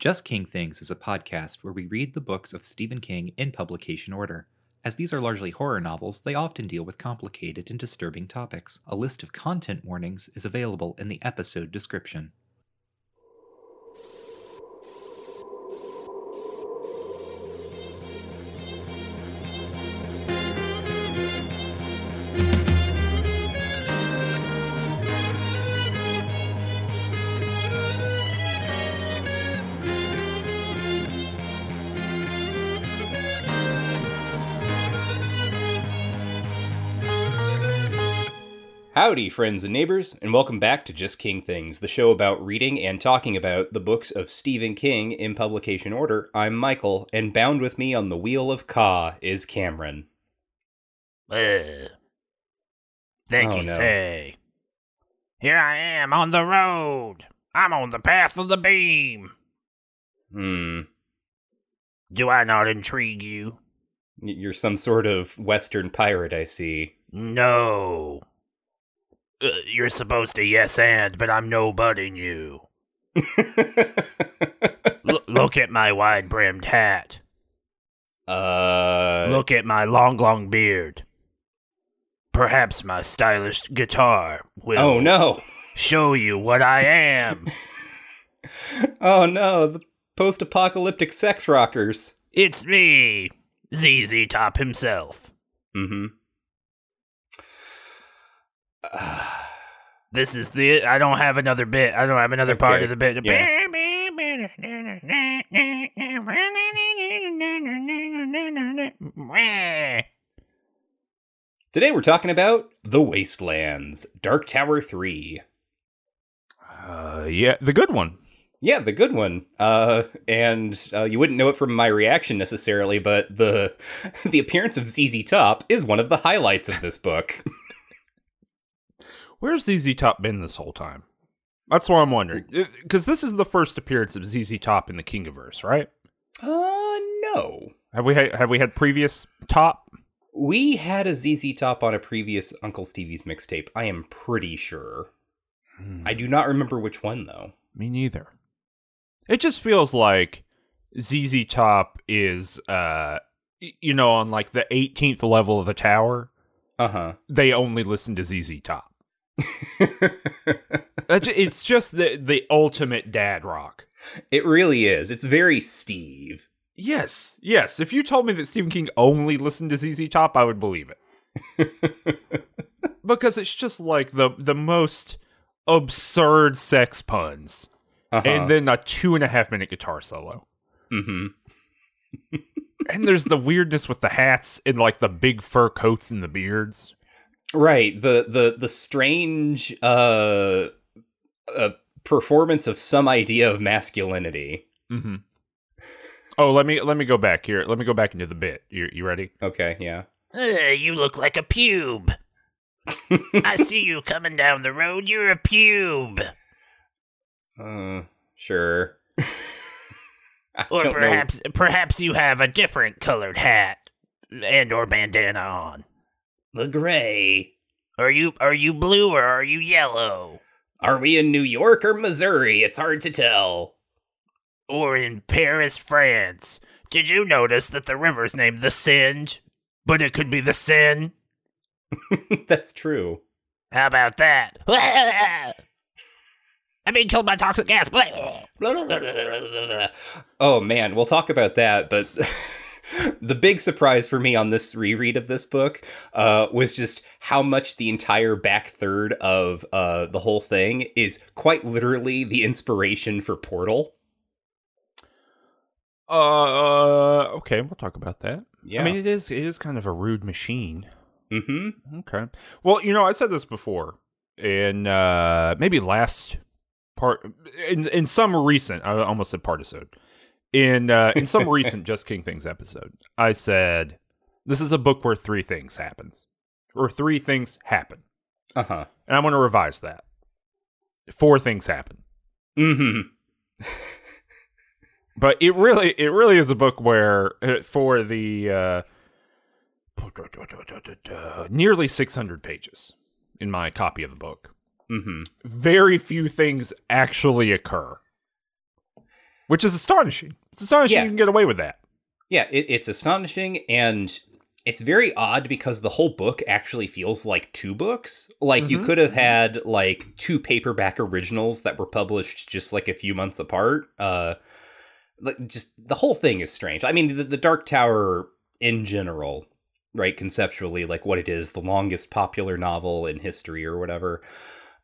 Just King Things is a podcast where we read the books of Stephen King in publication order. As these are largely horror novels, they often deal with complicated and disturbing topics. A list of content warnings is available in the episode description. Howdy, friends and neighbors, and welcome back to Just King Things, the show about reading and talking about the books of Stephen King in publication order. I'm Michael, and bound with me on the wheel of Ka is Cameron. Ugh. Think Oh, you no. say. Here I am on the road. I'm on the path of the beam. Hmm. Do I not intrigue you? You're some sort of Western pirate, I see. No. Uh, you're supposed to yes and, but I'm no budding you. L- look at my wide brimmed hat. uh. Look at my long, long beard. Perhaps my stylish guitar will Oh no! show you what I am. Oh no! The post-apocalyptic sex rockers. It's me, ZZ Top himself. Mm-hmm. This is the. I don't have another bit. I don't have another part of the bit. Today we're talking about The Wastelands, Dark Tower 3. Uh, yeah, the good one. Yeah, the good one. Uh, and uh, you wouldn't know it from my reaction necessarily, but the the appearance of ZZ Top is one of the highlights of this book. Where's ZZ Top been this whole time? That's what I'm wondering. Because this is the first appearance of ZZ Top in the Kingiverse, right? uh, no. Have we had, have we had previous Top? We had a ZZ Top on a previous Uncle Stevie's mixtape. I am pretty sure. I do not remember which one though. Me neither. It just feels like ZZ Top is, uh, you know, on like the 18th level of the tower. Uh huh. They only listen to ZZ Top. It's just the the ultimate dad rock. it really is. It's very Steve. Yes, yes. If you told me that Stephen King only listened to ZZ Top, I would believe it. because it's just like the the most absurd sex puns, Uh-huh. and then a two and a half minute guitar solo. hmm And there's the weirdness with the hats and like the big fur coats and the beards. Right. The the the strange uh, uh performance of some idea of masculinity. Mm-hmm. Oh, let me let me go back here. Let me go back into the bit. You you ready? Okay, yeah. Uh, you look like a pube. I see you coming down the road. You're a pube. Uh, sure. I Or don't know. perhaps perhaps you have a different colored hat and or bandana on. The gray. Are you are you blue or are you yellow? Are we in New York or Missouri? It's hard to tell. Or in Paris, France? Did you notice that the river's named the Singe? But it could be the Seine. That's true. How about that? I'm being killed by toxic gas. Oh man, we'll talk about that, but the big surprise for me on this reread of this book uh, was just how much the entire back third of uh, the whole thing is quite literally the inspiration for Portal. Uh, okay, we'll talk about that. Yeah. I mean, it is it is kind of a rude machine. mm-hmm. Okay. Well, you know, I said this before in uh maybe last part in in some recent I almost said partisode. In uh in some recent Just King Things episode, I said this is a book where three things happens. Or three things happen. Uh-huh. And I'm going to revise that. Four things happen. Mm-hmm. But it really it really is a book where uh, for the uh nearly 600 pages in my copy of the book. Mm-hmm. Very few things actually occur. Which is astonishing. It's astonishing Yeah. you can get away with that. Yeah, it, it's astonishing and it's very odd because the whole book actually feels like two books. Like you Mhm. could have had like two paperback originals that were published just like a few months apart. Uh like just the whole thing is strange. I mean, the, the Dark Tower in general, right, conceptually like what it is, the longest popular novel in history or whatever,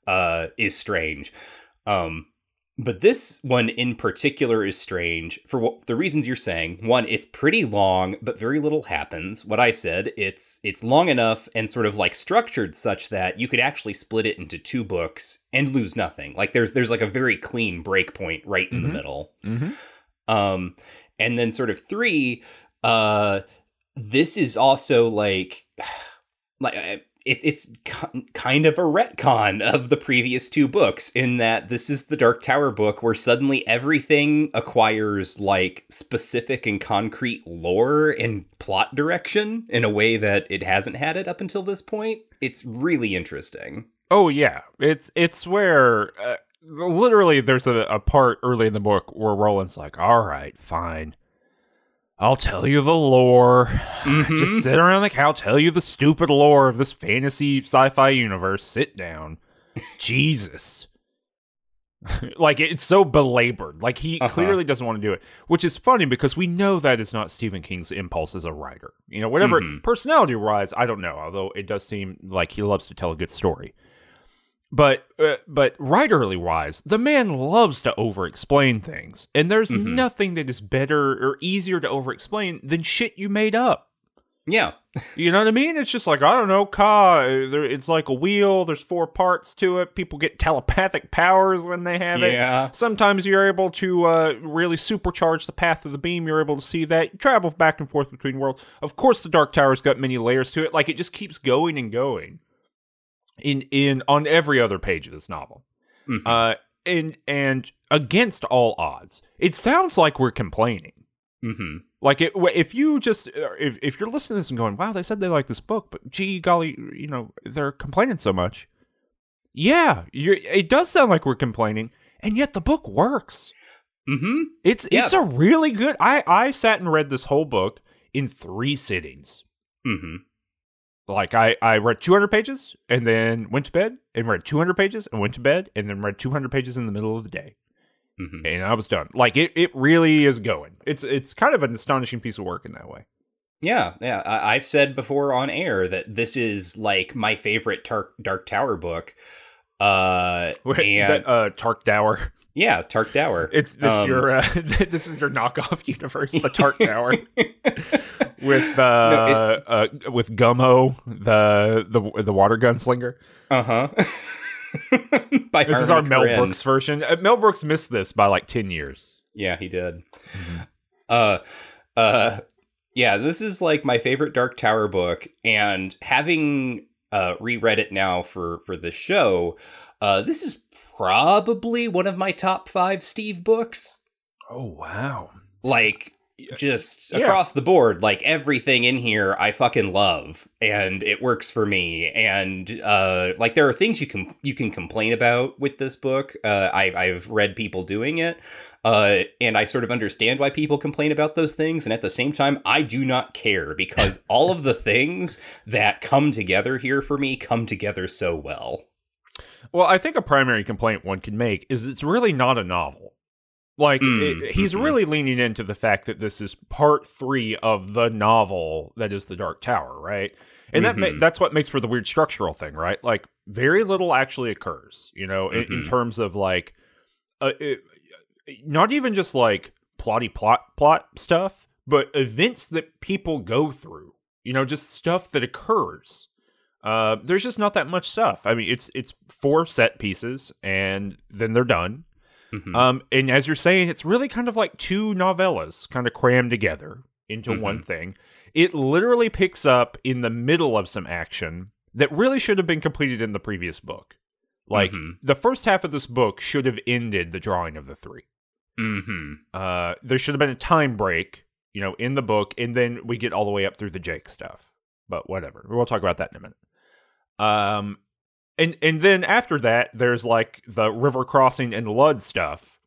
uh is strange. Um but this one in particular is strange for what, the reasons you're saying. One, it's pretty long, but very little happens. What I said, it's it's long enough and sort of like structured such that you could actually split it into two books and lose nothing. Like there's there's like a very clean break point right in Mhm. the middle. Mm-hmm. Um, and then sort of three, uh, this is also like, like it's it's kind of a retcon of the previous two books in that this is the Dark Tower book where suddenly everything acquires like specific and concrete lore and plot direction in a way that it hasn't had it up until this point. It's really interesting. Oh yeah, it's it's where uh, literally there's a, a part early in the book where Roland's like, "All right, fine, I'll tell you the lore. Mhm. Just sit around the couch, tell you the stupid lore of this fantasy sci-fi universe. Sit down, Jesus." like it's so belabored. Like he Uh-huh. clearly doesn't want to do it, which is funny because we know that is not Stephen King's impulse as a writer. You know, whatever Mhm. personality wise, I don't know. Although it does seem like he loves to tell a good story. But uh, but writerly wise, the man loves to over explain things, and there's Mhm. nothing that is better or easier to over explain than shit you made up. Yeah. You know what I mean? It's just like I don't know, car. It's like a wheel. There's four parts to it. People get telepathic powers when they have it. Yeah. Sometimes you're able to uh, really supercharge the path of the beam. You're able to see that. You travel back and forth between worlds. Of course, the Dark Tower's got many layers to it. Like it just keeps going and going. In in on every other page of this novel, Mhm. uh, and and against all odds, it sounds like we're complaining. hmm Like it, if you just uh, if if you're listening to this and going, "Wow, they said they like this book, but gee golly, you know, they're complaining so much." Yeah, you it does sound like we're complaining, and yet the book works. hmm It's Yeah. it's a really good. I I sat and read this whole book in three sittings. hmm Like I I read 200 pages and then went to bed and read 200 pages and went to bed and then read 200 pages in the middle of the day hmm and I was done. Like it it really is going. It's it's kind of an astonishing piece of work in that way. Yeah, yeah. I- I've said before on air that this is like my favorite Tar- Dark Tower book. Uh, and that, uh, Tark Dower. yeah, Tark Tower. It's it's Um, your uh, this is your knockoff universe, the Tark Tower with uh, No, uh with Gummo, the the the water gunslinger. uh huh. This is our Mel Korine. Brooks version. Uh, Mel Brooks missed this by like ten years. Yeah, he did. Mm-hmm. Uh, uh, yeah. This is like my favorite Dark Tower book, and having uh reread it now for for the show, uh, this is probably one of my top five Steve books. Oh wow! like just Yeah. across the board like everything in here i fucking love and it works for me and uh like there are things you can you can complain about with this book uh i i've read people doing it uh and i sort of understand why people complain about those things and at the same time i do not care because all of the things that come together here for me come together so well Well, I think a primary complaint one can make is it's really not a novel. Like Mm, it- he's mhm. really leaning into the fact that this is part three of the novel that is the Dark Tower, right? And that ma- Mhm. that's what makes for the weird structural thing, right? Like very little actually occurs, you know, in, in Mhm. terms of like, uh, it, not even just like plotty plot plot stuff, but events that people go through, you know, just stuff that occurs. Uh, there's just not that much stuff. I mean, it's it's four set pieces, and then they're done. Mhm. Um, and as you're saying, it's really kind of like two novellas kind of crammed together into one thing. It literally picks up in the middle of some action that really should have been completed in the previous book. Like Mhm. the first half of this book should have ended the drawing of the three. Mhm. Uh, there should have been a time break, you know, in the book, and then we get all the way up through the Jake stuff. But whatever, we'll talk about that in a minute. Um, and and then after that, there's like the river crossing and Lud stuff,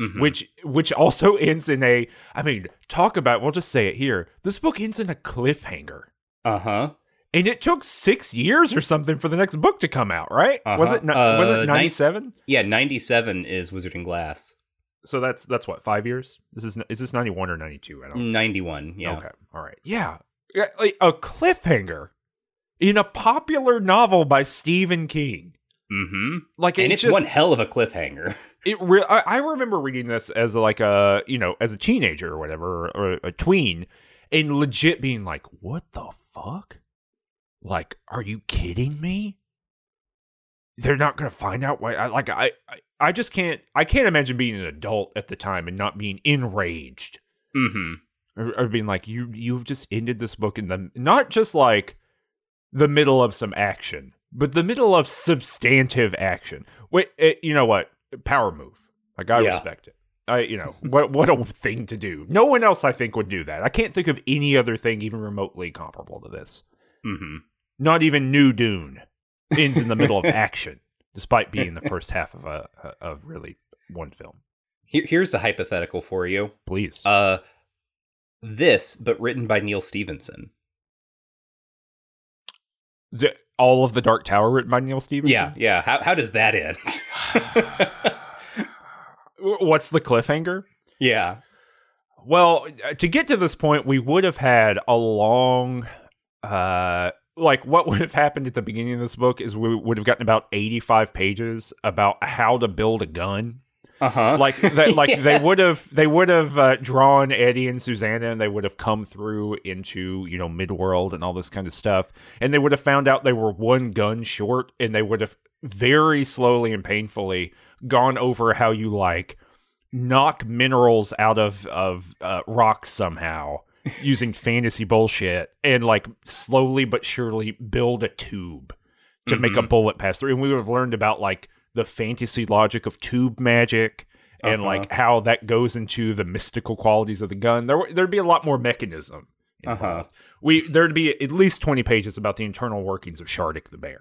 Mhm. which which also ends in a. I mean, talk about. We'll just say it here. This book ends in a cliffhanger. uh huh. And it took six years or something for the next book to come out, right? Was Uh-huh. it ni- was Uh, it nine- ninety seven? Yeah, 97 is Wizard and Glass. So that's that's what five years. This is is this ninety one or ninety two? I don't. 91, yeah. Okay, all right, yeah, Yeah, like a cliffhanger in a popular novel by Stephen King. Mm-hmm. Like And it it's just, one hell of a cliffhanger. It re- I, I remember reading this as like a you know as a teenager or whatever or, a tween, and legit being like, "What the fuck? Like, are you kidding me? They're not gonna find out why." I, like, I, I I just can't I can't imagine being an adult at the time and not being enraged mm-hmm. or, or being like, "You you've just ended this book in the not just like the middle of some action, but the middle of substantive action." Wait, it, you know what? Power move. Like I Yeah. respect it. I, you know, what what a thing to do. No one else, I think, would do that. I can't think of any other thing even remotely comparable to this. Mm-hmm. Not even New Dune ends in the middle of action, despite being the first half of a of really one film. Here, here's a hypothetical for you. Please, Uh, this, but written by Neal Stephenson. The- all of the Dark Tower written by Neal Stephenson. Yeah, yeah. How, how does that end? What's the cliffhanger? yeah. Well, uh, to get to this point, we would have had a long, uh, like what would have happened at the beginning of this book is we would have gotten about eighty-five pages about how to build a gun. Uh huh. Like that, like they would have, they would have uh, drawn Eddie and Susanna, and they would have come through into you know Midworld and all this kind of stuff, and they would have found out they were one gun short, and they would have very slowly and painfully gone over how you like knock minerals out of of uh, rocks somehow using fantasy bullshit and like slowly but surely build a tube to make a Mhm. bullet pass through and we would have learned about like the fantasy logic of tube magic and Uh-huh. like how that goes into the mystical qualities of the gun There there'd be a lot more mechanism. Uh-huh. we there'd be at least 20 pages about the internal workings of Shardik the bear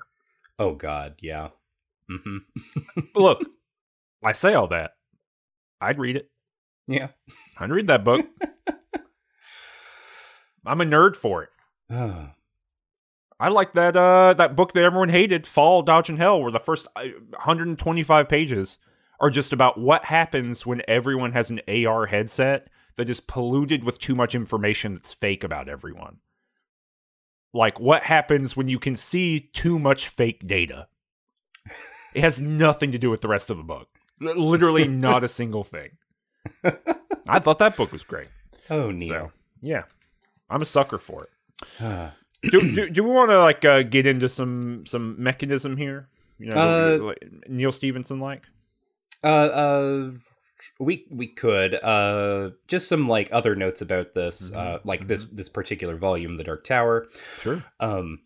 Oh God, yeah. Mm-hmm. look i say all that i'd read it Yeah. I'd read that book. I'm a nerd for it. I like that uh that book that everyone hated, Fall, Dodge in Hell, where the first uh, 125 pages are just about what happens when everyone has an AR headset that is polluted with too much information that's fake about everyone. Like what happens when you can see too much fake data. It has nothing to do with the rest of the book. Literally not a single thing. I thought that book was great. oh, neat. So yeah, I'm a sucker for it. Do, do, do we want to like uh, get into some some mechanism here? You know, Uh, like Neal Stephenson like. Uh, uh, we we could uh just some like other notes about this uh like this this particular volume, The Dark Tower. Sure. Um,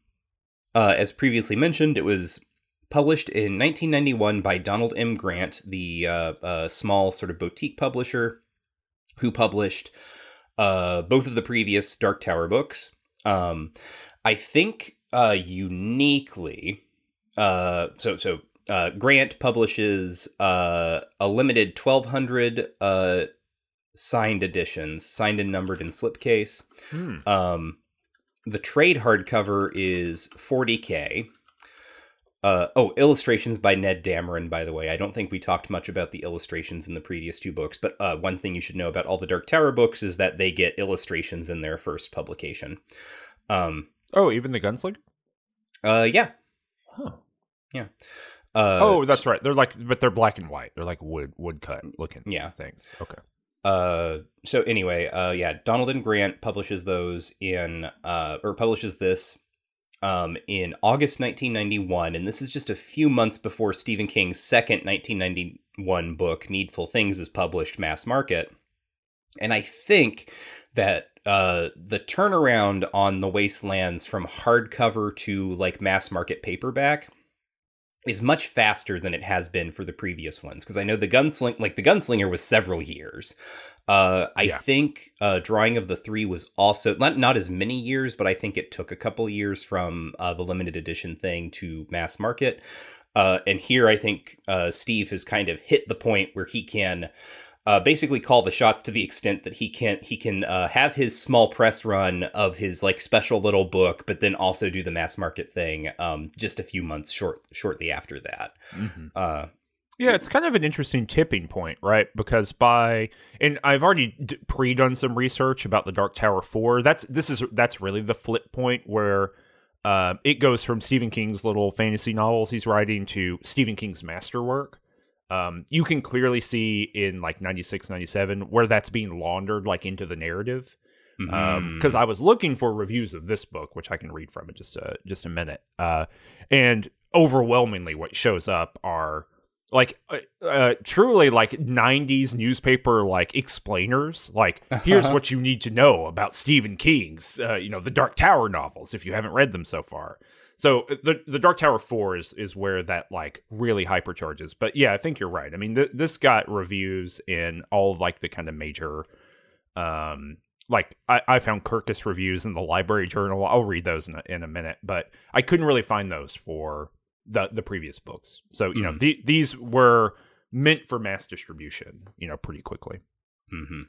uh, as previously mentioned, it was published in 1991 by Donald M. Grant, the uh, uh, small sort of boutique publisher who published uh, both of the previous Dark Tower books. Um, I think uh, uniquely, uh, so so uh, Grant publishes uh, a limited 1,200 uh, signed editions, signed and numbered in slipcase. Hmm. Um, the trade hardcover is 40k. Uh, oh, illustrations by Ned Dameron, by the way. I don't think we talked much about the illustrations in the previous two books, but uh, one thing you should know about all the Dark Tower books is that they get illustrations in their first publication. Um, Oh, even the gunslinger. uh, yeah. Huh. Yeah. Uh, oh, that's right. They're like, but they're black and white. They're like wood woodcut looking. Yeah. things. Okay. Uh, so anyway, uh, yeah, Donald M. Grant publishes those in, uh, or publishes this, um, in August 1991, and this is just a few months before Stephen King's second 1991 book, Needful Things, is published mass market. And I think that uh, the turnaround on the Wastelands from hardcover to like mass market paperback is much faster than it has been for the previous ones because I know the gunsling like the gunslinger was several years. Uh, I Yeah. think uh, drawing of the three was also not not as many years, but I think it took a couple years from uh, the limited edition thing to mass market. Uh, and here, I think uh, Steve has kind of hit the point where he can uh, basically call the shots to the extent that he can he can uh, have his small press run of his like special little book, but then also do the mass market thing um, just a few months short shortly after that. Uh, Yeah, it's kind of an interesting tipping point, right? Because by and I've already d- pre-done some research about the Dark Tower 4. That's this is that's really the flip point where uh, it goes from Stephen King's little fantasy novels he's writing to Stephen King's masterwork. Um, you can clearly see in like 96, 97 where that's being laundered like into the narrative. Because I was looking for reviews of this book, which I can read from in just a, just a minute. Uh, and overwhelmingly, what shows up are like uh, uh, truly like 90s newspaper like explainers like here's what you need to know about stephen king's uh, you know the dark tower novels if you haven't read them so far so uh, the the dark tower 4 is is where that like really hypercharges but yeah i think you're right i mean th- this got reviews in all of like the kind of major um like I, I found Kirkus reviews in the library journal. I'll read those in a, in a minute, but I couldn't really find those for the the previous books. So you know Mhm. the, these were meant for mass distribution. You know, pretty quickly. hmm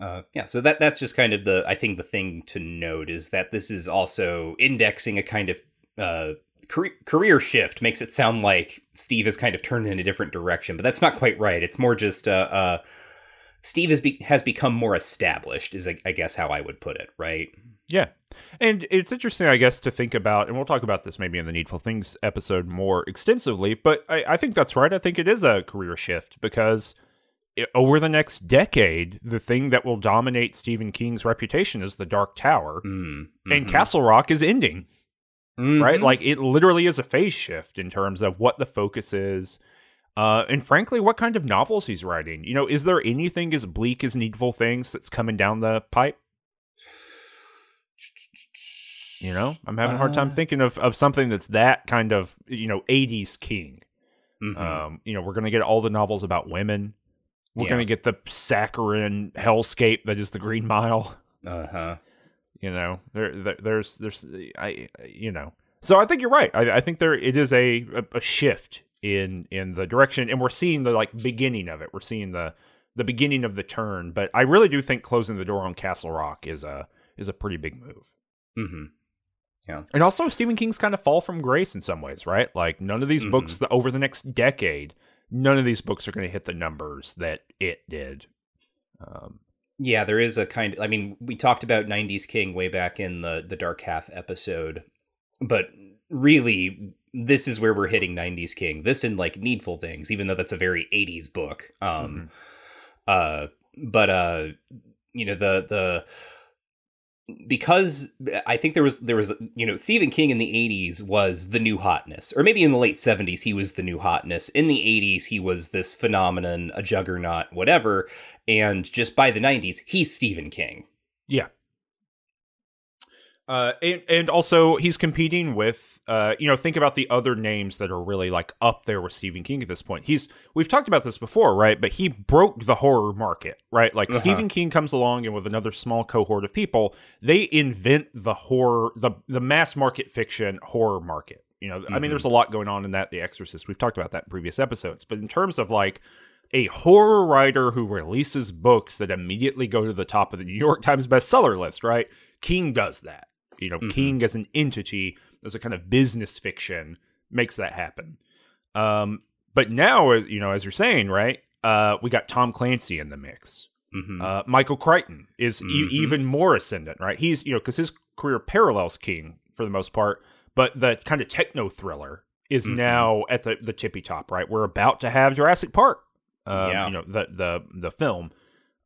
Uh, yeah, so that that's just kind of the I think the thing to note is that this is also indexing a kind of uh, career, career shift. Makes it sound like Steve has kind of turned in a different direction, but that's not quite right. It's more just uh, uh, Steve has be- has become more established. Is I, guess how I would put it. Right. Yeah. And it's interesting, I guess, to think about, and we'll talk about this maybe in the Needful Things episode more extensively, but I, I think that's right. I think it is a career shift because over the next decade, the thing that will dominate Stephen King's reputation is the Dark Tower, Mm, and mhm. Castle Rock is ending. right? Mhm. Like it literally is a phase shift in terms of what the focus is. Uh, and frankly, what kind of novels he's writing. You know, is there anything as bleak as Needful Things that's coming down the pipe? You know, I'm having a hard time Uh. thinking of, of something that's that kind of, you know, 80s king. Mhm. Um, you know, we're going to get all the novels about women. We're Yeah. going to get the saccharine hellscape that is the Green Mile uh-huh. you know there, there there's there's i you know so i think you're right i, I think there it is a, a a shift in in the direction and we're seeing the like beginning of it we're seeing the the beginning of the turn but i really do think closing the door on castle rock is a is a pretty big move hmm Yeah. and also stephen king's kind of fall from grace in some ways right like none of these Mhm. books that over the next decade none of these books are going to hit the numbers that it did um Yeah, there is a kind Of, I mean, we talked about 90s King way back in the the Dark Half episode, but really this is where we're hitting 90s King. This and like Needful Things, even though that's a very 80s book. Um uh but uh you know the the because I think there was there was you know Stephen King in the 80s was the new hotness or maybe in the late 70s he was the new hotness. In the 80s he was this phenomenon a juggernaut whatever. And just by the 90s he's Stephen King. Yeah. Uh, and, and also he's competing with, uh, you know, think about the other names that are really like up there with Stephen King at this point. He's we've talked about this before, right? But he broke the horror market, right? Like Uh-huh. Stephen King comes along and with another small cohort of people, they invent the horror, the the mass market fiction horror market. You know, I mean, Mhm. there's a lot going on in that. The Exorcist, we've talked about that in previous episodes, but in terms of like a horror writer who releases books that immediately go to the top of the New York Times bestseller list, right? King does that. You know, Mhm. King as an entity, as a kind of business fiction, makes that happen. Um, but now, as you know, as you're saying, right? Uh, we got Tom Clancy in the mix. Mhm. Uh, Michael Crichton is e- Mhm. even more ascendant, right? He's you know because his career parallels King for the most part, but the kind of techno thriller is Mhm. now at the the tippy top, right? We're about to have Jurassic Park, um, Yeah. you know the the the film,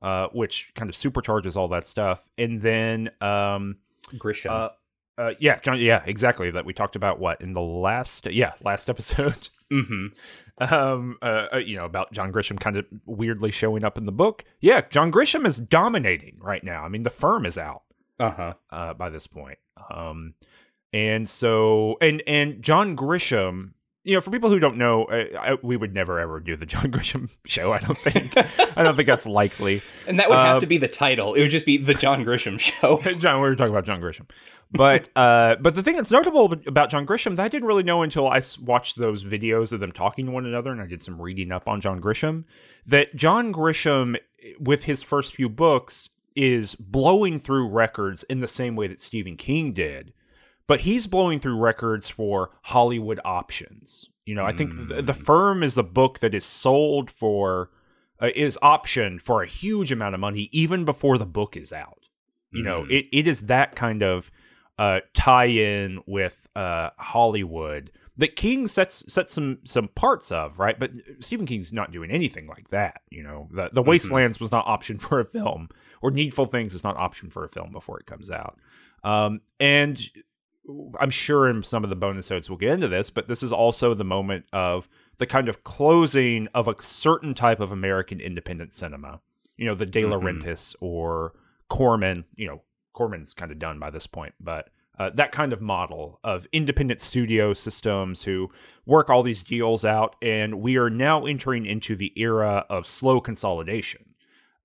uh, which kind of supercharges all that stuff, and then um, Grisham uh, uh, yeah, John, yeah, exactly that we talked about what in the last yeah last episode hmm um uh, uh, you know about John Grisham kind of weirdly showing up in the book. Yeah, John Grisham is dominating right now. I mean, the firm is out uh-huh uh by this point. Um and so and and John Grisham you know, for people who don't know, I, I, we would never ever do the John Grisham show. I don't think. I don't think that's likely. And that would have to be the title. It would just be the John Grisham Show. John, we were talking about John Grisham, but uh, but the thing that's notable about John Grisham that I didn't really know until I watched those videos of them talking to one another, and I did some reading up on John Grisham. That John Grisham, with his first few books, is blowing through records in the same way that Stephen King did, but he's blowing through records for Hollywood options. You know, I think th- the firm is the book that is sold for uh, is optioned for a huge amount of money even before the book is out. You know, Mm. it, it is that kind of uh, tie in with uh, Hollywood that King sets sets some some parts of, right? But Stephen King's not doing anything like that. You know, the the Wastelands was not optioned for a film, or Needful Things is not optioned for a film before it comes out. Um, and I'm sure in some of the bonus notes we'll get into this, but this is also the moment of the kind of closing of a certain type of American independent cinema. You know, the De Laurentiis or Corman. You know, Corman's kind of done by this point, but uh, that kind of model of independent studio systems who work all these deals out, and we are now entering into the era of slow consolidation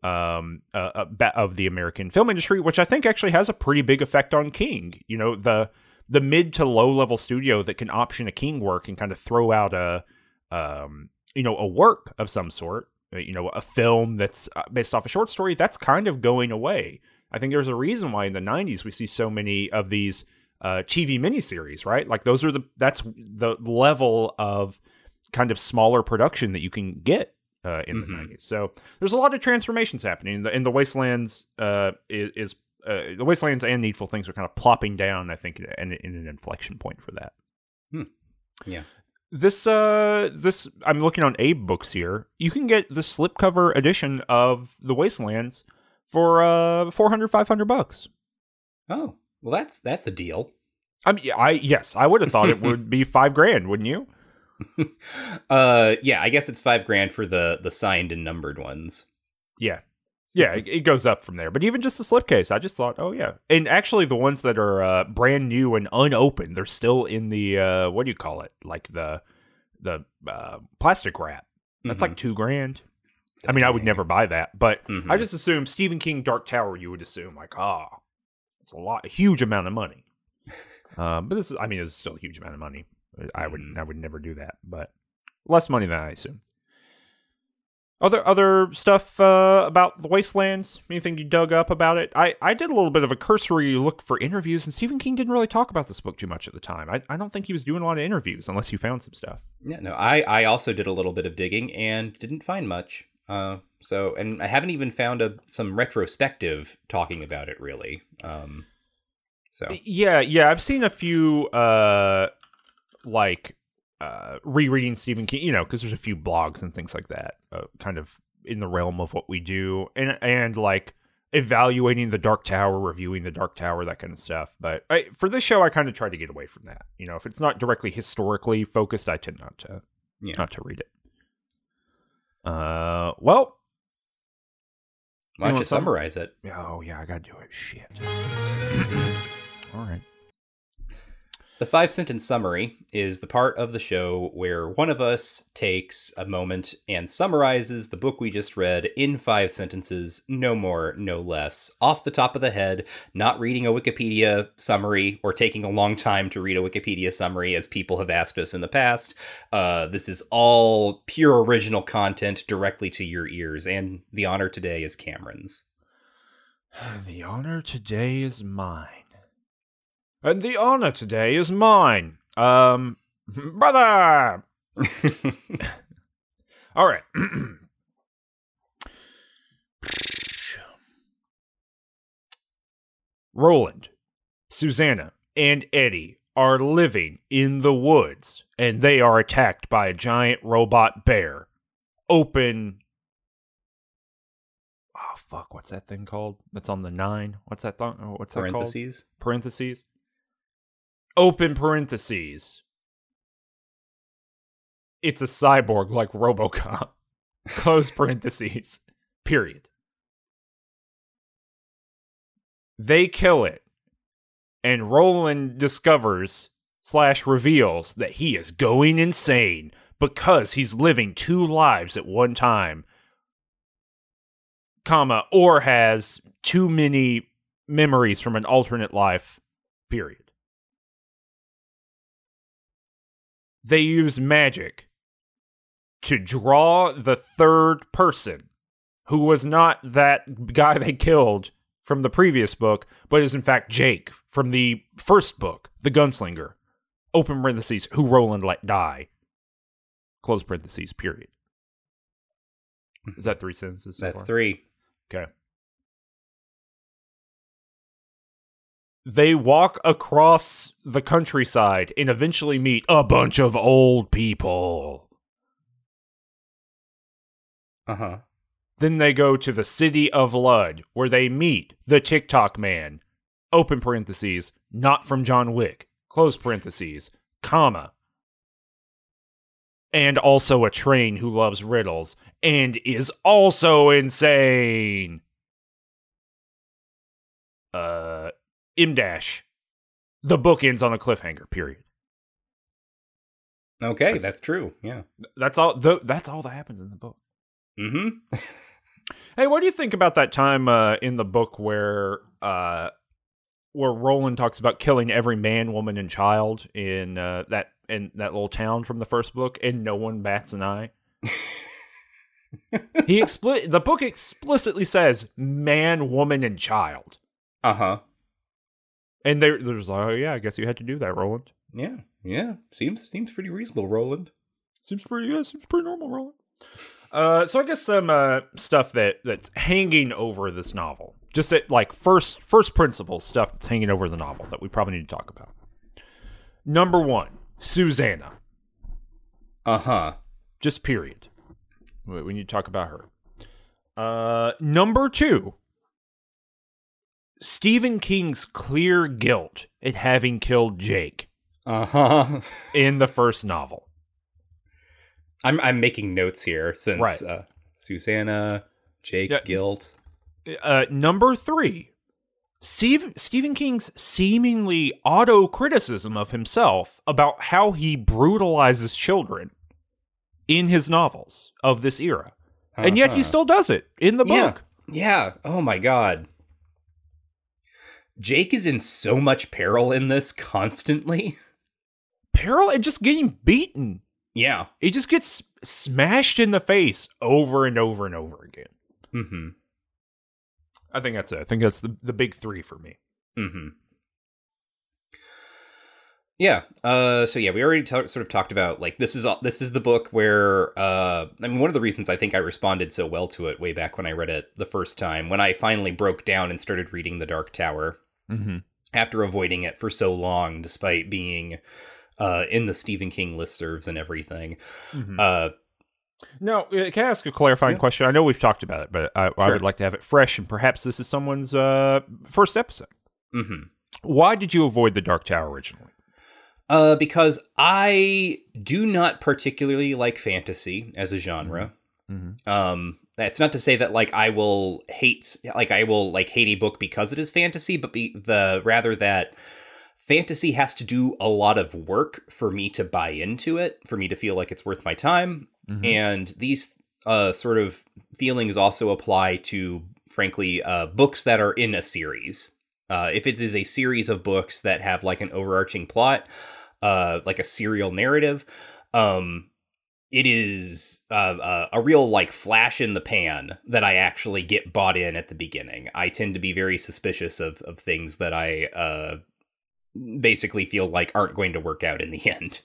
um, uh, uh, of the American film industry, which I think actually has a pretty big effect on King. You know, the the mid to low level studio that can option a King work and kind of throw out a um, you know a work of some sort. uh, You know, a film that's uh, based off a short story that's kind of going away. I think there's a reason why in the '90s we see so many of these uh, TV miniseries, right? Like those are the that's the level of kind of smaller production that you can get uh, in Mhm. the '90s. So there's a lot of transformations happening. In the, in the Wastelands uh, is, is uh, the Wastelands and Needful Things are kind of plopping down. I think in, in an inflection point for that. Yeah. This uh this I'm looking on AbeBooks here. You can get the slipcover edition of the Wastelands for uh 400 500 bucks. Oh, well, that's that's a deal. I mean, I yes, I would have thought it would be 5 grand, wouldn't you? uh, yeah, I guess it's five grand for the the signed and numbered ones. Yeah. Yeah, it, it goes up from there. But even just the slipcase, I just thought, oh yeah. And actually the ones that are uh, brand new and unopened, they're still in the uh what do you call it? Like the the uh, plastic wrap. That's like 2 grand. I mean, I would never buy that, but Mhm. I just assume Stephen King Dark Tower you would assume like, ah, it's a lot a huge amount of money. um, but this is I mean, it's still a huge amount of money. I would Mhm. I would never do that, but less money than I assume. Other other stuff uh, about the Wastelands? Anything you dug up about it? I, I did a little bit of a cursory look for interviews, and Stephen King didn't really talk about this book too much at the time. I, I don't think he was doing a lot of interviews unless you found some stuff. Yeah, no, I I also did a little bit of digging and didn't find much. Uh, so and I haven't even found a some retrospective talking about it really. Um, so Yeah, yeah, I've seen a few uh like uh rereading Stephen King, you know, because there's a few blogs and things like that, uh, kind of in the realm of what we do, and and like evaluating the Dark Tower, reviewing the Dark Tower, that kind of stuff. But I, for this show, I kind of try to get away from that. You know, if it's not directly historically focused, I tend not to yeah, not to read it. Uh, well, why don't want you summarize it? oh yeah, I gotta do it. Shit. All right. The five sentence summary is the part of the show where one of us takes a moment and summarizes the book we just read in five sentences, no more, no less, off the top of the head, not reading a Wikipedia summary or taking a long time to read a Wikipedia summary as people have asked us in the past. Uh, this is all pure original content directly to your ears, and the honor today is Cameron's. The honor today is mine. And the honor today is mine. Um, brother! All right. Roland, Susanna, and Eddie are living in the woods, and they are attacked by a giant robot bear. Open. Oh fuck! What's that thing called? That's on the nine. What's that thing? oh, What's that called? Parentheses. Parentheses. Open parentheses. It's a cyborg like RoboCop. Close parentheses. Period. They kill it, and Roland discovers slash reveals that he is going insane because he's living two lives at one time, comma, or has too many memories from an alternate life, period. They use magic to draw the third person who was not that guy they killed from the previous book, but is in fact Jake from the first book, The Gunslinger. Open parentheses, who Roland let die. Close parentheses, period. Is that three sentences? So That's far? three. Okay. They walk across the countryside and eventually meet a bunch of old people. Uh huh. Then they go to the city of Lud, where they meet the Tick-Tock man. Open parentheses, not from John Wick. Close parentheses, comma. And also a train who loves riddles and is also insane. Uh, M dash. The book ends on a cliffhanger. Period. Okay, That's- that's true. Yeah. That's all. The, that's all that happens in the book. Mm-hmm. Hey, what do you think about that time uh, in the book where uh, where Roland talks about killing every man, woman, and child in uh, that in that little town from the first book, and no one bats an eye? he expli- the book explicitly says man, woman, and child, Uh huh. And there there's like, oh yeah, I guess you had to do that, Roland. Yeah. Yeah. Seems seems pretty reasonable, Roland. Seems pretty yeah, seems pretty normal, Roland. Uh, so I guess some uh, stuff that that's hanging over this novel, just at like first first principles stuff that's hanging over the novel that we probably need to talk about. Number one, Susanna. Uh huh. Just period. We need to talk about her. Uh, number two, Stephen King's clear guilt at having killed Jake Uh huh. in the first novel. I'm I'm making notes here since Right. uh, Susanna, Jake, Yeah. guilt. Uh, number three, Steve, Stephen King's seemingly auto criticism of himself about how he brutalizes children in his novels of this era. And yet he Uh-huh. still does it in the Yeah. book. Yeah. Oh my god. Jake is in so much peril in this constantly. Peril and just getting beaten. Yeah. He just gets smashed in the face over and over and over again. Mm-hmm. I think that's it. I think that's the, the big three for me. Mm-hmm. Yeah. Uh. So yeah, we already ta- sort of talked about like this is all, this is the book where uh I mean one of the reasons I think I responded so well to it way back when I read it the first time when I finally broke down and started reading The Dark Tower Mm-hmm. after avoiding it for so long despite being uh in the Stephen King listservs and everything. Mm-hmm. Uh. Now, uh, can I ask a clarifying Yeah. question? I know we've talked about it, but I, I would like to have it fresh, and perhaps this is someone's uh, first episode. Mm-hmm. Why did you avoid the Dark Tower originally? Uh, because I do not particularly like fantasy as a genre. Mm-hmm. Um, that's not to say that like I will hate like I will like hate a book because it is fantasy, but be the rather that fantasy has to do a lot of work for me to buy into it, for me to feel like it's worth my time. Mm-hmm. And these uh sort of feelings also apply to frankly uh books that are in a series. Uh, if it is a series of books that have like an overarching plot, uh, like a serial narrative, um, it is uh, uh, a real like flash in the pan that I actually get bought in at the beginning. I tend to be very suspicious of of things that I uh, basically feel like aren't going to work out in the end.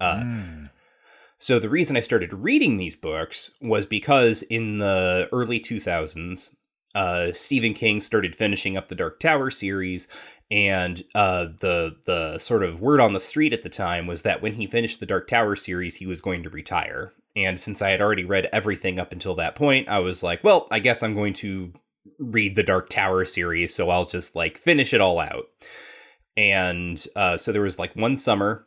Uh, Mm. so the reason I started reading these books was because in the early 2000s, uh, Stephen King started finishing up the Dark Tower series, and uh, the the sort of word on the street at the time was that when he finished the Dark Tower series, he was going to retire. And since I had already read everything up until that point, I was like, well, I guess I'm going to read the Dark Tower series, so I'll just like finish it all out. And uh, so there was like one summer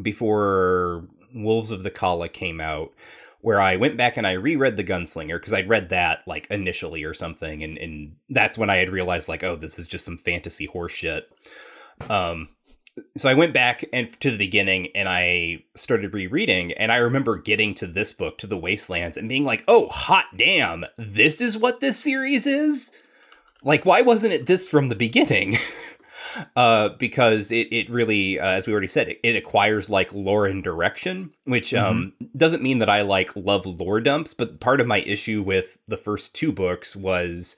before Wolves of the Calla came out where I went back and I reread The Gunslinger because I'd read that like initially or something and and that's when I had realized like oh this is just some fantasy horseshit. Um so I went back and to the beginning and I started rereading and I remember getting to this book to the Wastelands and being like, "Oh, hot damn. This is what this series is?" Like why wasn't it this from the beginning? uh because it it really uh, as we already said it, it acquires like lore and direction, which um doesn't mean that I like love lore dumps, but part of my issue with the first two books was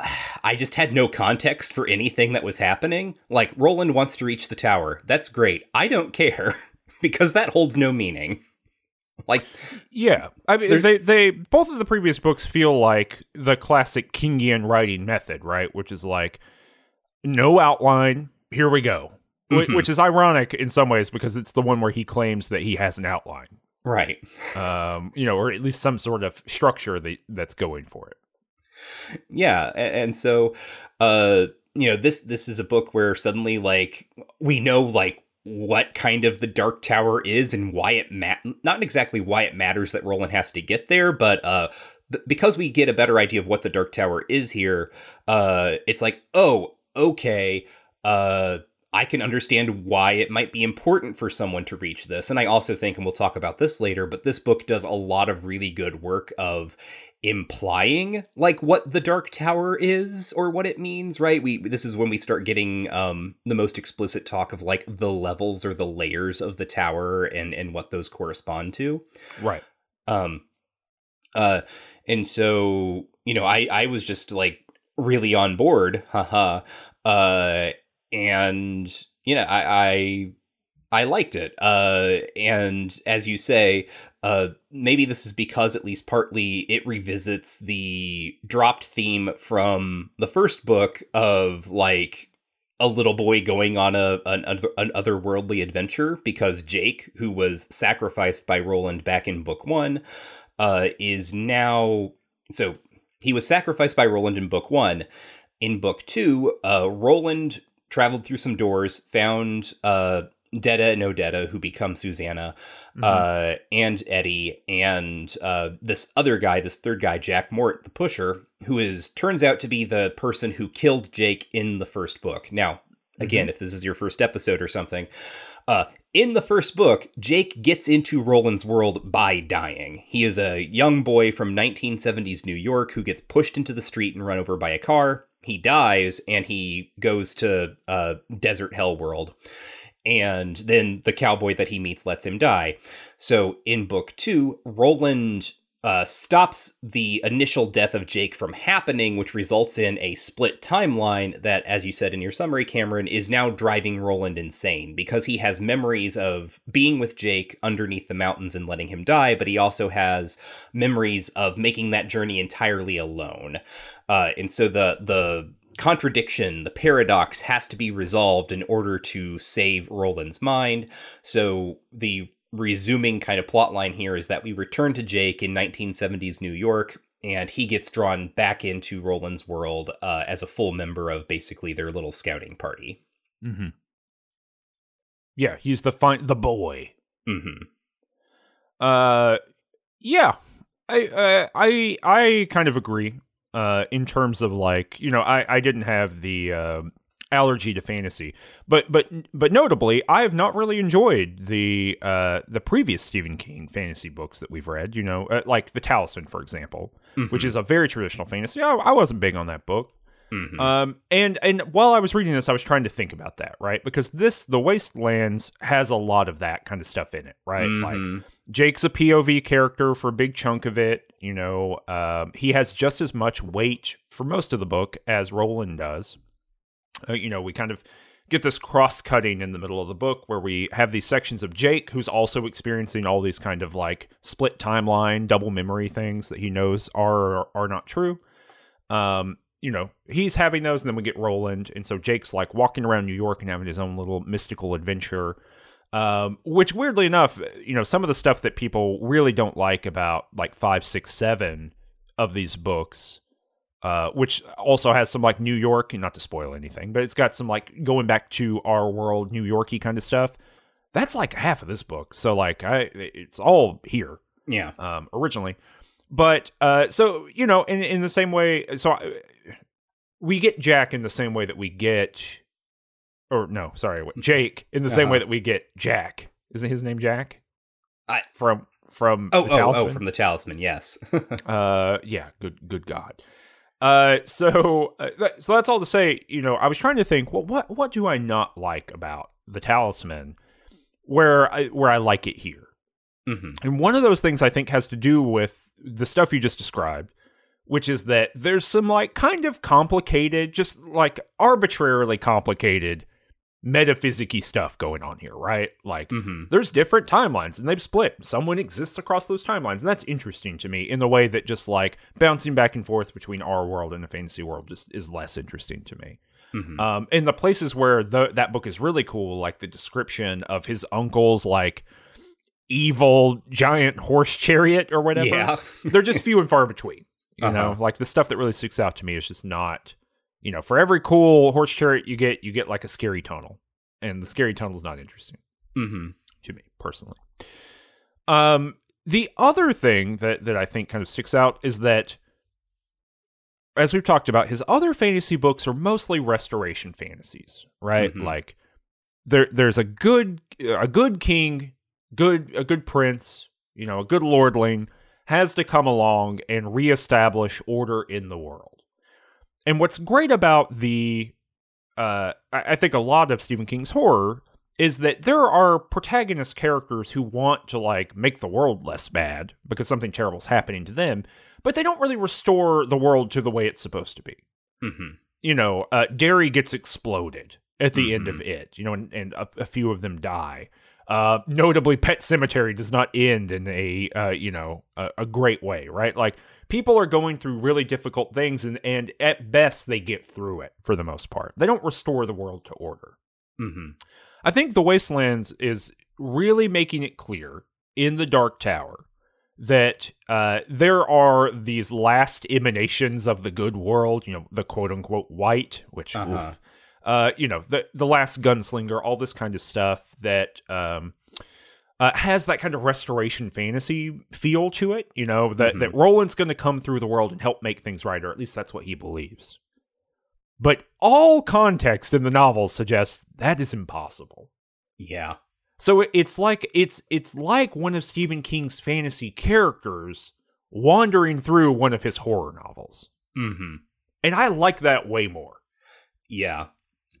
I just had no context for anything that was happening. Like, Roland wants to reach the tower. That's great. I don't care because that holds no meaning. Like, Yeah, I mean, they they both of the previous books feel like the classic Kingian writing method, right? Which is like no outline. Here we go, Mhm. which is ironic in some ways because it's the one where he claims that he has an outline, right. um, you know, or at least some sort of structure that that's going for it. Yeah, and so uh you know, this this is a book where suddenly like we know like what kind of the dark tower is and why it ma- not exactly why it matters that Roland has to get there, but uh b- because we get a better idea of what the dark tower is here, uh it's like, "Oh, okay, uh I can understand why it might be important for someone to reach this. And I also think, and we'll talk about this later, but this book does a lot of really good work of implying like what the dark tower is or what it means right we this is when we start getting um the most explicit talk of like the levels or the layers of the tower and and what those correspond to Right. um uh and so you know i i was just like really on board haha uh and you know i i i liked it uh and as you say uh maybe this is because at least partly it revisits the dropped theme from the first book of like a little boy going on a an, an otherworldly adventure because Jake, who was sacrificed by Roland back in book one, uh, is now so he was sacrificed by Roland in book one. In book two, uh, Roland traveled through some doors, found uh, Detta and Odetta, who become Susanna, uh, and Eddie, and uh, this other guy, this third guy, Jack Mort, the Pusher, who is turns out to be the person who killed Jake in the first book. Now, again, if this is your first episode or something, uh, in the first book, Jake gets into Roland's world by dying. He is a young boy from 1970s New York who gets pushed into the street and run over by a car. He dies and he goes to uh, Desert Hell World. And then the cowboy that he meets lets him die. So in book two, Roland uh, stops the initial death of Jake from happening, which results in a split timeline that, as you said in your summary, Cameron, is now driving Roland insane because he has memories of being with Jake underneath the mountains and letting him die, but he also has memories of making that journey entirely alone. Uh, and so the the contradiction, the paradox has to be resolved in order to save Roland's mind. So the resuming kind of plot line here is that we return to Jake in 1970s New York and he gets drawn back into Roland's world uh, as a full member of basically their little scouting party. Mm-hmm. Yeah, he's the fine the boy. hmm Uh, yeah, I uh, I I kind of agree. Uh, in terms of like you know, I I didn't have the uh, allergy to fantasy, but but but notably, I have not really enjoyed the uh the previous Stephen King fantasy books that we've read. You know, uh, like the Talisman, for example, which is a very traditional fantasy. I, I wasn't big on that book. hmm Um, and and while I was reading this, I was trying to think about that, right? Because this, the Waste Lands, has a lot of that kind of stuff in it, right? Like Mhm. Jake's a POV character for a big chunk of it. You know, um, he has just as much weight for most of the book as Roland does. Uh, you know, we kind of get this cross cutting in the middle of the book where we have these sections of Jake who's also experiencing all these kind of like split timeline, double memory things that he knows are or are not true. Um, you know, he's having those, and then we get Roland, and so Jake's like walking around New York and having his own little mystical adventure. Um, which weirdly enough, you know, some of the stuff that people really don't like about like five, six, seven of these books, uh, which also has some like New York, and not to spoil anything, but it's got some like going back to our world, New Yorky kind of stuff. That's like half of this book. So like I it's all here Yeah. um, originally. But uh, so you know, in in the same way, so uh, we get Jack in the same way that we get or no, sorry, what- Jake in the same Uh-huh. way that we get Jack. Isn't his name Jack? I- from from Oh, the oh, oh, from the talisman. Yes. Uh, yeah, good, good God. Uh, so, uh, that, so that's all to say. You know, I was trying to think, well, what, what do I not like about the Talisman, where I, where I like it here, hmm and one of those things I think has to do with the stuff you just described, which is that there's some like kind of complicated, just like arbitrarily complicated, metaphysicy stuff going on here, right? Like, hmm there's different timelines and they've split. Someone exists across those timelines, and that's interesting to me in the way that just like bouncing back and forth between our world and the fantasy world just is less interesting to me. hmm Um, in the places where the, that book is really cool, like the description of his uncle's like evil giant horse chariot or whatever, Yeah. they're just few and far between. You Uh-huh. know, like the stuff that really sticks out to me is just not. You know, for every cool horse chariot you get, you get like a scary tunnel, and the scary tunnel is not interesting hmm to me personally. Um, the other thing that that I think kind of sticks out is that, as we've talked about, his other fantasy books are mostly restoration fantasies, right? Mhm. Like there there's a good a good king, good a good prince, you know, a good lordling has to come along and reestablish order in the world. And what's great about the uh I, think a lot of Stephen King's horror is that there are protagonist characters who want to like make the world less bad because something terrible is happening to them, but they don't really restore the world to the way it's supposed to be. hmm You know, uh, Derry gets exploded at the end of it, you know, and, and a, a few of them die. Uh, notably, Pet Sematary does not end in a uh, you know a, a great way, right? Like people are going through really difficult things, and and at best they get through it for the most part. They don't restore the world to order. hmm I think The Waste Lands is really making it clear in the Dark Tower that uh, there are these last emanations of the good world, you know, the quote unquote white, which, Uh-huh. oof, uh, you know, the, the last gunslinger, all this kind of stuff that um, uh, has that kind of restoration fantasy feel to it, you know, that, Mhm. that Roland's going to come through the world and help make things right, or at least that's what he believes. But all context in the novel suggests that is impossible. Yeah. So it's like it's it's like one of Stephen King's fantasy characters wandering through one of his horror novels. hmm And I like that way more. Yeah.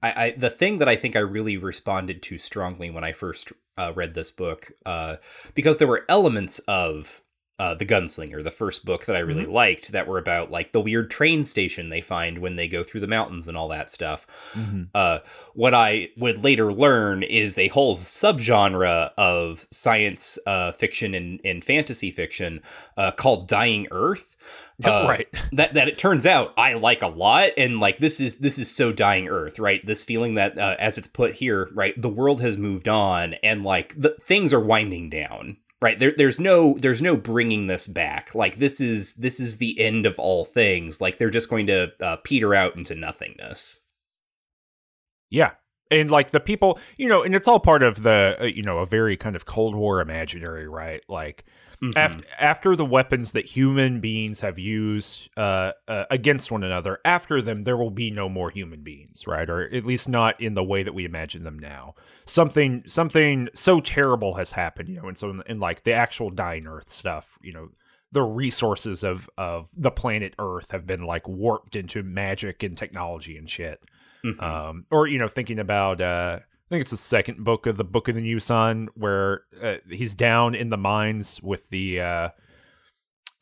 I, I the thing that I think I really responded to strongly when I first uh, read this book, uh, because there were elements of uh, the Gunslinger, the first book that I really liked, that were about like the weird train station they find when they go through the mountains and all that stuff. Uh, what I would later learn is a whole subgenre of science uh, fiction and, and fantasy fiction uh, called Dying Earth. Uh, right. that that it turns out I like a lot and like this is this is so dying earth right this feeling that uh, as it's put here right the world has moved on and like the things are winding down right there there's no there's no bringing this back like this is this is the end of all things like they're just going to uh, peter out into nothingness Yeah. And like the people, you know, and it's all part of the, uh, you know, a very kind of Cold War imaginary, right? Like Mhm. after after the weapons that human beings have used uh, uh, against one another, after them there will be no more human beings, right? Or at least not in the way that we imagine them now. Something something so terrible has happened, you know, and so in, in like the actual dying Earth stuff, you know, the resources of of the planet Earth have been like warped into magic and technology and shit. Mhm. Um, or you know, thinking about uh, I think it's the second book of the Book of the New Sun where uh, he's down in the mines with the uh,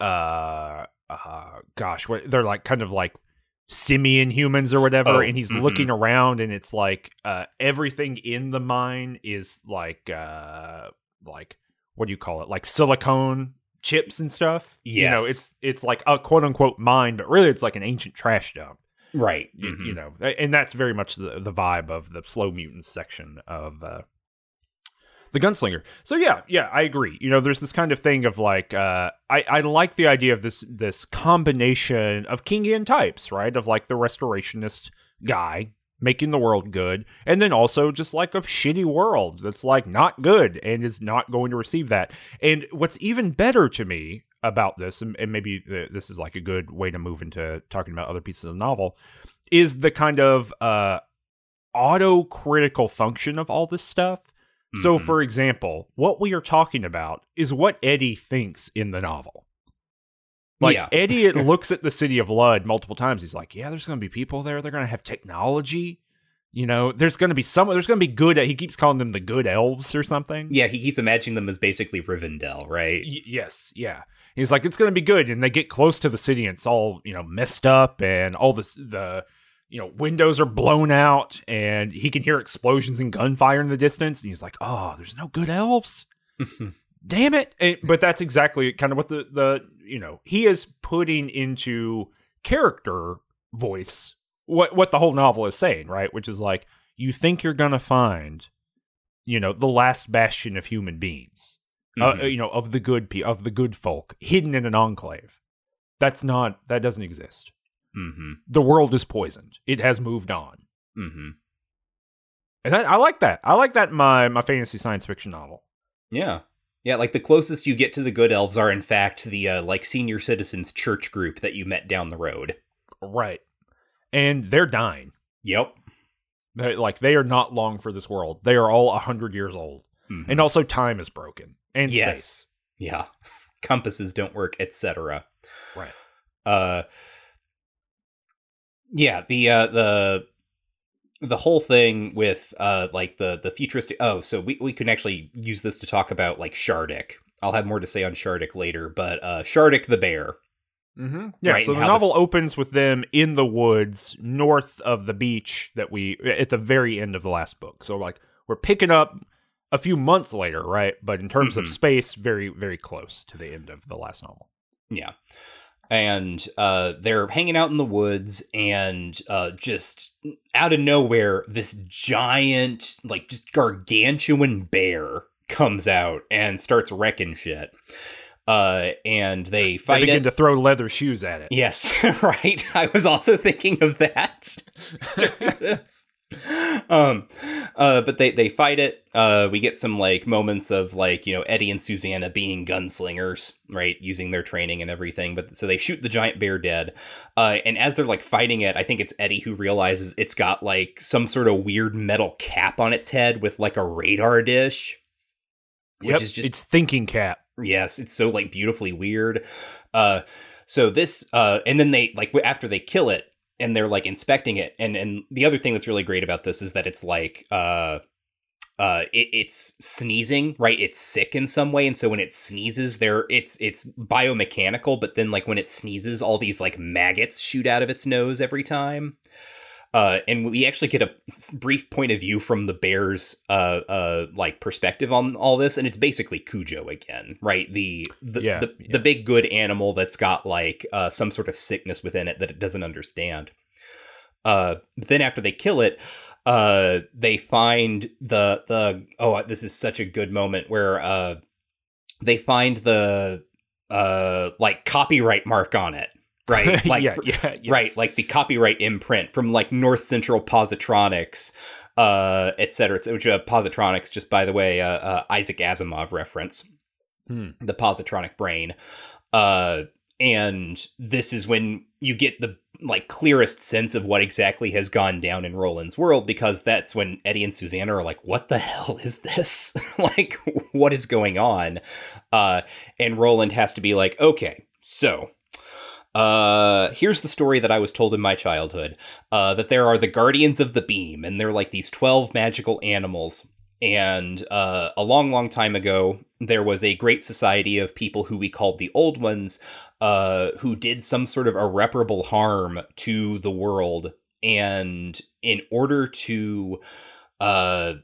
uh, uh gosh, what they're like kind of like simian humans or whatever, Oh, and he's mhm. looking around and it's like uh everything in the mine is like uh like what do you call it? Like silicone chips and stuff. Yes. You know, it's it's like a quote unquote mine, but really it's like an ancient trash dump right. you, Mhm. you know and that's very much the, the vibe of the slow mutants section of uh the gunslinger. So yeah yeah i agree. You know there's this kind of thing of like uh i i like the idea of this this combination of kingian types right? Of like the restorationist guy making the world good and then also just like a shitty world that's like not good and is not going to receive that. And what's even better to me about this and, and maybe th- this is like a good way to move into talking about other pieces of the novel is the kind of uh, auto critical function of all this stuff. So, Mhm. for example, what we are talking about is what Eddie thinks in the novel. Like Yeah. Eddie looks at the city of Lud multiple times. He's like, "Yeah, there's going to be people there. They're going to have technology. You know, there's going to be some. There's going to be good. He keeps calling them the good elves or something. Yeah, he keeps imagining them as basically Rivendell, right? Y- yes, yeah. He's like, it's going to be good, and they get close to the city, and it's all you know messed up, and all this the you know windows are blown out, and he can hear explosions and gunfire in the distance, and he's like, oh, there's no good elves. Damn it! And- but that's exactly kind of what the the you know he is putting into character voice what what the whole novel is saying, right? Which is like you think you're gonna find, you know, the last bastion of human beings uh, Mhm. you know, of the good pe- of the good folk hidden in an enclave. That's not that doesn't exist. Mhm. The world is poisoned. It has moved on, Mhm. and I, I like that. I like that in my my fantasy science fiction novel. Yeah. Yeah, like the closest you get to the good elves are in fact the uh, like senior citizens church group that you met down the road. Right, and they're dying. Yep. Like they are not long for this world. They are all a hundred years old, Mhm. and also time is broken. And space. yes. Yeah. Compasses don't work, etc. right. Uh Yeah, the uh the the whole thing with uh like the the futuristic oh so we, we can actually use this to talk about like Shardik. I'll have more to say on Shardik later, but uh Shardik the bear. Mm-hmm. Yeah, Right, so the novel this- opens with them in the woods north of the beach that we at the very end of the last book. So like we're picking up a few months later, right? But in terms Mhm. of space, very very close to the end of the last novel. Yeah. And uh, they're hanging out in the woods, and uh, just out of nowhere, this giant, like just gargantuan bear comes out and starts wrecking shit. Uh, and they fight. They begin it. to throw leather shoes at it. Yes, right. I was also thinking of that during this. Um, uh, but they they fight it. Uh, we get some like moments of like you know Eddie and Susanna being gunslingers, right, using their training and everything. But so they shoot the giant bear dead. Uh, and as they're like fighting it, I think it's Eddie who realizes it's got like some sort of weird metal cap on its head with like a radar dish, which Yep, is just it's thinking cap. Yes, it's so like beautifully weird. Uh so this uh and then they like after they kill it and they're like inspecting it. And and the other thing that's really great about this is that it's like uh uh it, it's sneezing right? It's sick in some way. And so when it sneezes there it's it's biomechanical but then like when it sneezes all these like maggots shoot out of its nose every time uh, and we actually get a brief point of view from the bear's uh, uh, like perspective on all this, and it's basically Cujo again, right? The the Yeah, the, yeah. the big good animal that's got like uh, some sort of sickness within it that it doesn't understand. Uh, but then after they kill it, uh, they find the the oh this is such a good moment where uh, they find the uh like copyright mark on it, right? Like yeah, yeah, yes. right like the copyright imprint from like north central positronics uh et cetera, et cetera, which uh, positronics just by the way uh, uh isaac asimov reference Hmm. the positronic brain uh and this is when you get the like clearest sense of what exactly has gone down in roland's world because that's when eddie and susanna are like what the hell is this like what is going on uh and roland has to be like okay so uh here's the story that i was told in my childhood uh that there are the guardians of the beam and they're like these 12 magical animals. And uh a long long time ago there was a great society of people who we called the old ones uh who did some sort of irreparable harm to the world. And in order to uh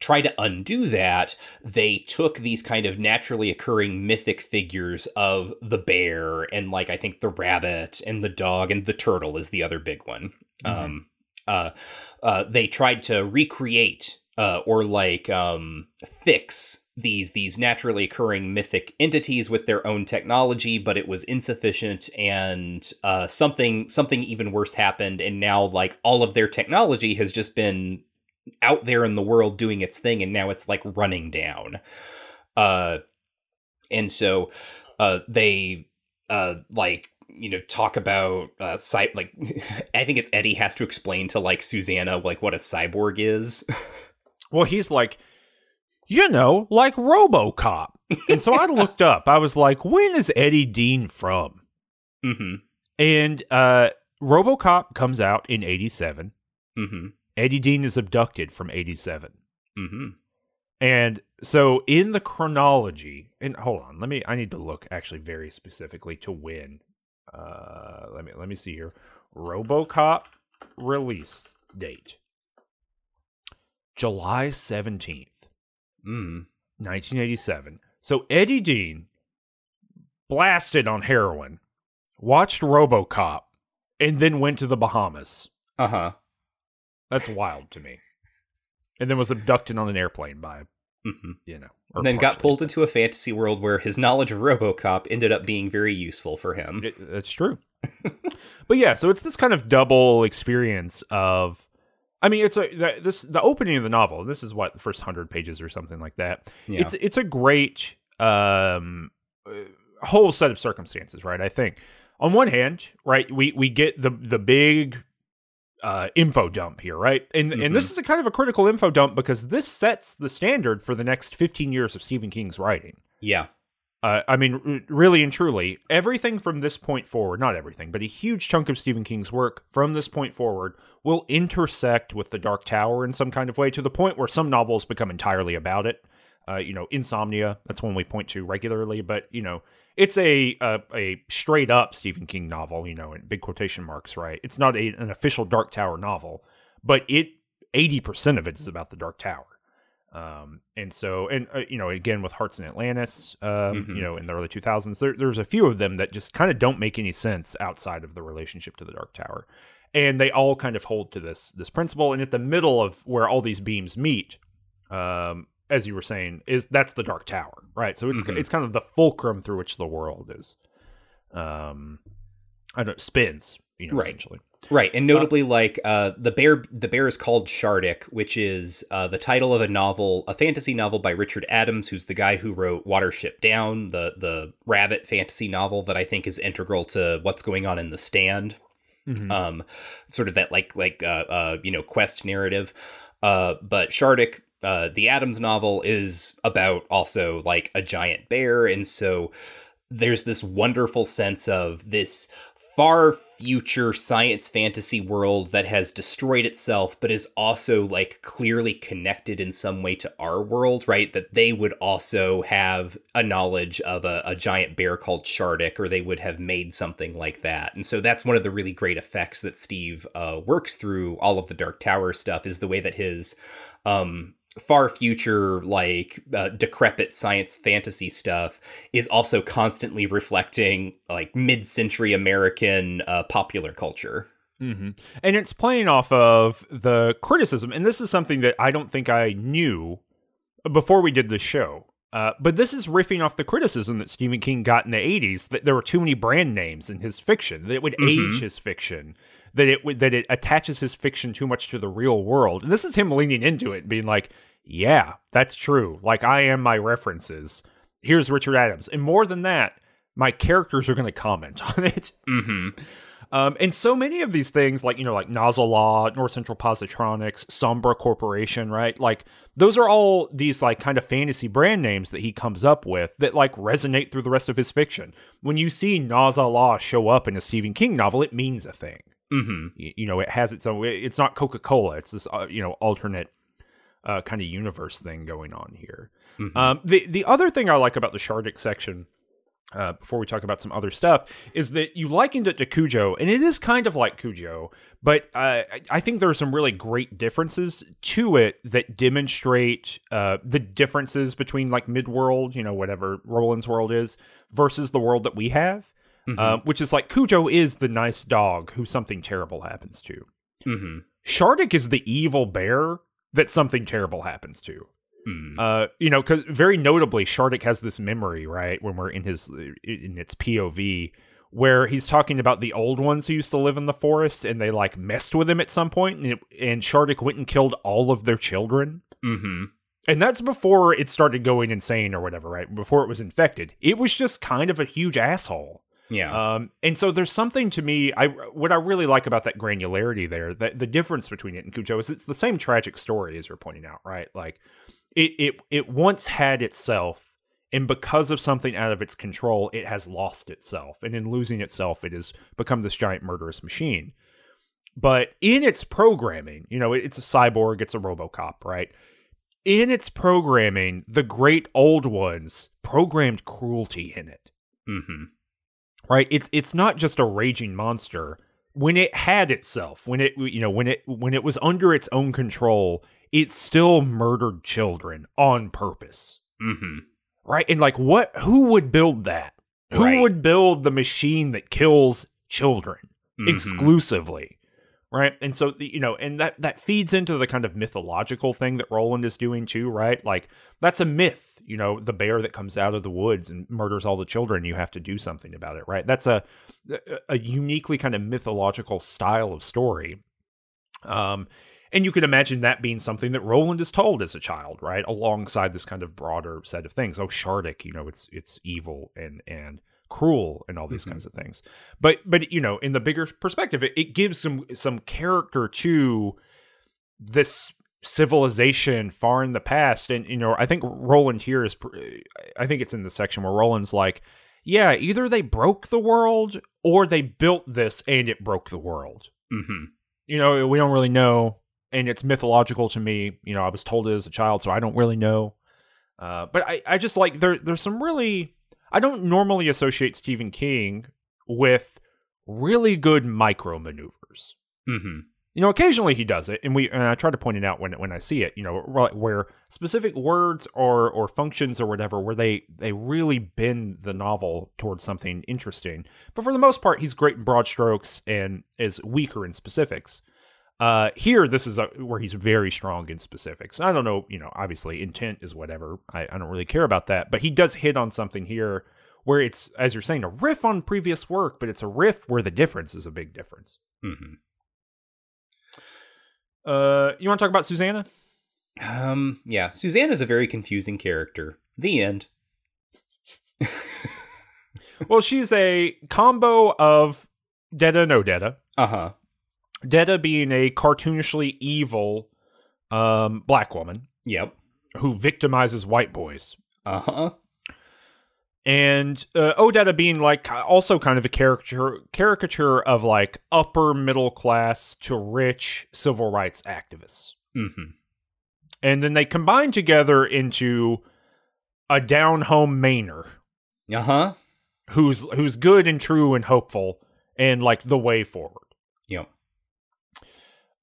try to undo that, they took these kind of naturally occurring mythic figures of the bear and like I think the rabbit and the dog and the turtle is the other big one. Mhm. Um uh uh they tried to recreate uh or like um fix these these naturally occurring mythic entities with their own technology but it was insufficient and uh something something even worse happened and now like all of their technology has just been out there in the world doing its thing and now it's like running down uh and so uh they uh like you know talk about uh cy- like i think it's eddie has to explain to like susanna like what a cyborg is Well, he's like, you know, like RoboCop. And so I looked up. I was like, when is Eddie Dean from? mm-hmm And uh RoboCop comes out in 87. mm-hmm Eddie Dean is abducted from 87. mm-hmm And so in the chronology, and hold on, let me I need to look actually very specifically to when. Uh let me let me see here. RoboCop release date. July 17th. mm 1987. So Eddie Dean blasted on heroin, watched RoboCop, and then went to the Bahamas. uh-huh That's wild to me. And then was abducted on an airplane by, mm-hmm. you know, and then got pulled into a fantasy world where his knowledge of robocop ended up being very useful for him It- that's true. but yeah, so it's this kind of double experience of. I mean, it's a the, this the opening of the novel. This is what the first hundred pages or something like that. yeah It's it's a great um uh, whole set of circumstances, right? I think on one hand, right, we we get the the big uh info dump here, right? And and this is a kind of a critical info dump because this sets the standard for the next 15 years of Stephen King's writing. yeah Uh, I mean, r- really and truly, everything from this point forward, not everything, but a huge chunk of Stephen King's work from this point forward will intersect with The Dark Tower in some kind of way to the point where some novels become entirely about it. Uh, you know, Insomnia, that's one we point to regularly, but, you know, it's a, a a straight up Stephen King novel, you know, in big quotation marks, right? It's not a, an official Dark Tower novel, but it 80% of it is about the Dark Tower. Um, and so, and uh, you know, again with Hearts in Atlantis, um, Mhm. you know, in the early 2000s, there, there's a few of them that just kind of don't make any sense outside of the relationship to the Dark Tower, and they all kind of hold to this this principle. And at the middle of where all these beams meet, um, as you were saying, is that's the Dark Tower, right? So it's Mhm. it's kind of the fulcrum through which the world is, um, I don't know, spins, you know, Right. essentially. Right, and notably, like uh, the bear, the bear is called Shardik, which is uh, the title of a novel, a fantasy novel by Richard Adams, who's the guy who wrote Watership Down, the the rabbit fantasy novel that I think is integral to what's going on in the Stand. Mhm. Um, sort of that like like uh, uh you know quest narrative. Uh, but Shardik, uh, the Adams novel, is about also like a giant bear, and so there's this wonderful sense of this far future science fantasy world that has destroyed itself but is also like clearly connected in some way to our world right? That they would also have a knowledge of a, a giant bear called shardik or they would have made something like that. And so that's one of the really great effects that steve uh, works through all of the dark tower stuff is the way that his um far future like uh, decrepit science fantasy stuff is also constantly reflecting like mid-century american uh, popular culture hmm And it's playing off of the criticism, and this is something that I don't think I knew before we did the show. Uh, but this is riffing off the criticism that Stephen King got in the '80s that there were too many brand names in his fiction, that it would Mhm. age his fiction, that it would that it attaches his fiction too much to the real world. And this is him leaning into it, being like, "Yeah, that's true. Like I am my references. Here's Richard Adams, and more than that, my characters are going to comment on it." mm-hmm Um, and so many of these things, like you know, like Nozz-A-La, North Central Positronics, Sombra Corporation, right? Like those are all these like kind of fantasy brand names that he comes up with that like resonate through the rest of his fiction. When you see Nozz-A-La show up in a Stephen King novel, it means a thing. mm-hmm Y- You know, it has its own. It's not Coca Cola. It's this uh, you know alternate uh, kind of universe thing going on here. Mhm. Um, the the other thing I like about the Shardik section, uh, before we talk about some other stuff, is that you likened it to Cujo, and it is kind of like Cujo, but uh, I- think there are some really great differences to it that demonstrate uh, the differences between like Midworld, you know, whatever Roland's world is, versus the world that we have. Mhm. Uh, which is like Cujo is the nice dog who something terrible happens to. mm-hmm Shardik is the evil bear that something terrible happens to. mm Uh, you know, because very notably, Shardik has this memory, right, when we're in his in its POV, where he's talking about the old ones who used to live in the forest, and they like messed with him at some point, and, it, and Shardik went and killed all of their children. mm-hmm And that's before it started going insane or whatever, right? Before it was infected. It was just kind of a huge asshole. Yeah. Um, and so there's something to me. I what I really like about that granularity there. That the difference between it and Cujo is it's the same tragic story as you're pointing out, right? Like it it it once had itself, and because of something out of its control, it has lost itself, and in losing itself, it has become this giant murderous machine. But in its programming, you know, it's a cyborg, it's a RoboCop, right? In its programming, the great old ones programmed cruelty in it mm-hmm. Right it's it's not just a raging monster when it had itself when it you know when it when it was under its own control it still murdered children on purpose Mm-hmm. right and like what who would build that who Right. would build the machine that kills children Mhm. exclusively right and so the- you know and that that feeds into the kind of mythological thing that roland is doing too right like that's a myth you know the bear that comes out of the woods and murders all the children you have to do something about it right that's a a uniquely kind of mythological style of story um and you can imagine that being something that Roland is told as a child, right? Alongside this kind of broader set of things. Oh, Shardik, you know, it's it's evil and and cruel and all these Mhm. kinds of things. But but you know, in the bigger perspective, it, it gives some some character to this civilization far in the past. And you know, I think Roland here is I think it's in the section where Roland's like, yeah, either they broke the world or they built this and it broke the world Mm-hmm. you know, we don't really know, and it's mythological to me. You know, I was told it as a child, so I don't really know. Uh, but I, I just like there. There's some really. I don't normally associate Stephen King with really good micro maneuvers. Mm-hmm. You know, occasionally he does it, and we and I try to point it out when when I see it. You know, where- where specific words or or functions or whatever, where they they really bend the novel towards something interesting. But for the most part, he's great in broad strokes and is weaker in specifics. Uh, here, this is a, where he's very strong in specifics. I don't know, you know, obviously intent is whatever. I, I don't really care about that, but he does hit on something here where it's, as you're saying, a riff on previous work, but it's a riff where the difference is a big difference. Mm-hmm. Uh, you want to talk about Susanna? Um, yeah, Susanna is a very confusing character. The end. well, she's a combo of Detta no Odetta. Uh-huh. Detta being a cartoonishly evil um, black woman Yep. who victimizes white boys. Uh-huh. and uh, Odetta being like also kind of a caricature caricature of like upper middle class to rich civil rights activists. Mm-hmm. And then they combine together into a down home Mainer Uh-huh. who's who's good and true and hopeful and like the way forward. Yep.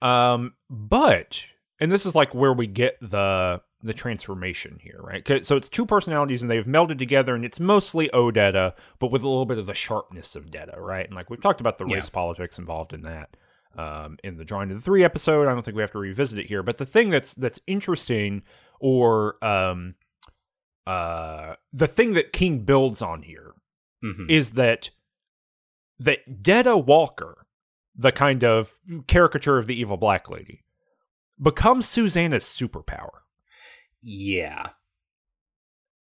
Um, but and this is like where we get the the transformation here, right? So it's two personalities and they've melded together, and it's mostly Odetta, but with a little bit of the sharpness of Detta, right? And like we've talked about the Yeah. race politics involved in that um, in the drawing of the three episode. I don't think we have to revisit it here, but the thing that's that's interesting, or um, uh, the thing that King builds on here Mm-hmm. is that that Detta Walker, the kind of caricature of the evil black lady, becomes Susanna's superpower. yeah.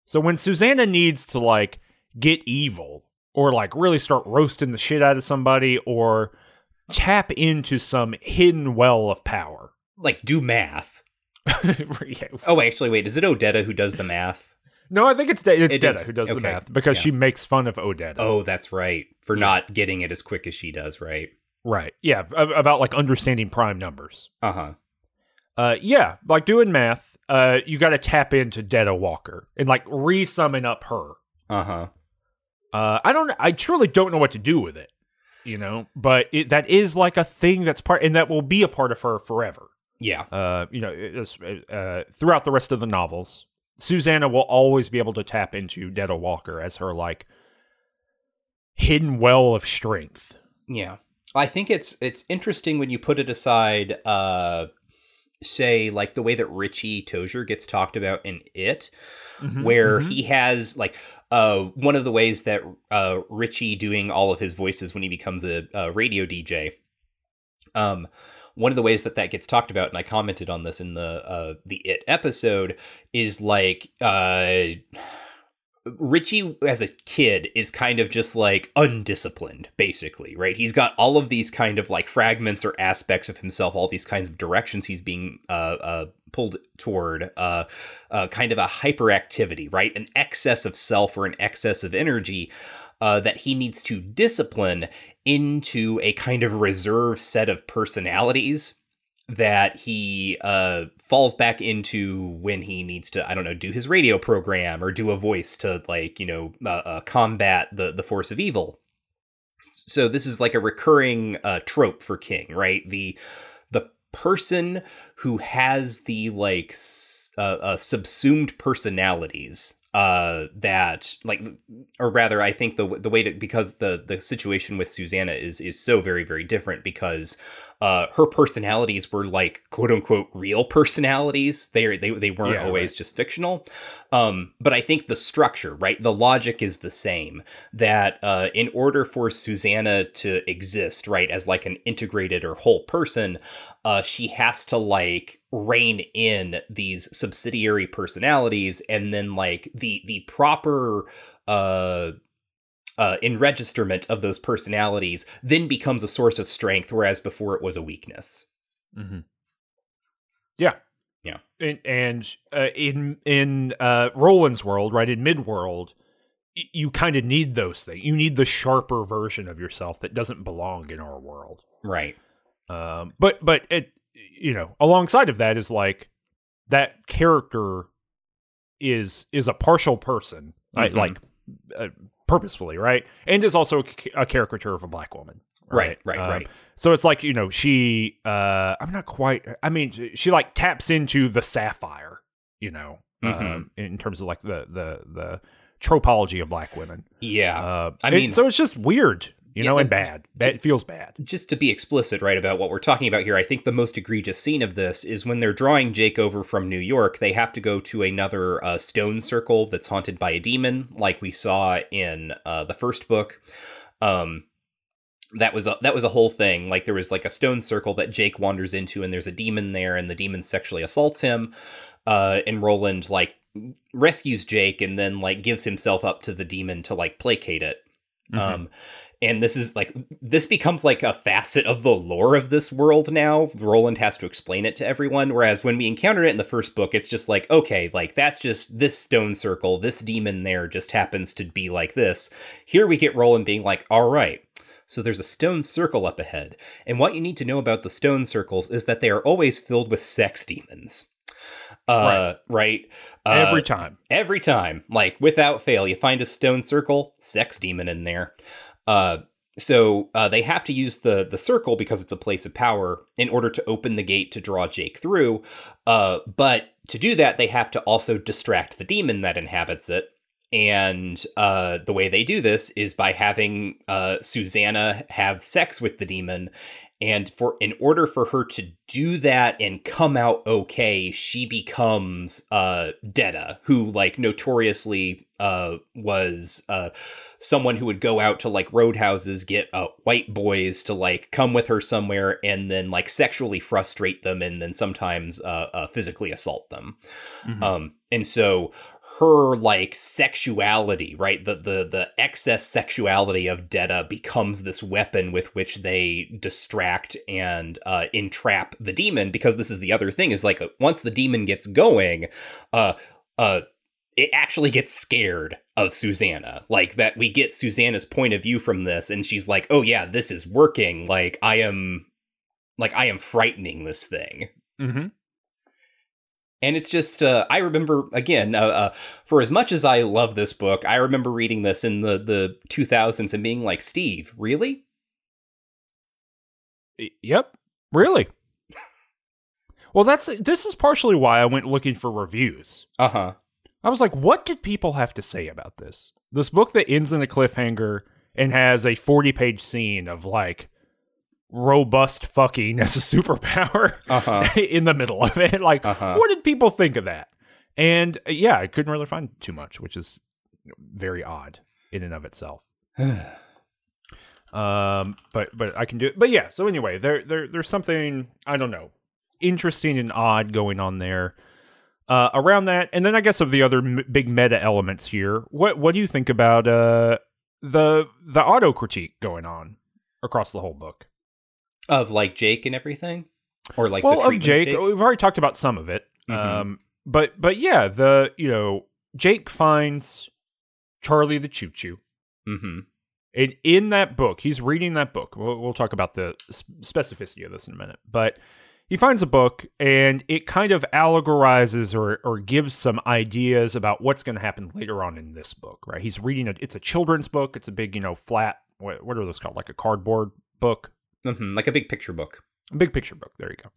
So when Susanna needs to like get evil or like really start roasting the shit out of somebody or tap into some hidden well of power. Like do math. Yeah. Oh, actually, wait. Is it Odetta who does the math? No, I think it's De- it's It Detta is- who does the math because yeah. she makes fun of Odetta. Oh, that's right. For not getting it as quick as she does, right? Right. Yeah, about like understanding prime numbers. Uh-huh. Uh, yeah, like doing math, uh, you got to tap into Detta Walker and like re-summon up her. Uh-huh. Uh, I don't, I truly don't know what to do with it, you know, but it, that is like a thing that's part, and that will be a part of her forever. Yeah. Uh, you know, it uh, throughout the rest of the novels, Susanna will always be able to tap into Detta Walker as her like hidden well of strength. Yeah. I think it's it's interesting when you put it aside uh say like the way that Richie Tozier gets talked about in it Mm-hmm. where he has like uh one of the ways that uh Richie doing all of his voices when he becomes a, a radio DJ um one of the ways that that gets talked about and I commented on this in the uh the it episode is like uh Richie as a kid is kind of just like undisciplined, basically, right? He's got all of these kind of like fragments or aspects of himself, all these kinds of directions he's being uh, uh, pulled toward, uh, uh, kind of a hyperactivity, right? An excess of self or an excess of energy. Uh, that he needs to discipline into a kind of reserve set of personalities that he uh, falls back into when he needs to i don't know do his radio program or do a voice to like you know uh, uh, combat the the force of evil. So this is like a recurring uh, trope for king right? The the person who has the like uh, uh, subsumed personalities uh that like or rather i think the the way to because the the situation with susanna is is so very very different because uh her personalities were like quote unquote real personalities. They are they, they weren't Yeah, always just fictional. Um but i think the structure right the logic is the same that uh in order for susanna to exist right as like an integrated or whole person uh she has to like rein in these subsidiary personalities and then like the the proper uh uh, enregisterment of those personalities then becomes a source of strength, whereas before it was a weakness. Mm-hmm. Yeah, Yeah. and, and uh, in in uh, Roland's world, right in Midworld, y- you kind of need those things. You need the sharper version of yourself that doesn't belong in our world. Right. Um, but but it you know alongside of that is like that character is is a partial person, right? Mhm. Like uh, purposefully, right? And is also a, a caricature of a black woman. Right. Right. Um, right. So it's like you know she. uh I'm not quite. I mean, she- she like taps into the sapphire. You know, Mhm. um, in terms of like the the the tropology of black women. Yeah. Uh, I mean- so it's just weird, you Yeah, know, and bad. It feels bad. just to be explicit, right, about what we're talking about here, I think the most egregious scene of this is when they're drawing Jake over from New York, they have to go to another uh, stone circle that's haunted by a demon, like we saw in uh, the first book. Um, that was a, that was a whole thing. Like there was like a stone circle that Jake wanders into, and there's a demon there, and the demon sexually assaults him. Uh, and Roland like rescues Jake, and then like gives himself up to the demon to like placate it. Um, and this is like this becomes like a facet of the lore of this world now. Roland has to explain it to everyone. Whereas when we encountered it in the first book, it's just like, okay, like that's just this stone circle, this demon there just happens to be like this. Here we get Roland being like, all right. So there's a stone circle up ahead. And what you need to know about the stone circles is that they are always filled with sex demons. Uh, right. Uh, Every time. every time like without fail you find a stone circle sex demon in there uh so uh, they have to use the the circle because it's a place of power in order to open the gate to draw Jake through. Uh, but to do that, they have to also distract the demon that inhabits it. And uh, the way they do this is by having uh, Susanna have sex with the demon. And for in order for her to do that and come out okay, she becomes uh, Detta, who like notoriously uh, was uh, someone who would go out to like roadhouses, get uh, white boys to like come with her somewhere, and then like sexually frustrate them, and then sometimes uh, uh, physically assault them. Mhm. Um, and so her like sexuality, right? The the the excess sexuality of Detta becomes this weapon with which they distract and uh, entrap the demon. Because this is the other thing is like once the demon gets going, uh, uh, it actually gets scared of Susanna. Like that, we get Susanna's point of view from this, and she's like, "Oh yeah, this is working. Like I am, like I am frightening this thing." mm-hmm. And it's just, uh, I remember again, uh, uh, for as much as I love this book, I remember reading this in the the 2000s and being like, Steve, really? Yep. Really. Well, that's this is partially why I went looking for reviews. Uh huh. I was like, what did people have to say about this? This book that ends in a cliffhanger and has a 40 page scene of like robust fucking as a superpower Uh huh. in the middle of it. Like, Uh-huh. what did people think of that? And uh, yeah, I couldn't really find too much, which is very odd in and of itself. Um, but but I can do it. But yeah. So anyway, there there there's something I don't know interesting and odd going on there. uh, around that, and then I guess of the other m- big meta elements here. What what do you think about uh, the the auto critique going on across the whole book? Of like Jake and everything, or like well, of treatment Jake, we've already talked about some of it. Mhm. Um, but but yeah, the you know Jake finds Charlie the Choo Choo. Mm-hmm. And in that book, he's reading that book. We'll, we'll talk about the specificity of this in a minute. But he finds a book and it kind of allegorizes or, or gives some ideas about what's going to happen later on in this book, right? He's reading it. It's a children's book. It's a big, you know, flat, what, what are those called? Like a cardboard book? Mm-hmm. Like a big picture book. A big picture book. There you go.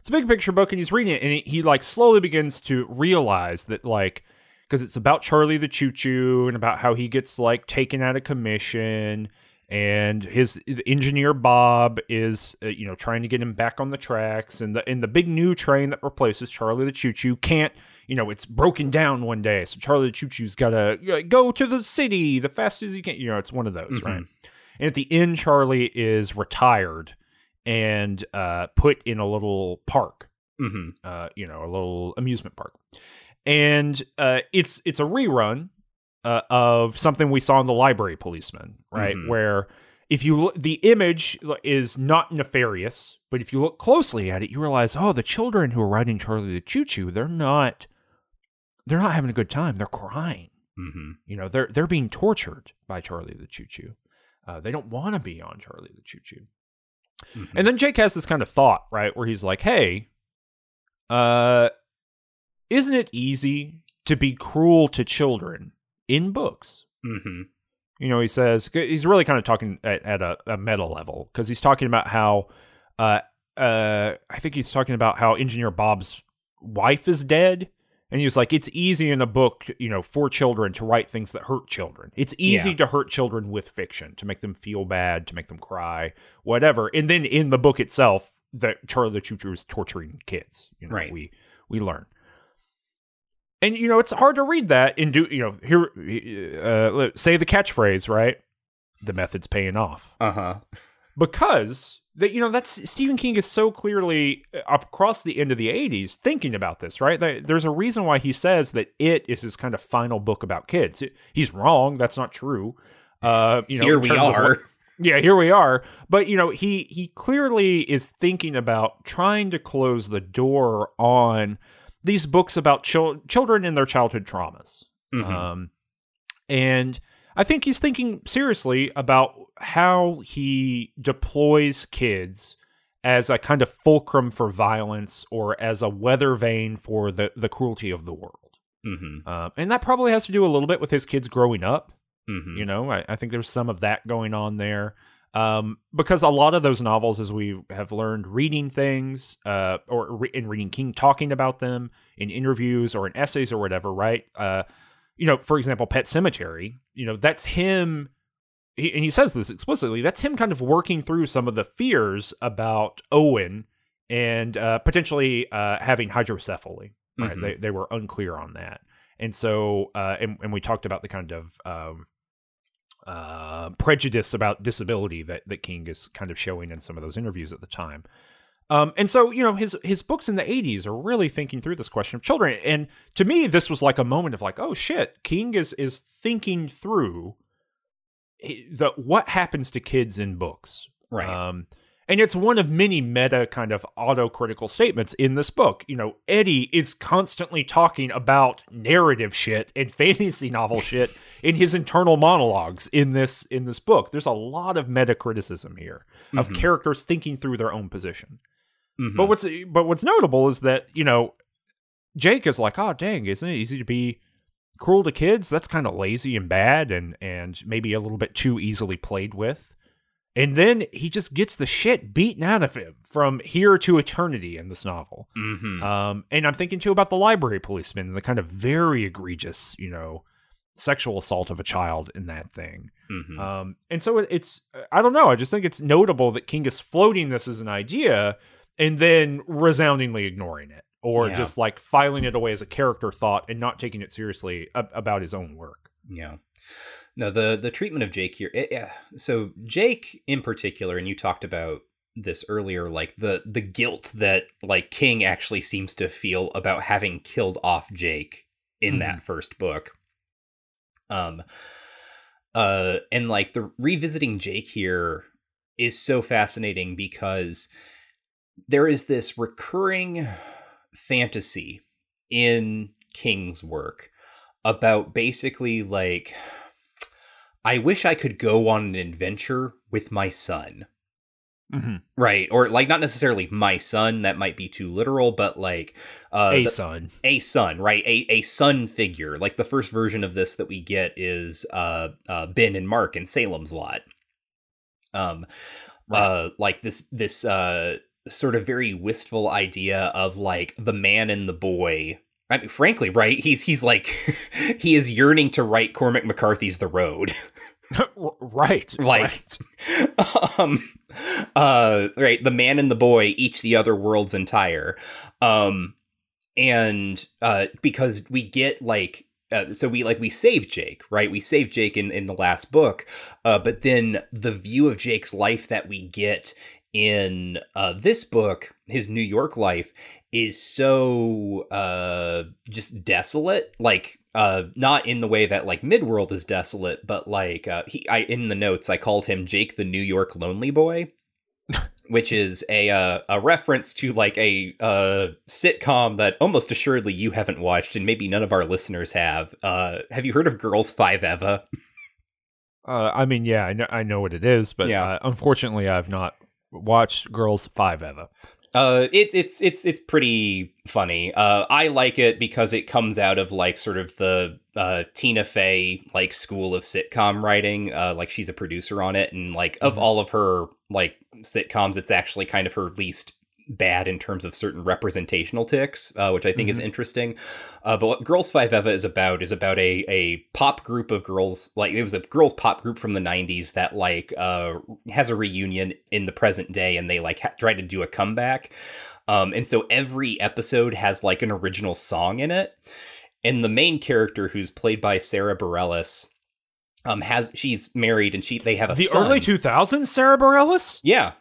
It's a big picture book, and he's reading it, and he, he like slowly begins to realize that like because it's about Charlie the Choo Choo and about how he gets like taken out of commission, and his the engineer Bob is uh, you know trying to get him back on the tracks, and the and the big new train that replaces Charlie the Choo Choo can't. You know, it's broken down one day, so Charlie the Choo Choo's got to go to the city the fastest he can. You know, it's one of those, Mhm. right? And at the end, Charlie is retired and uh, put in a little park, Mm-hmm. uh, you know, a little amusement park. And uh, it's it's a rerun uh, of something we saw in the library policeman, right? Mhm. Where if you look, the image is not nefarious, but if you look closely at it, you realize, oh, the children who are riding Charlie the Choo Choo, they're not, they're not having a good time. They're crying. Mm-hmm. You know, they're they're being tortured by Charlie the Choo Choo. Uh, they don't want to be on Charlie the Choo Choo. Mm-hmm. And then Jake has this kind of thought, right, where he's like, "Hey, uh, isn't it easy to be cruel to children in books?" mm-hmm. You know, he says he's really kind of talking at, at a, a meta level because he's talking about how, uh, uh, I think he's talking about how Engineer Bob's wife is dead, and he was like, "It's easy in a book, you know, for children to write things that hurt children. It's easy Yeah. to hurt children with fiction, to make them feel bad, to make them cry, whatever." And then in the book itself, that Charlie the Choo is torturing kids. You know, Right. we we learn. And you know, it's hard to read that and do you know here uh, say the catchphrase right. The method's paying off Uh-huh. Because that you know that's Stephen King is so clearly uh, across the end of the 80s thinking about this, right? There's a reason why he says that it is his kind of final book about kids. He's wrong, that's not true. Uh, you know, Here we are. what- yeah, here we are. But you know, he he clearly is thinking about trying to close the door on these books about chil- children and their childhood traumas. Mhm. Um, and I think he's thinking seriously about how he deploys kids as a kind of fulcrum for violence or as a weather vane for the, the cruelty of the world. Mhm. Um, and that probably has to do a little bit with his kids growing up. Mhm. You know, I, I think there's some of that going on there. Um, because a lot of those novels, as we have learned, reading things, uh, or re- in reading King talking about them in interviews or in essays or whatever, right? Uh, you know, for example, Pet Sematary, you know, that's him, he, and he says this explicitly. That's him kind of working through some of the fears about Owen and uh, potentially uh, having hydrocephaly. Right? Mhm. They they were unclear on that, and so uh, and and we talked about the kind of um, uh, prejudice about disability that that King is kind of showing in some of those interviews at the time. Um, and so you know his his books in the 80s are really thinking through this question of children and to me this was like a moment of like oh shit king is is thinking through the what happens to kids in books Right. um, and it's one of many meta kind of autocritical statements in this book. You know, Eddie is constantly talking about narrative shit and fantasy novel shit in his internal monologues in this in this book. There's a lot of meta criticism here of Mhm. characters thinking through their own position. Mhm. But what's but what's notable is that you know Jake is like, oh dang, isn't it easy to be cruel to kids? That's kind of lazy and bad, and and maybe a little bit too easily played with. And then he just gets the shit beaten out of him from here to eternity in this novel. Mhm. Um, and I'm thinking too about the library policeman and the kind of very egregious, you know, sexual assault of a child in that thing. Mhm. Um, and so it, it's, I don't know. I just think it's notable that King is floating this as an idea and then resoundingly ignoring it or Yeah. just like filing it away as a character thought and not taking it seriously ab- about his own work. Yeah. No, the the treatment of Jake here. It, yeah. So Jake in particular, and you talked about this earlier like the the guilt that like king actually seems to feel about having killed off jake in Mhm. that first book um uh and like the revisiting jake here is so fascinating because there is this recurring fantasy in king's work about basically like i wish i could go on an adventure with my son Mhm. Right. Or like not necessarily my son, that might be too literal, but like uh a the- son. a son, right? A a son figure. Like the first version of this that we get is uh uh Ben and Mark in Salem's Lot. Um uh like this this uh sort of very wistful idea of like the man and the boy. I mean, frankly, right? He's he's like he is yearning to write Cormac McCarthy's The Road. right. like right. um uh right the man and the boy each the other world's entire um and uh because we get like uh, so we like we save Jake, right? We save Jake in in the last book, uh, but then the view of Jake's life that we get in uh, this book, his New York life, is so uh, just desolate. Like uh, not in the way that like Midworld is desolate, but like uh, he, I in the notes I called him Jake the New York Lonely Boy. which is a uh, a reference to like a uh, sitcom that almost assuredly you haven't watched, and maybe none of our listeners have. Uh, have you heard of Girls Five Eva? Uh, I mean, yeah, I know, I know what it is, but Yeah. uh, unfortunately, I've not watched Girls Five Eva. Uh, it's it's it's it's pretty funny. Uh, I like it because it comes out of like sort of the uh, Tina Fey like school of sitcom writing. Uh, like she's a producer on it, and like of Mhm. all of her like sitcoms, it's actually kind of her least bad in terms of certain representational ticks, uh, which I think is Mhm. interesting. Uh, but what Girls Five Eva is about is about a a pop group of girls. Like it was a girls pop group from the '90s that like uh, has a reunion in the present day, and they like ha- try to do a comeback. Um, and so every episode has like an original song in it. And the main character, who's played by Sara Bareilles, um, has she's married and she they have a The son. early 2000s, Sara Bareilles? yeah,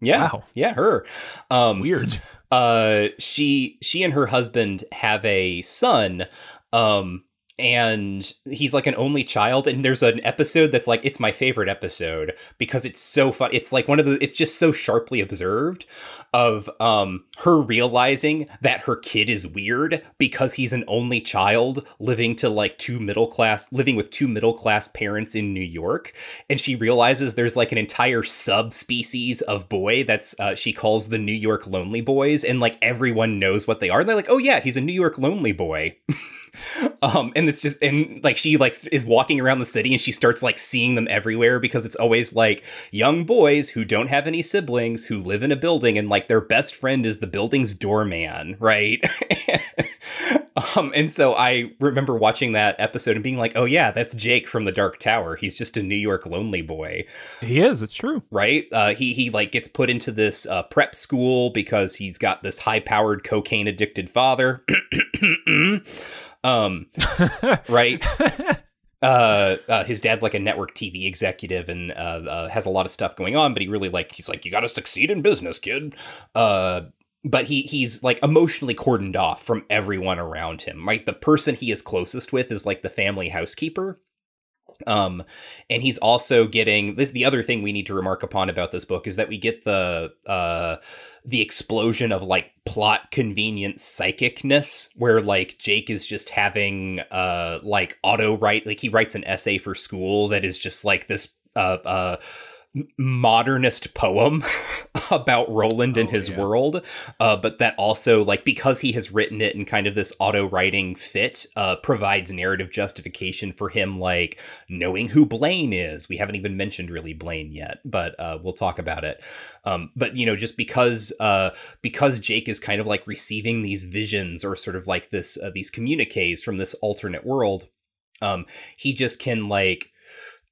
yeah, Wow. yeah, her. Um, Weird. uh she she and her husband have a son um and he's like an only child and there's an episode that's like it's my favorite episode because it's so fun it's like one of the it's just so sharply observed of um her realizing that her kid is weird because he's an only child living to like two middle class living with two middle class parents in New York. And she realizes there's like an entire subspecies of boy that's uh, she calls the New York lonely boys. And like everyone knows what they are. And they're like oh yeah he's a New York lonely boy. Um and it's just and like she like is walking around the city and she starts like seeing them everywhere because it's always like young boys who don't have any siblings who live in a building and like their best friend is the building's doorman right um and so i remember watching that episode and being like oh yeah that's jake from the dark tower he's just a new york lonely boy He is, it's true. right? Uh, he he like gets put into this uh, prep school because he's got this high powered cocaine addicted father. um, right. Uh, uh, his dad's like a network TV executive and uh, uh, has a lot of stuff going on, but he really like he's like you got to succeed in business, kid. Uh, but he he's like emotionally cordoned off from everyone around him. Right, the person he is closest with is like the family housekeeper. Um, and he's also getting the, the other thing we need to remark upon about this book is that we get the uh the explosion of like plot convenience psychicness where like Jake is just having uh like auto write like he writes an essay for school that is just like this uh uh modernist poem about Roland and Oh, his yeah. world uh, but that also like because he has written it in kind of this auto writing fit uh, provides narrative justification for him like knowing who Blaine is. We haven't even mentioned really Blaine yet, but uh, we'll talk about it. Um, but you know, just because uh, because Jake is kind of like receiving these visions or sort of like this uh, these communiques from this alternate world, um, he just can like.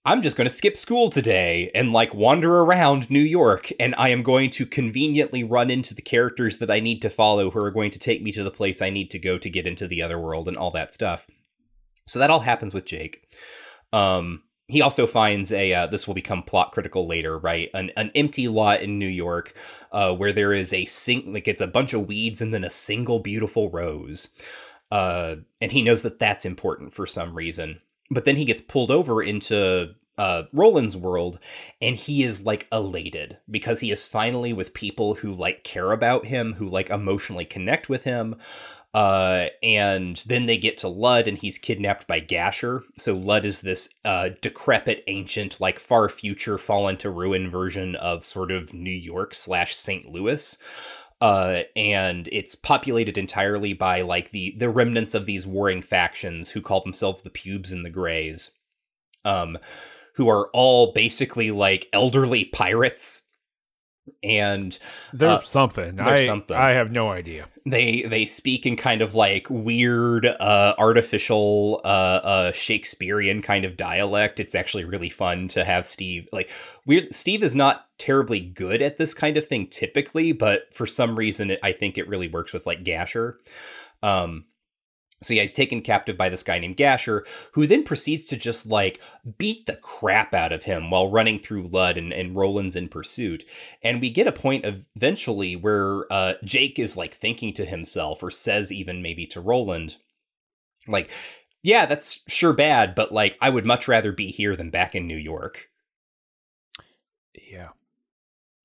I'm just going to skip school today and like wander around New York, and I am going to conveniently run into the characters that I need to follow who are going to take me to the place I need to go to get into the other world and all that stuff. So that all happens with Jake. Um, he also finds a uh, this will become plot critical later right an, an empty lot in new york uh, where there is a sing like it's a bunch of weeds and then a single beautiful rose uh, and he knows that that's important for some reason but then he gets pulled over into uh, Roland's world, and he is like elated because he is finally with people who like care about him, who like emotionally connect with him. Uh, and then they get to Lud, and he's kidnapped by Gasher. So Lud is this uh, decrepit, ancient, like far future, fallen to ruin version of sort of New York slash St. Louis uh, and it's populated entirely by like the the remnants of these warring factions who call themselves the Pubes and the Greys, um, who are all basically like elderly pirates and They're uh, something. they're I, something. I have no idea. they they speak in kind of like weird uh artificial uh uh shakespearean kind of dialect it's actually really fun to have steve like weird steve is not terribly good at this kind of thing typically but for some reason it, i think it really works with like gasher um so yeah, he's taken captive by this guy named Gasher, who then proceeds to just like beat the crap out of him while running through Lud and, and Roland's in pursuit. And we get a point eventually where uh, Jake is like thinking to himself, or says even maybe to Roland, like, yeah, that's sure bad, but like, I would much rather be here than back in New York. Yeah,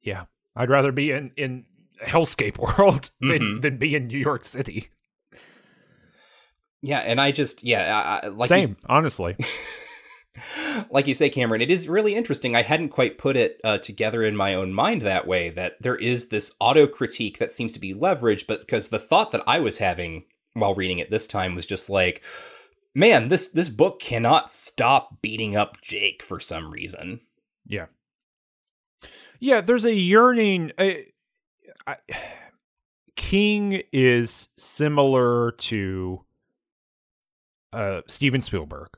yeah. I'd rather be in in hellscape world than, Mhm. than be in New York City. Yeah, and I just, yeah, I, like Same, honestly. like you say, Cameron, it is really interesting. I hadn't quite put it uh, together in my own mind that way. That there is this auto critique that seems to be leveraged, but because the thought that I was having while reading it this time was just like, man, this this book cannot stop beating up Jake for some reason. Yeah. Yeah, there's a yearning. I, I, King is similar to uh, Steven Spielberg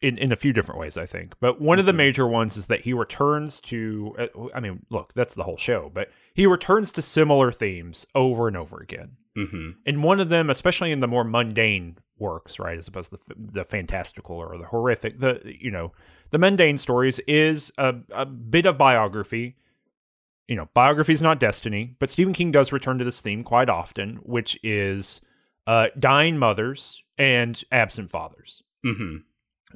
in, in a few different ways, I think. But one of the Mhm. major ones is that he returns to, uh, I mean, look, that's the whole show, but he returns to similar themes over and over again. hmm And one of them, especially in the more mundane works, right, as opposed to the, the fantastical or the horrific, the you know, the mundane stories is a, a bit of biography. You know, biography is not destiny, but Stephen King does return to this theme quite often, which is uh, dying mothers and absent fathers, hmm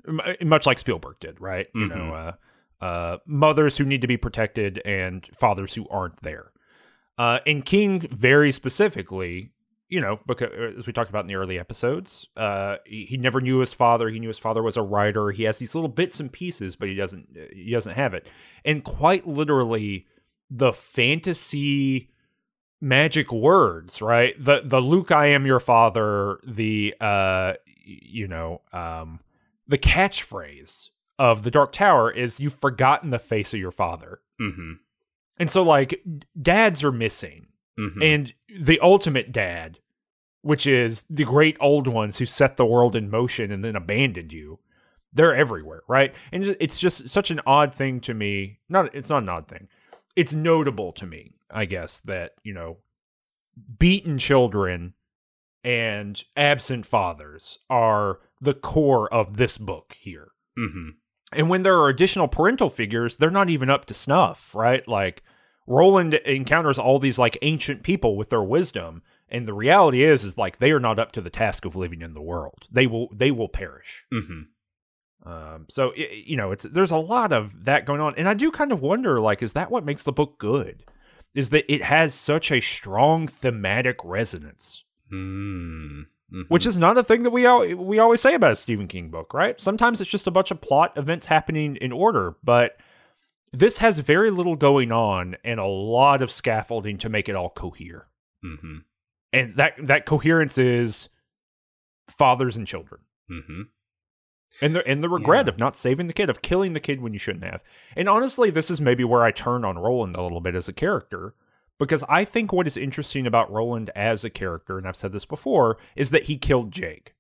M- much like Spielberg did, right? You know, uh, uh, mothers who need to be protected and fathers who aren't there. Uh, and King very specifically, you know, because as we talked about in the early episodes, uh, he, he never knew his father. He knew his father was a writer. He has these little bits and pieces, but he doesn't. He doesn't have it. And quite literally, the fantasy magic words, right? The the Luke, I am your father. The uh, you know, um, the catchphrase of the Dark Tower is "You've forgotten the face of your father." hmm And so, like, dads are missing. hmm And the ultimate dad, which is the great old ones who set the world in motion and then abandoned you, they're everywhere, right? And it's just such an odd thing to me. Not, it's not an odd thing. It's notable to me, I guess, that, you know, beaten children and absent fathers are the core of this book here. hmm And when there are additional parental figures, they're not even up to snuff, right? Like Roland encounters all these like ancient people with their wisdom, and the reality is is like they are not up to the task of living in the world. They will they will perish. hmm Um, so i you know, it's there's a lot of that going on, and I do kind of wonder, like, is that what makes the book good? Is that it has such a strong thematic resonance, mm which is not a thing that we al- we always say about a Stephen King book, right? Sometimes it's just a bunch of plot events happening in order, but this has very little going on and a lot of scaffolding to make it all cohere. hmm And that that coherence is fathers and children. hmm And the and the regret Yeah. of not saving the kid, of killing the kid when you shouldn't have. And honestly, this is maybe where I turn on Roland a little bit as a character. Because I think what is interesting about Roland as a character, and I've said this before, is that he killed Jake.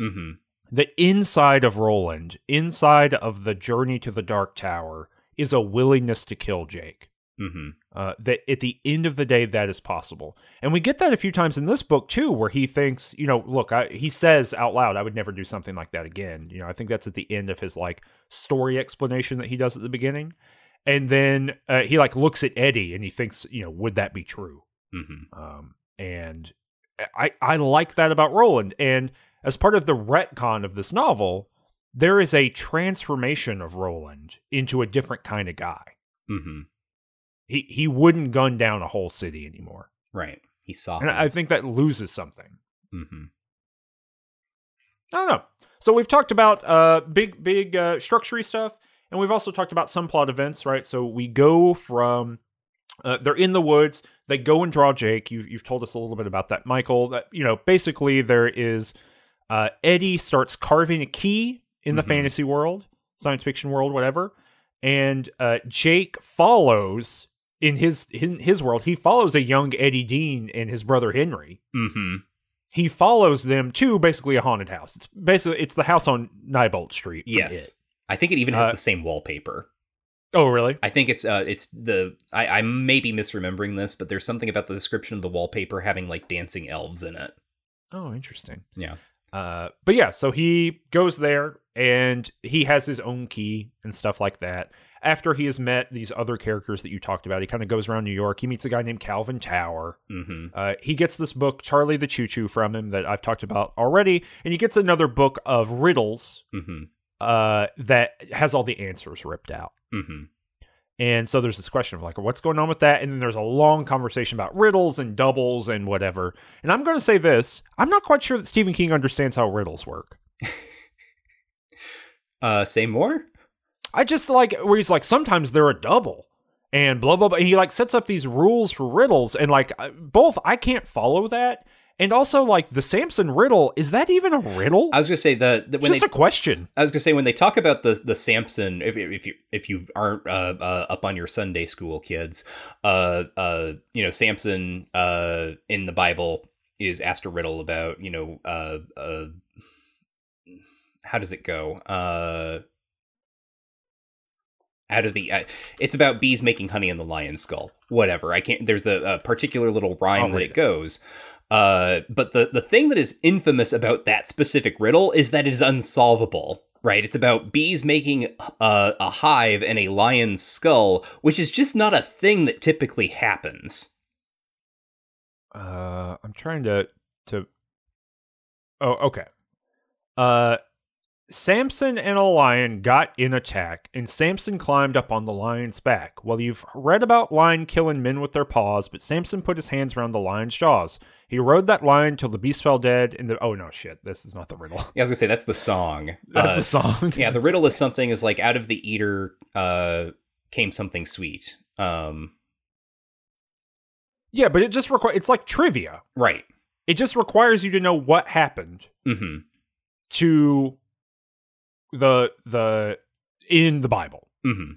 hmm The inside of Roland, inside of the journey to the Dark Tower, is a willingness to kill Jake. Mm-hmm. Uh, that at the end of the day, that is possible, and we get that a few times in this book too, where he thinks, you know, look, I, he says out loud, "I would never do something like that again." You know, I think that's at the end of his like story explanation that he does at the beginning, and then uh, he like looks at Eddie and he thinks, you know, would that be true? Mm-hmm. Um, and I I like that about Roland, and as part of the retcon of this novel, there is a transformation of Roland into a different kind of guy. Mm-hmm. He he wouldn't gun down a whole city anymore. Right. He saw. And I think that loses something. Mm-hmm. I don't know. So we've talked about uh big big uh structury stuff and we've also talked about some plot events, right? So we go from uh, they're in the woods. They go and draw Jake. You, you've told us a little bit about that, Michael. That you know, basically, there is uh, Eddie starts carving a key in the Mhm. fantasy world, science fiction world, whatever, and uh, Jake follows in his in his world. He follows a young Eddie Dean and his brother Henry. Mm-hmm. He follows them to basically a haunted house. It's basically it's the house on Neibolt Street. Yes. It. I think it even has Uh, the same wallpaper. Oh, really? I think it's uh it's the I, I may be misremembering this, but there's something about the description of the wallpaper having like dancing elves in it. Oh, interesting. Yeah. Uh, but yeah, so he goes there and he has his own key and stuff like that. After he has met these other characters that you talked about, he kind of goes around New York. He meets a guy named Calvin Tower. Mm-hmm. Uh, he gets this book, Charlie the Choo Choo, from him that I've talked about already, and he gets another book of riddles Mm-hmm. uh, that has all the answers ripped out. Mm-hmm. And so there's this question of like, what's going on with that? And then there's a long conversation about riddles and doubles and whatever. And I'm going to say this I'm not quite sure that Stephen King understands how riddles work. Uh say more? I just like where he's like, sometimes they're a double and blah, blah, blah. He like sets up these rules for riddles. And like, both, I can't follow that. And also, like, the Samson riddle, is that even a riddle? I was gonna say the, the when just they a question. I was gonna say when they talk about the the Samson, if if you if you aren't uh, uh, up on your Sunday school kids, uh, uh, you know Samson uh, in the Bible is asked a riddle about you know uh, uh, how does it go? Uh, out of the, uh, it's about bees making honey in the lion's skull. Whatever. I can't. There's a, a particular little rhyme that it it. goes. Uh, but the the thing that is infamous about that specific riddle is that it is unsolvable. Right? It's about bees making uh, a hive in a lion's skull, which is just not a thing that typically happens. Uh, I'm trying to to. Oh, okay. Uh, Samson and a lion got in attack, and Samson climbed up on the lion's back. Well, you've read about lion killing men with their paws, but Samson put his hands around the lion's jaws. He rode that lion till the beast fell dead. And the oh no, shit, this is not the riddle. Yeah, I was gonna say that's the song. That's Uh, the song. yeah, the riddle is something is like out of the eater uh, came something sweet. Um, yeah, but it just requires. It's like trivia. right. It just requires you to know what happened Mm-hmm. to the the in the Bible. Mm-hmm.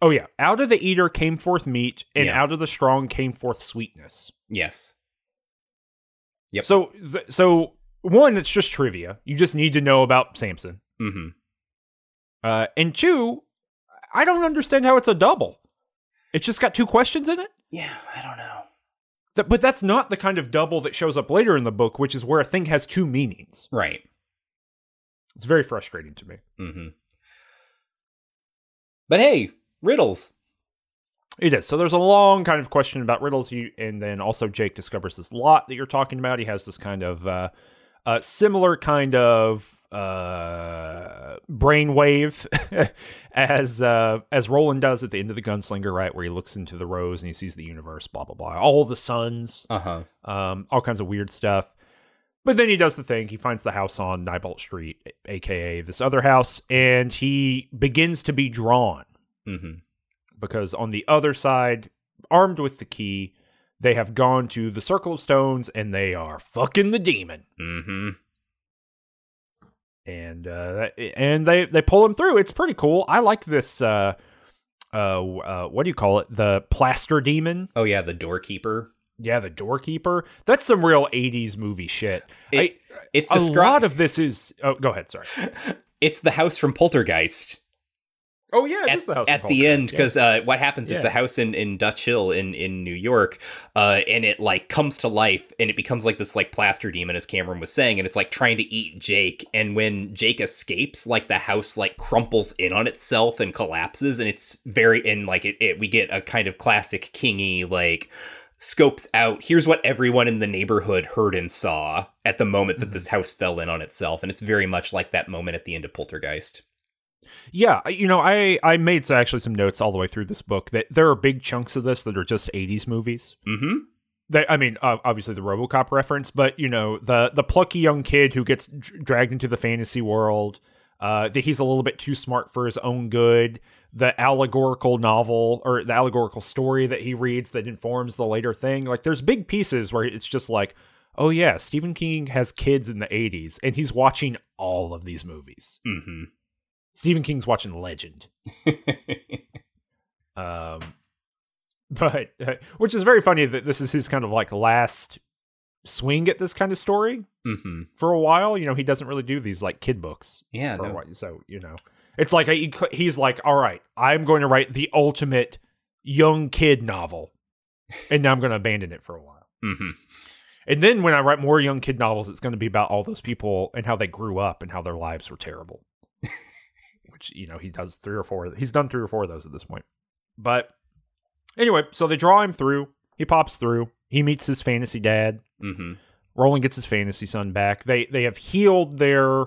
Oh yeah, out of the eater came forth meat, and Yeah. out of the strong came forth sweetness. Yes. Yep. So, th- so one, it's just trivia. You just need to know about Samson. Mm-hmm. Uh, and two, I don't understand how it's a double. It's just got two questions in it. Yeah, I don't know. Th- but that's not the kind of double that shows up later in the book, which is where a thing has two meanings. Right. It's very frustrating to me. Mm-hmm. But hey, riddles. It is. So there's a long kind of question about riddles, you, and then also Jake discovers this lot that you're talking about. He has this kind of uh, uh, similar kind of uh, brainwave as uh, as Roland does at the end of the Gunslinger, right, where he looks into the rose and he sees the universe, blah blah blah, all the suns, Uh huh. um, all kinds of weird stuff. But then he does the thing. He finds the house on Neibolt Street, aka this other house, and he begins to be drawn Mm-hmm. because on the other side, armed with the key, they have gone to the Circle of Stones and they are fucking the demon. Mm-hmm. And uh, and they they pull him through. It's pretty cool. I like this. Uh, uh, uh, what do you call it? The plaster demon. Oh yeah, the doorkeeper. Yeah, the doorkeeper. That's some real '80s movie shit. It- It's I, a described. lot of this is. Oh, go ahead. Sorry. it's the house from Poltergeist. Oh yeah, it at, is the house at the end because uh, what happens it's a house in, in dutch hill in, in new york uh, and it like comes to life and it becomes like this like plaster demon as cameron was saying and it's like trying to eat jake and when jake escapes like the house like crumples in on itself and collapses and it's very and like it, it we get a kind of classic kingy like scopes out here's what everyone in the neighborhood heard and saw at the moment that Mhm. this house fell in on itself and it's very much like that moment at the end of poltergeist Yeah, you know, I I made actually some notes all the way through this book that there are big chunks of this that are just '80s movies. mm-hmm They, I mean, uh, obviously the RoboCop reference, but you know, the the plucky young kid who gets dr- dragged into the fantasy world, uh, that he's a little bit too smart for his own good. The allegorical novel or the allegorical story that he reads that informs the later thing. Like, there's big pieces where it's just like, oh yeah, Stephen King has kids in the '80s, and he's watching all of these movies. mm-hmm Stephen King's watching Legend. Um, but uh, which is very funny that this is his kind of like last swing at this kind of story mm-hmm for a while. You know, he doesn't really do these like kid books Yeah, for a no. while. So you know, it's like he, he's like, all right, I'm going to write the ultimate young kid novel, and now I'm going to abandon it for a while. Mm-hmm. And then when I write more young kid novels, it's going to be about all those people and how they grew up and how their lives were terrible. Which, you know, he does three or four. He's done three or four of those at this point. But anyway, so they draw him through. He pops through. He meets his fantasy dad. Mm-hmm. Roland gets his fantasy son back. They they have healed their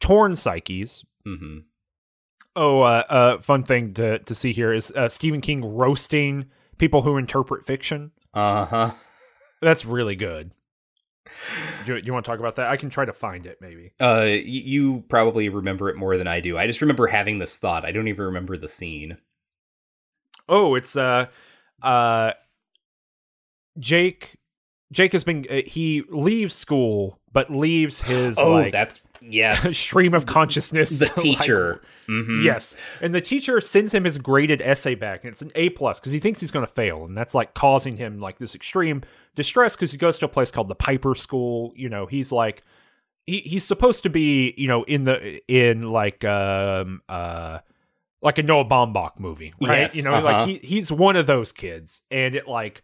torn psyches. Mm-hmm. Oh, uh, uh, fun thing to to see here is uh, Stephen King roasting people who interpret fiction. Uh-huh. That's really good. Do, do you want to talk about that? I can try to find it, maybe. Uh, you probably remember it more than I do. I just remember having this thought. I don't even remember the scene. Oh, it's uh, uh, Jake. Jake has been. Uh, he leaves school, but leaves his oh, like that's yes. stream of consciousness. the like, teacher. Mhm. Yes, and the teacher sends him his graded essay back, and it's an A plus because he thinks he's going to fail, and that's like causing him like this extreme distress because he goes to a place called the Piper School. You know, he's like he he's supposed to be you know in the in like um uh like a Noah Baumbach movie, right? Yes, you know, uh-huh. like he he's one of those kids, and it like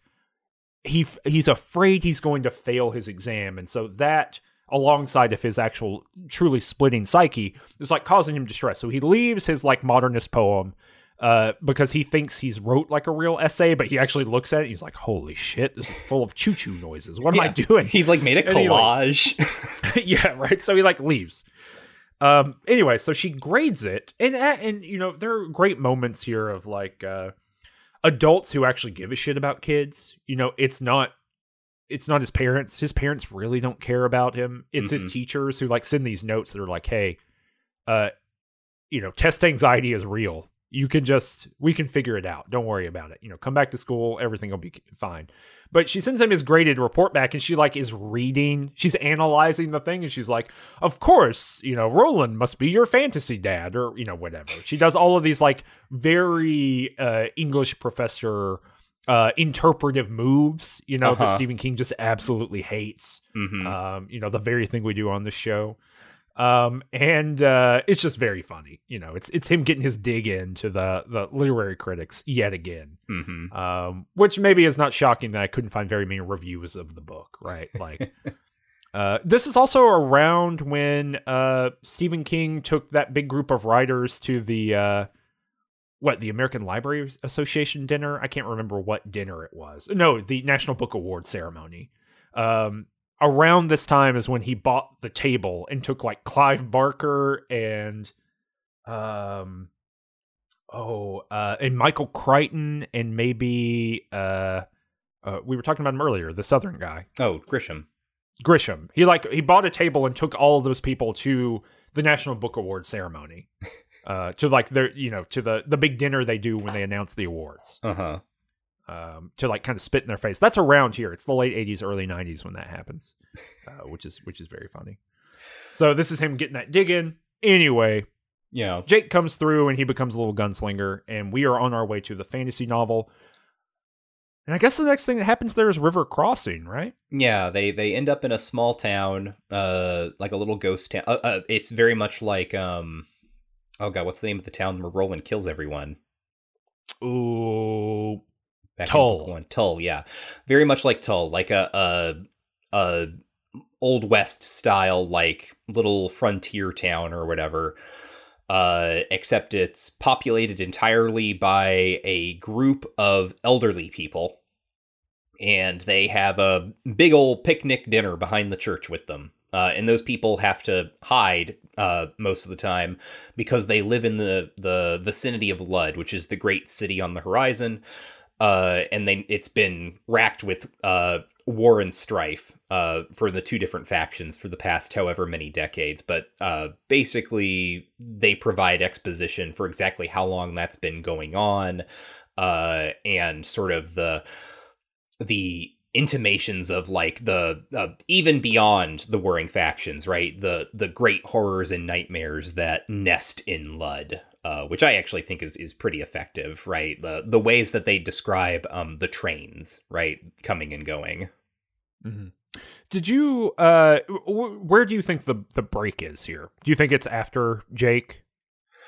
he he's afraid he's going to fail his exam, and so that alongside of his actual truly splitting psyche is like causing him distress. So he leaves his like modernist poem uh, because he thinks he's wrote like a real essay, but he actually looks at it. And he's like, "Holy shit, this is full of choo choo noises. What am I doing?" He's like made a he, like- collage. yeah, right. So he like leaves. Um. Anyway, so she grades it, and and you know there are great moments here of like uh, adults who actually give a shit about kids. You know, it's not it's not his parents. His parents really don't care about him. It's his Mhm. teachers who like send these notes that are like, "Hey, uh, you know, test anxiety is real. You can just we can figure it out. Don't worry about it. You know, come back to school, everything will be fine." But she sends him his graded report back, and she like is reading. She's analyzing the thing, and she's like, "Of course, you know, Roland must be your fantasy dad, or you know, whatever." She does all of these like very uh, English professor uh, interpretive moves, you know, that Uh-huh. Stephen King just absolutely hates. Mhm. Um, you know, the very thing we do on the show. Um, and uh, it's just very funny. You know, it's it's him getting his dig into the the literary critics yet again. Mhm. Um, which maybe is not shocking that I couldn't find very many reviews of the book, right? Like uh, this is also around when uh, Stephen King took that big group of writers to the uh, what the American Library Association dinner. I can't remember what dinner it was. No, the National Book Award ceremony. Um, around this time is when he bought the table and took like Clive Barker and um oh uh and Michael Crichton and maybe uh, uh we were talking about him earlier, the Southern guy. Oh, Grisham. Grisham. He like he bought a table and took all of those people to the National Book Award ceremony. Uh, to like their you know to the the big dinner they do when they announce the awards Uh huh. Um, to like kind of spit in their face. That's around here. It's the late '80s, early '90s when that happens, uh, which is which is very funny. So this is him getting that dig in. Anyway, Yeah. Jake comes through and he becomes a little gunslinger, and we are on our way to the fantasy novel. And I guess the next thing that happens there is River Crossing, right? Yeah, they they end up in a small town, uh, like a little ghost town. Uh, uh, it's very much like um, Oh god, what's the name of the town where Roland kills everyone? Ooh, Back Tull. one. Tull, yeah, very much like Tull, like a a, a old west style, like little frontier town or whatever. Uh, except it's populated entirely by a group of elderly people, and they have a big old picnic dinner behind the church with them. Uh, and those people have to hide uh, most of the time because they live in the the vicinity of Lud, which is the great city on the horizon uh, and then it's been racked with uh, war and strife uh, for the two different factions for the past however many decades. But uh, basically, they provide exposition for exactly how long that's been going on, uh, and sort of the the intimations of like the uh, even beyond the warring factions right the the great horrors and nightmares that nest in lud uh, which I actually think is is pretty effective, right? The the ways that they describe um the trains, right, coming and going. did you? Uh, w- where do you think the the break is here? Do you think it's after Jake?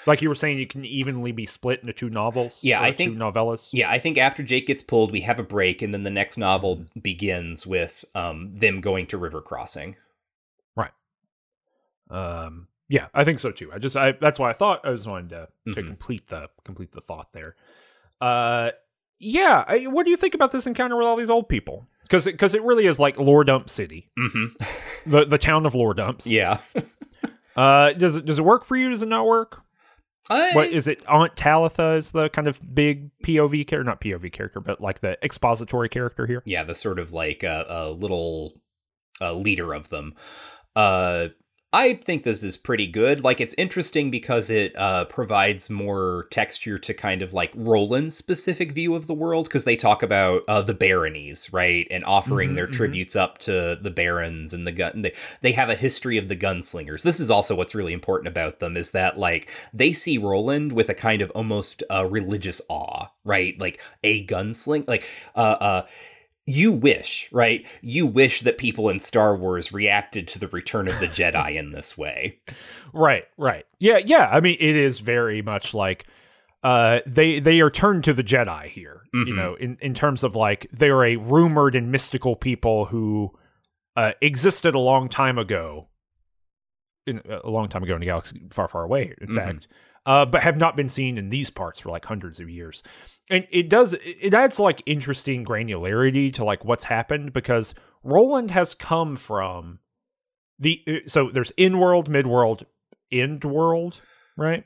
Like you were saying, you can evenly be split into two novels. Yeah, or I two think- novellas. Yeah, I think after Jake gets pulled, we have a break, and then the next novel begins with um them going to River Crossing. Right. Um, yeah, I think so too. I just I that's why I thought I just wanted to to Mhm. complete the complete the thought there. Uh, yeah. I, what do you think about this encounter with all these old people? Because because it, really is like Lore Dump City, Mm-hmm. the the town of Lore Dumps. Yeah. Uh, does it does it work for you? Does it not work? I, What is it? Aunt Talitha is the kind of big POV character, not POV character, but like the expository character here. yeah, the sort of like a, a little uh, leader of them. Uh, I think this is pretty good. Like, it's interesting because it uh, provides more texture to kind of like Roland's specific view of the world because they talk about uh, the baronies, right, and offering Mhm, their mhm. tributes up to the barons and the gun. They they have a history of the gunslingers. This is also what's really important about them is that like they see Roland with a kind of almost uh, religious awe, right? Like a gunsling, like uh, uh, you wish, right? You wish that people in Star Wars reacted to the Return of the Jedi in this way. Right, right. Yeah, yeah. I mean, it is very much like uh they they are turned to the Jedi here. You Mhm. know, in in terms of like they are a rumored and mystical people who uh existed a long time ago. In, a long time ago in a galaxy far, far away, in Mhm. fact, uh, but have not been seen in these parts for like hundreds of years. And it does it adds like interesting granularity to like what's happened because Roland has come from the uh, so there's in world, mid world, end world, right?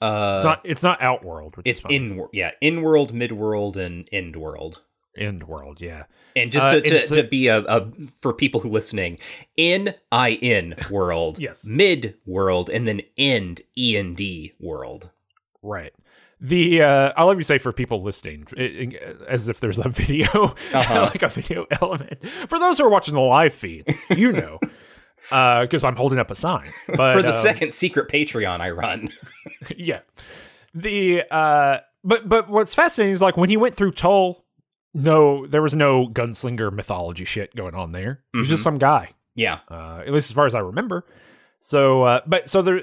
Uh, It's not it's not out world, which it's in yeah, in world, mid world, and end world. end world, yeah. And just Uh, to, to, to be a, a for people who listening, in I in world, Yes. mid world, and then end E and D world. Right. The uh, I'll let you say for people listening, it- it- as if there's a video, Uh-huh. like a video element. For those who are watching the live feed, you know, because I'm holding up a sign. But for the um, second secret Patreon I run. yeah. The uh but but what's fascinating is like when he went through Tull, no, there was no gunslinger mythology shit going on there. He was just Mhm. some guy. yeah. Uh at least as far as I remember. So uh but so there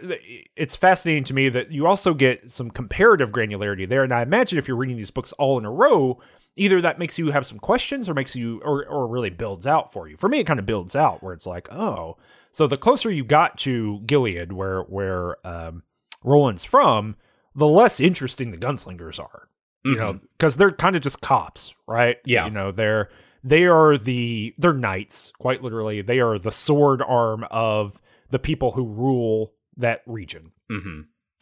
it's fascinating to me that you also get some comparative granularity there and I imagine if you're reading these books all in a row, either that makes you have some questions or makes you or or really builds out for you. For me it kind of builds out where it's like, "Oh, so the closer you got to Gilead where where um Roland's from, the less interesting the gunslingers are. You know, because they're kind of just cops, right? Yeah. You know, they're they are the they're knights, quite literally. They are the sword arm of the people who rule that region. hmm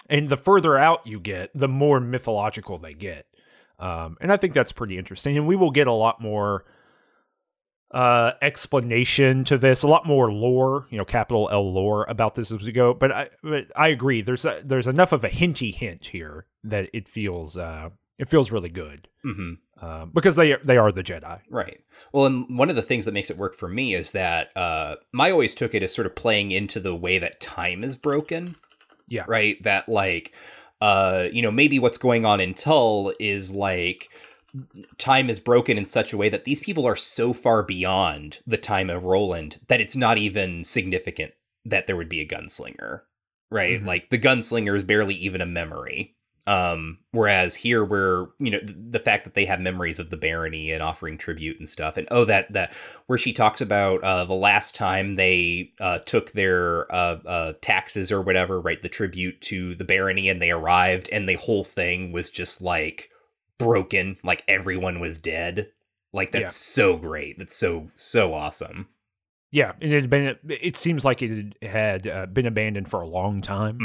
And the further out you get, the more mythological they get. Um, and I think that's pretty interesting. And we will get a lot more uh explanation to this a lot more lore you know capital l lore about this as we go but i but i agree there's a, there's enough of a hinty hint here that it feels uh it feels really good hmm uh, because they they are the jedi Right. Well, and one of the things that makes it work for me is that uh, I always took it as sort of playing into the way that time is broken. Yeah. Right. That like, uh, you know, maybe what's going on in Tull is like time is broken in such a way that these people are so far beyond the time of Roland that it's not even significant that there would be a gunslinger. right? Mhm. Like the gunslinger is barely even a memory. Um, whereas here, we're you know the fact that they have memories of the barony and offering tribute and stuff, and oh that that where she talks about uh, the last time they uh, took their uh, uh, taxes or whatever, right? The tribute to the barony, and they arrived, and the whole thing was just like broken, like everyone was dead. Like that's Yeah. so great. That's so so awesome. Yeah, and it had been. It seems like it had uh, been abandoned for a long time.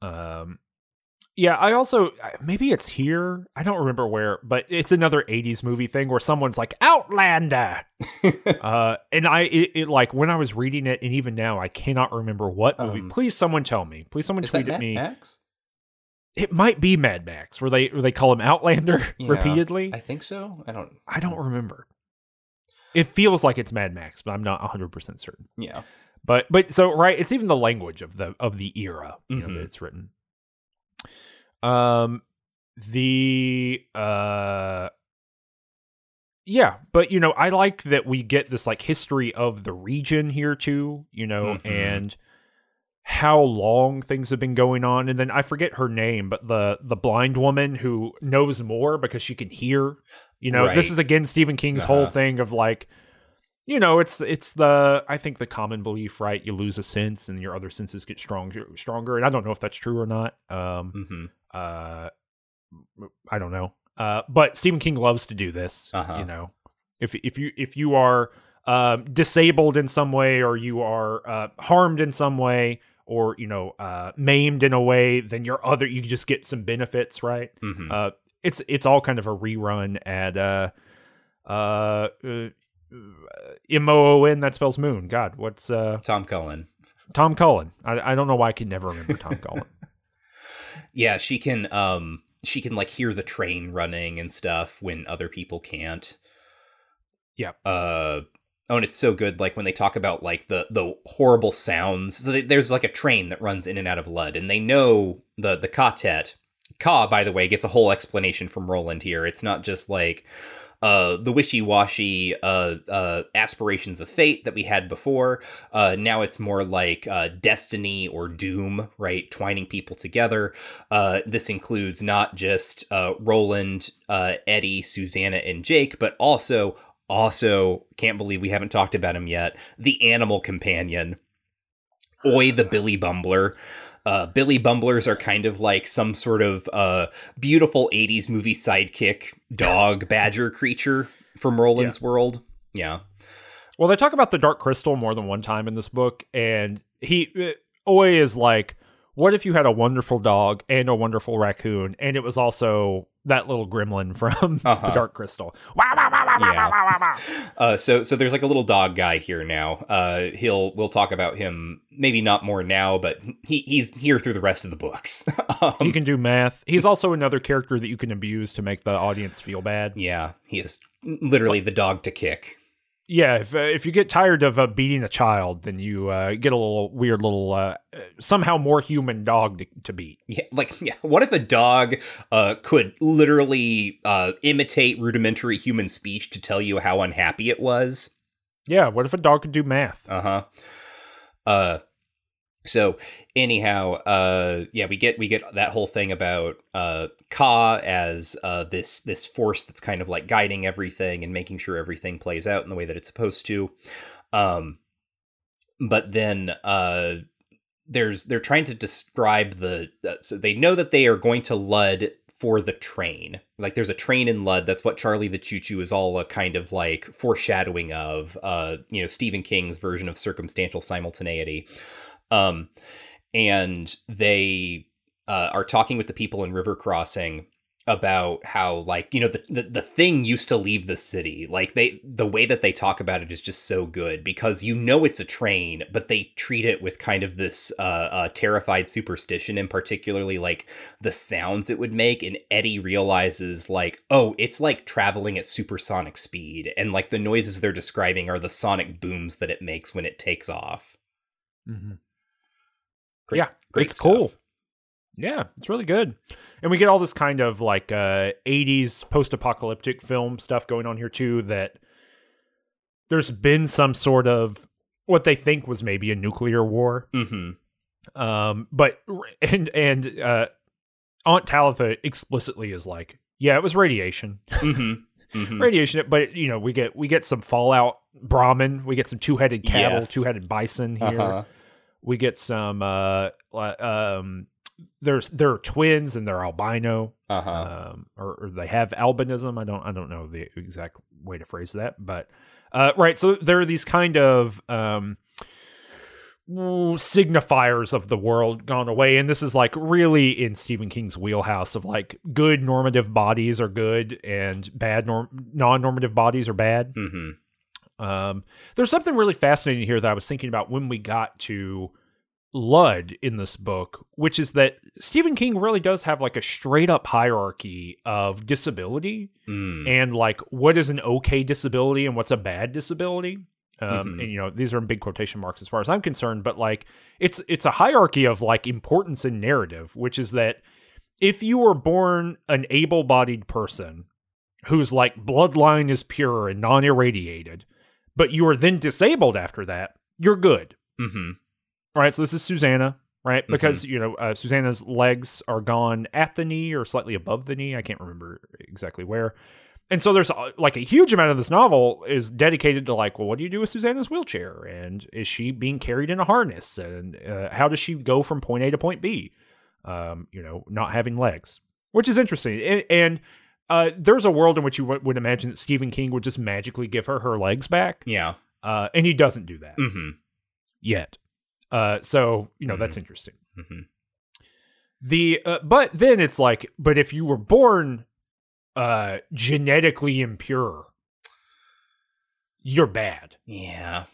hmm Um, yeah, I also maybe it's here. I don't remember where, but it's another '80s movie thing where someone's like Outlander, uh, and I it, it like when I was reading it, and even now I cannot remember what movie. Um, Please, someone tell me. Please, someone tweet at Mad me. Max? It might be Mad Max, where they where they call him Outlander Yeah, repeatedly. I think so. I don't. I don't remember. It feels like it's Mad Max, but I'm not 100 percent certain. Yeah. But but so right, it's even the language of the of the era you know, that it's written. Um, the uh, yeah, but you know, I like that we get this like history of the region here too. You know, Mhm. and how long things have been going on and then i forget her name but the the blind woman who knows more because she can hear you know this is again stephen king's whole Uh-huh. thing of like you know it's it's the i think the common belief right you lose a sense and your other senses get stronger stronger and i don't know if that's true or not um hmm uh i don't know uh but stephen king loves to do this Uh-huh. you know. If if you if you are um disabled in some way or you are uh harmed in some way or you know uh maimed in a way then your other you just get some benefits right? Hmm uh it's it's all kind of a rerun at uh uh, uh M-O-O-N that spells moon. God what's uh Tom Cullen. tom cullen. I, I don't know why i can never remember tom cullen Yeah, she can. Um, she can like hear the train running and stuff when other people can't. Yep. Uh. Oh, and it's so good. Like when they talk about like the the horrible sounds. So they, there's like a train that runs in and out of Lud, and they know the the ka-tet. Ka, by the way, gets a whole explanation from Roland here. It's not just like uh, the wishy-washy uh, uh, aspirations of fate that we had before. Uh, now it's more like uh, destiny or doom, right? Twining people together. Uh, this includes not just Roland, Eddie, Susanna, and Jake, but also, also, can't believe we haven't talked about him yet, the animal companion, Oy the Billy Bumbler. Uh, Billy Bumblers are kind of like some sort of uh, beautiful 80s movie sidekick dog badger creature from Roland's world. Yeah. Well, they talk about the Dark Crystal more than one time in this book, and he uh, Oy is like, "What if you had a wonderful dog and a wonderful raccoon, and it was also that little gremlin from the Uh-huh. Dark Crystal?" Wow, wow, Yeah. Uh, so so there's like a little dog guy here now. Uh, he'll we'll talk about him maybe not more now, but he he's here through the rest of the books. um, He can do math. He's also another character that you can abuse to make the audience feel bad. yeah, he is literally the dog to kick. Yeah, if uh, if you get tired of uh, beating a child, then you uh, get a little weird little uh, uh, somehow more human dog to, to beat. Yeah, like yeah. What if a dog uh, could literally uh, imitate rudimentary human speech to tell you how unhappy it was? Yeah, what if a dog could do math? Uh-huh. Uh so anyhow, uh yeah, we get we get that whole thing about uh Ka as uh this this force that's kind of like guiding everything and making sure everything plays out in the way that it's supposed to. Um but then uh there's they're trying to describe the uh, so they know that they are going to Lud for the train. Like there's a train in Lud. That's what Charlie the Choo Choo is all a kind of like foreshadowing of. Uh, you know, Stephen King's version of circumstantial simultaneity. Um, and they uh, are talking with the people in River Crossing about how like you know the, the the thing used to leave the city like they the way that they talk about it is just so good because you know it's a train but they treat it with kind of this uh, uh terrified superstition and particularly like the sounds it would make. And eddie realizes like oh it's like traveling at supersonic speed. And like the noises they're describing are the sonic booms that it makes when it takes off. Mm-hmm. Great- yeah, great it's cool. stuff. Yeah, it's really good. And we get all this kind of like uh 80s post-apocalyptic film stuff going on here too that there's been some sort of what they think was maybe a nuclear war mm-hmm Um, but and and uh, Aunt Talitha explicitly is like, yeah, it was radiation, Mm-hmm. Mm-hmm. radiation. But you know, we get we get some Fallout Brahmin, we get some two headed cattle, Yes. two headed bison here. Uh-huh. We get some uh, um, there's there are twins and they're albino, Uh-huh. um, or, or they have albinism. I don't I don't know the exact way to phrase that, but uh, right. So there are these kind of um, signifiers of the world gone away, and this is like really in Stephen King's wheelhouse of like good normative bodies are good and bad norm non-normative bodies are bad. Mm-hmm. Um, there's something really fascinating here that I was thinking about when we got to Lud in this book, which is that Stephen King really does have like a straight up hierarchy of disability Mm. and like what is an okay disability and what's a bad disability. Um, Mhm. and you know these are in big quotation marks as far as I'm concerned, but like it's it's a hierarchy of like importance in narrative, which is that if you were born an able-bodied person whose like bloodline is pure and non-irradiated, but you are then disabled after that, you're good. Mm-hmm. All right, so this is Susanna, right? Because you know uh, Susanna's legs are gone at the knee or slightly above the knee. I can't remember exactly where. And so there's uh, like a huge amount of this novel is dedicated to like, well, what do you do with Susanna's wheelchair, and is she being carried in a harness, and uh, how does she go from point A to point B? Um, you know, not having legs, which is interesting. And, and uh, there's a world in which you w- would imagine that Stephen King would just magically give her her legs back, Yeah. uh, and he doesn't do that Mm-hmm. yet. Uh, so you know that's interesting. Mhm. The uh, but then it's like, but if you were born uh genetically impure, you're bad. Yeah.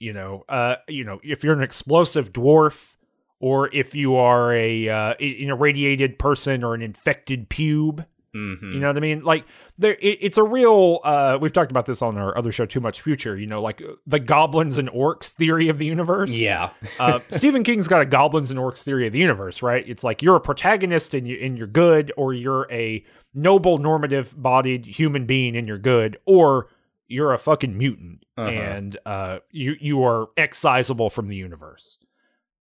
You know, uh, you know, if you're an explosive dwarf, or if you are a uh, an irradiated person or an infected pube, Mm-hmm. you know what I mean? Like there, it, it's a real. Uh, we've talked about this on our other show, Too Much Future. You know, like uh, the goblins and orcs theory of the universe. Yeah. uh, Stephen King's got a goblins and orcs theory of the universe, right? It's like you're a protagonist and you and you're good, or you're a noble, normative bodied human being and you're good, or you're a fucking mutant Uh-huh. and uh, you you are excisable from the universe.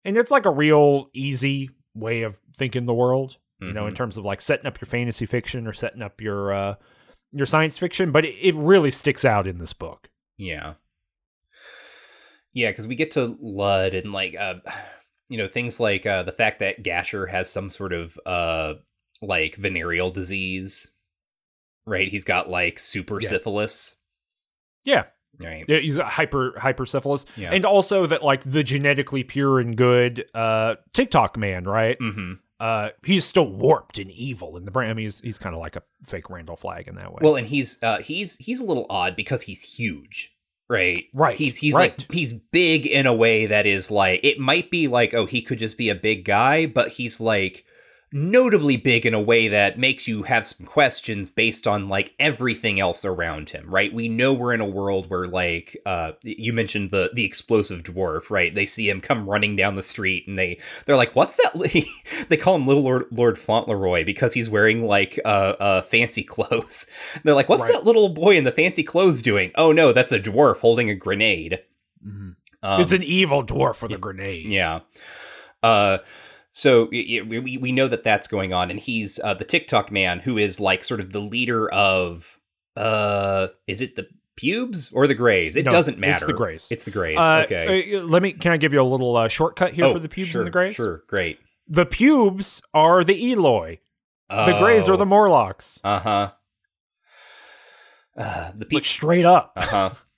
And it's like a real easy way of thinking the world, you know, in Mhm. terms of like setting up your fantasy fiction or setting up your uh, your science fiction. But it, it really sticks out in this book. Yeah. Yeah, because we get to Lud and like uh you know, things like uh the fact that Gasher has some sort of uh like venereal disease. Right? He's got like super Yeah. syphilis. Yeah, Right. Yeah, he's a hyper hypersyphilis, Yeah. and also that like the genetically pure and good uh Tick-Tock man, right? Mm-hmm. Uh, he's still warped and evil in the brain. I mean, he's he's kind of like a fake Randall Flagg in that way. Well, and he's uh he's he's a little odd because he's huge. Right. Right, He's he's right. like he's big in a way that is like it might be like, oh, he could just be a big guy, but he's like notably big in a way that makes you have some questions based on like everything else around him, right? We know we're in a world where like uh you mentioned the the explosive dwarf, right? They see him come running down the street and they they're like, "What's that?" they call him Little Lord, Lord Fauntleroy because he's wearing like uh, uh fancy clothes. They're like, "What's Right. that little boy in the fancy clothes doing?" Oh no, that's a dwarf holding a grenade. Mhm. Um, it's an evil dwarf with a grenade. yeah. Uh, so we we know that that's going on, and he's uh, the Tick-Tock man who is like sort of the leader of. Uh, is it the pubes or the grays? It No, doesn't it's matter. the Greys. It's the grays. Uh, okay. uh, let me. Can I give you a little uh, shortcut here oh, for the pubes sure, and the grays? Sure, great. The pubes are the Eloi. The grays Oh. are the Morlocks. Uh huh. Uh, the Like people. straight up. Uh huh.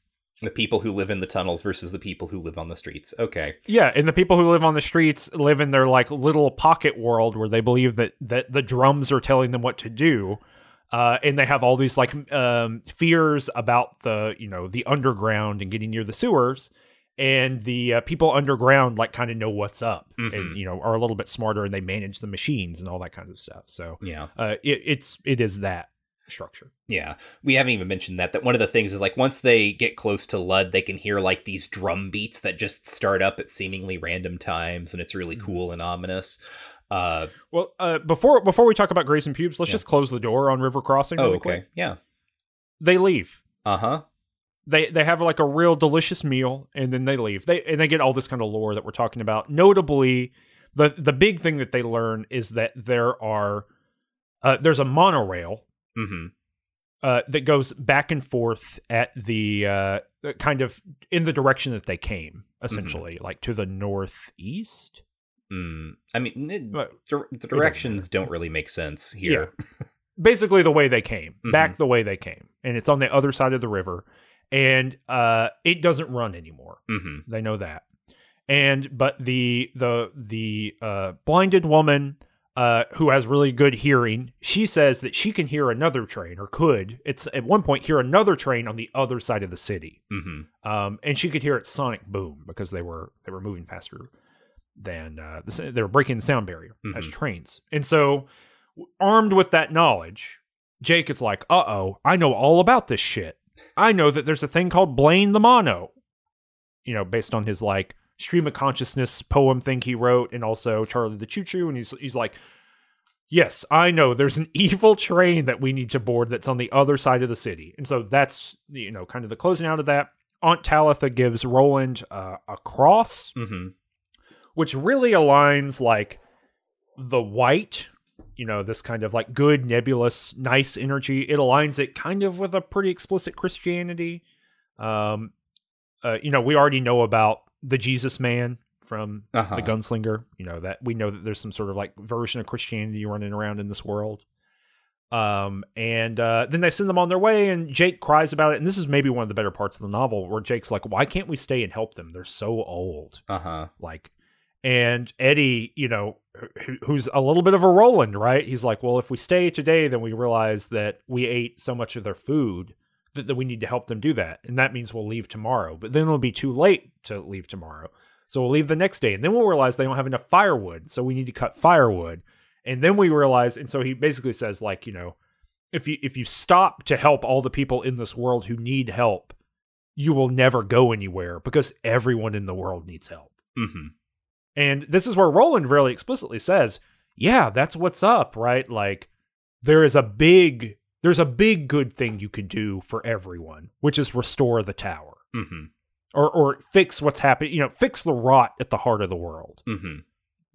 The people who live in the tunnels versus the people who live on the streets. Okay. Yeah, and the people who live on the streets live in their like little pocket world where they believe that that the drums are telling them what to do. Uh, and they have all these like um, fears about the you know the underground and getting near the sewers, and the uh, people underground like kind of know what's up Mhm. and you know are a little bit smarter and they manage the machines and all that kind of stuff. So Yeah. uh, it, it's it is that structure. Yeah, we haven't even mentioned that. That one of the things is like once they get close to Lud, they can hear like these drum beats that just start up at seemingly random times, and it's really Mm-hmm. cool and ominous. Uh, Well, uh, before before we talk about Grays and Pubes, let's Yeah. just close the door on River Crossing. oh, really okay, quick. yeah, They leave. uh huh. they they have like a real delicious meal and then they leave. They and they get all this kind of lore that we're talking about. Notably, the the big thing that they learn is that there are uh, there's a monorail hmm uh, that goes back and forth at the uh, kind of in the direction that they came, essentially, like to the northeast. Mm. I mean, it- the directions don't really make sense here. basically, the way they came, Mhm. back the way they came, and it's on the other side of the river, and uh, it doesn't run anymore. hmm They know that. And but the the the uh, blinded woman uh, who has really good hearing, she says that she can hear another train, or could. It's at one point hear another train on the other side of the city, hmm um, and she could hear its sonic boom because they were they were moving faster than uh, they were breaking the sound barrier as Mhm. trains. And so, armed with that knowledge, Jake is like, "Uh oh, I know all about this shit. I know that there's a thing called Blaine the Mono." You know, based on his like stream of consciousness poem thing he wrote, and also Charlie the Choo Choo, and he's he's like. Yes, I know. There's an evil train that we need to board that's on the other side of the city, and so that's you know kind of the closing out of that. Aunt Talitha gives Roland uh, a cross, hmm which really aligns like the white, you know, this kind of like good, nebulous, nice energy. It aligns it kind of with a pretty explicit Christianity. Um, uh, you know, we already know about the Jesus man from Uh-huh. the gunslinger. You know that we know that there's some sort of like version of Christianity running around in this world. Um, and uh, then they send them on their way, and Jake cries about it. And this is maybe one of the better parts of the novel, where Jake's like, "Why can't we stay and help them? They're so old." Uh huh. like and eddie you know who, who's a little bit of a roland right he's like well if we stay today then we realize that we ate so much of their food that, that we need to help them do that. And that means we'll leave tomorrow but then it'll be too late to leave tomorrow. So we'll leave the next day. And then we'll realize they don't have enough firewood. So we need to cut firewood. And then we realize and so he basically says like you know if you if you stop to help all the people in this world who need help you will never go anywhere because everyone in the world needs help. Hmm and this is where Roland really explicitly says, "Yeah, that's what's up, right? Like there is a big there's a big good thing you could do for everyone, which is restore the tower hmm or or fix what's happening, you know, fix the rot at the heart of the world. hmm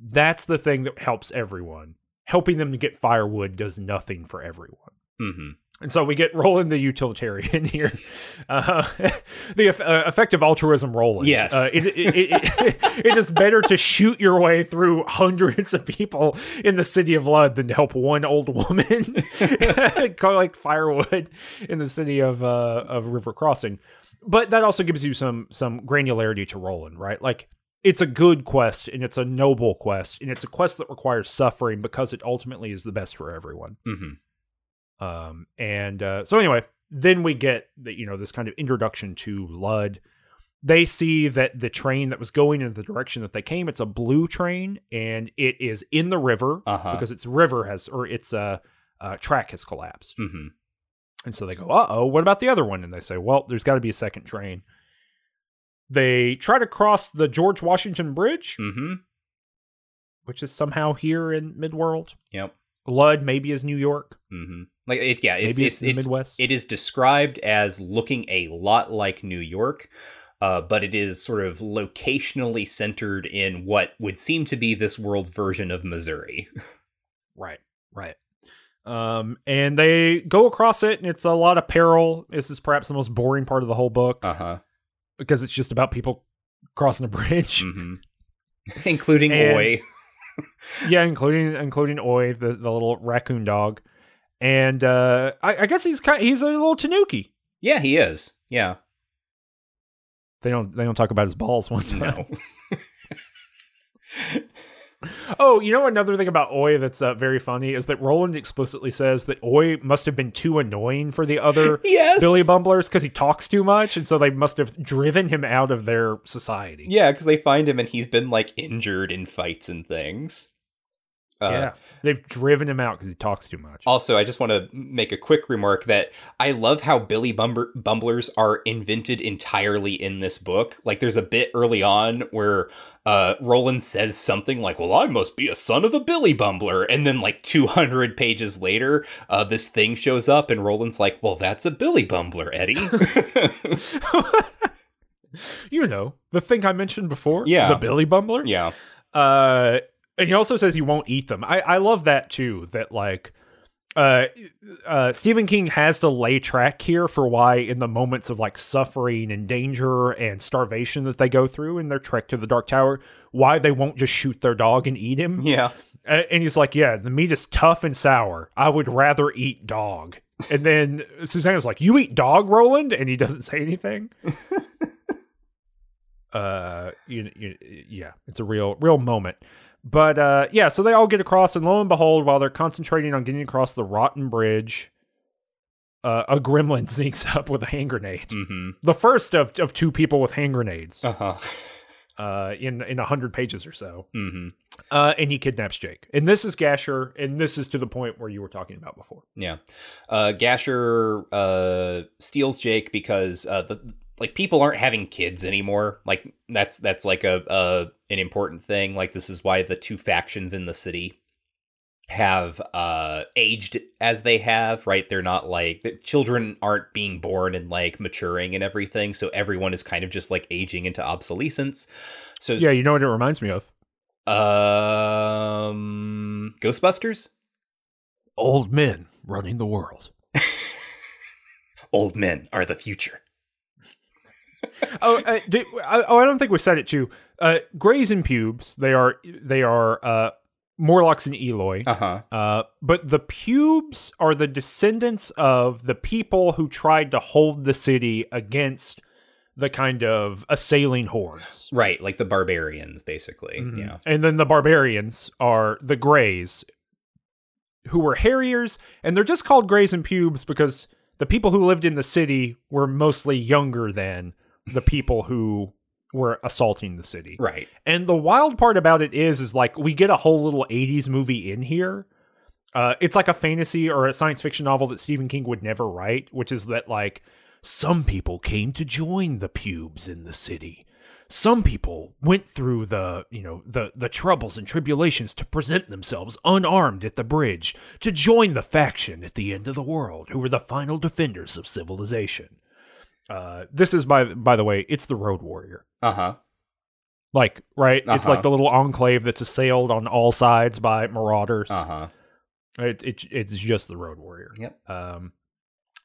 That's the thing that helps everyone. Helping them to get firewood does nothing for everyone." hmm And so we get Roland the utilitarian here, uh, the uh, effective altruism Roland. Yes. uh, it, it, it, it, is better to shoot your way through hundreds of people in the city of Lud than to help one old woman collect firewood in the city of uh, of River Crossing. But that also gives you some some granularity to Roland, right? Like it's a good quest and it's a noble quest and it's a quest that requires suffering because it ultimately is the best for everyone. hmm Um, and uh, so anyway, then we get the, you know this kind of introduction to Lud. They see that the train that was going in the direction that they came, it's a blue train, and it is in the river Uh-huh. because its river has or its uh, uh, track has collapsed. hmm And so they go, "Uh oh, what about the other one?" And they say, "Well, there's got to be a second train." They try to cross the George Washington Bridge, hmm which is somehow here in Midworld. Yep. Lud maybe is New York. hmm Like it, yeah, it's Maybe it's, it's Midwest. it is described as looking a lot like New York, uh, but it is sort of locationally centered in what would seem to be this world's version of Missouri. Right, right. Um, and they go across it, and it's a lot of peril. This is perhaps the most boring part of the whole book Uh huh. because it's just about people crossing a bridge. hmm Including Oy. yeah, including including Oy, the, the little raccoon dog. And uh, I, I guess he's kind of, he's a little tanuki. Yeah, he is. Yeah. They don't they don't talk about his balls one time. No. Oh, you know another thing about Oy that's uh, very funny is that Roland explicitly says that Oy must have been too annoying for the other yes. Billy Bumblers because he talks too much, and so they must have driven him out of their society. Yeah, because they find him and he's been like injured in fights and things. Uh, yeah. They've driven him out because he talks too much. Also, I just want to make a quick remark that I love how Billy Bumber- Bumblers are invented entirely in this book. Like, there's a bit early on where uh, Roland says something like, Well, I must be a son of a Billy Bumbler. And then, like, 200 pages later, uh, this thing shows up, and Roland's like, Well, that's a Billy Bumbler, Eddie. you know, the thing I mentioned before. Yeah. The Billy Bumbler. yeah. Uh, and he also says he won't eat them. I, I love that too. That like, uh, uh, Stephen King has to lay track here for why, in the moments of like suffering and danger and starvation that they go through in their trek to the Dark Tower, why they won't just shoot their dog and eat him. Yeah. Uh, and he's like, "Yeah, the meat is tough and sour. I would rather eat dog." And then Susanna's like, "You eat dog, Roland?" And he doesn't say anything. uh, you, you, yeah, it's a real, real moment. But uh, yeah, so they all get across, and lo and behold, while they're concentrating on getting across the rotten bridge, uh, a gremlin sneaks up with a hand grenade. Mm-hmm. The first of of two people with hand grenades Uh huh. uh, in in a hundred pages or so. Mm-hmm. Uh, and he kidnaps Jake. And this is Gasher, and this is to the point where you were talking about before. Yeah. Uh, Gasher uh, steals Jake because uh, the like people aren't having kids anymore. Like that's that's like a, a an important thing. Like this is why the two factions in the city have uh aged as they have right they're not like the children aren't being born and like maturing and everything so everyone is kind of just like aging into obsolescence so Yeah, you know what it reminds me of? um ghostbusters Old men running the world. old men are the future oh, uh, did, I, oh, I don't think we said it too. Uh, Grays and pubes. They are they are uh, Morlocks and Eloi. uh-huh Uh, but the pubes are the descendants of the people who tried to hold the city against the kind of assailing hordes. Right, like the barbarians, basically. Mhm. Yeah. And then the barbarians are the Greys, who were Harriers, and they're just called Greys and Pubes because the people who lived in the city were mostly younger than the people who were assaulting the city. Right. And the wild part about it is, is like we get a whole little '80s movie in here. Uh, it's like a fantasy or a science fiction novel that Stephen King would never write, which is that like some people came to join the pubes in the city. Some people went through the, you know, the the troubles and tribulations to present themselves unarmed at the bridge to join the faction at the end of the world, who were the final defenders of civilization. Uh, this is by by the way, it's the Road Warrior. Uh-huh. Like, right? It's Uh-huh. it's like the little enclave that's assailed on all sides by marauders. Uh-huh. It, it, it's just the Road Warrior. Yep. Um,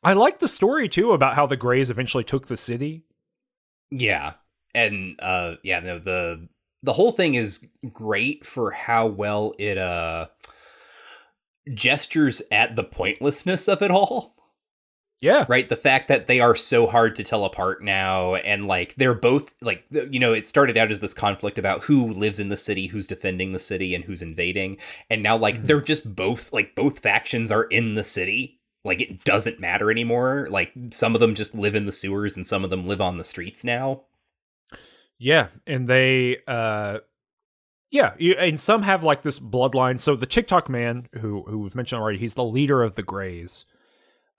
I like the story too about how the Greys eventually took the city. Yeah. And uh yeah, the the the whole thing is great for how well it uh gestures at the pointlessness of it all. Yeah. right? The fact that they are so hard to tell apart now and like they're both like you know it started out as this conflict about who lives in the city who's defending the city and who's invading. And now like they're just both like both factions are in the city. Like it doesn't matter anymore. Like some of them just live in the sewers and some of them live on the streets now. Yeah, and they uh yeah, you, and some have like this bloodline. So the Tick-Tock man who who we've mentioned already, he's the leader of the Greys.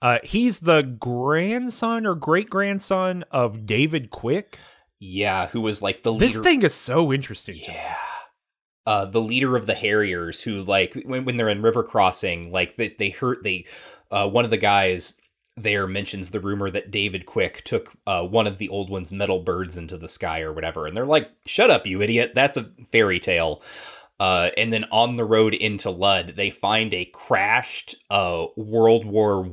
Uh he's the grandson or great grandson of David Quick. yeah who was like the leader This thing is so interesting. Yeah. Uh, the leader of the Harriers, who like when, when they're in River Crossing, like they they hurt they uh, one of the guys there mentions the rumor that David Quick took uh, one of the old one's metal birds into the sky or whatever, and they're like, "Shut up, you idiot! That's a fairy tale." Uh, and then on the road into Lud, they find a crashed uh, World War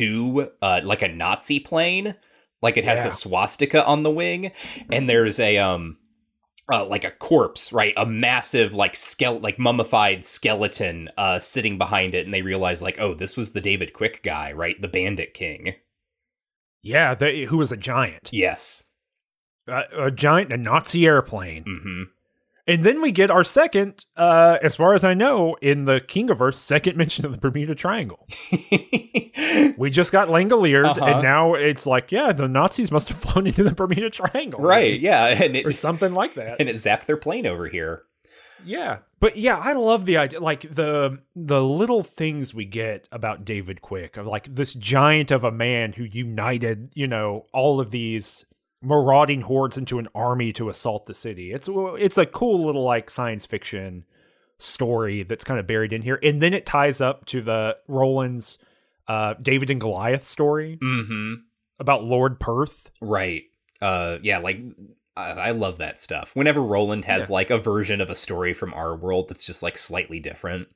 II, uh, like a Nazi plane, like it has Yeah. a swastika on the wing, and there's a um uh, like a corpse, right? A massive, like skele- like mummified skeleton, uh, sitting behind it, and they realize, like, oh, this was the David Quick guy, right? The Bandit King. Yeah, they, who was a giant. Yes. Uh, a giant a Nazi airplane. hmm And then we get our second, uh, as far as I know, in the Kingiverse, second mention of the Bermuda Triangle. We just got Langolier, Uh-huh. and now it's like, yeah, the Nazis must have flown into the Bermuda Triangle. right. Yeah, and Or something like that. and it zapped their plane over here. Yeah, but yeah, I love the idea, like the the little things we get about David Quick of like this giant of a man who united, you know, all of these marauding hordes into an army to assault the city. It's it's a cool little like science fiction story that's kind of buried in here, and then it ties up to the Roland's uh, David and Goliath story Mm-hmm. about Lord Perth. Right. Uh, yeah, like I, I love that stuff. Whenever Roland has like a version of a story from our world that's just like slightly different.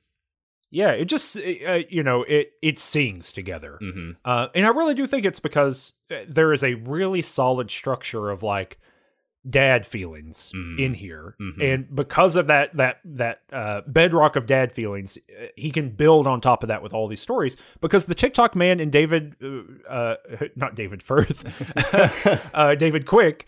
Yeah, it just uh, you know it it sings together. Mm-hmm. Uh, and I really do think it's because uh, there is a really solid structure of like dad feelings Mhm. in here, Mhm. and because of that that that uh, bedrock of dad feelings, uh, he can build on top of that with all these stories. Because the Tick-Tock man and David, uh, not David Firth, uh, David Quick.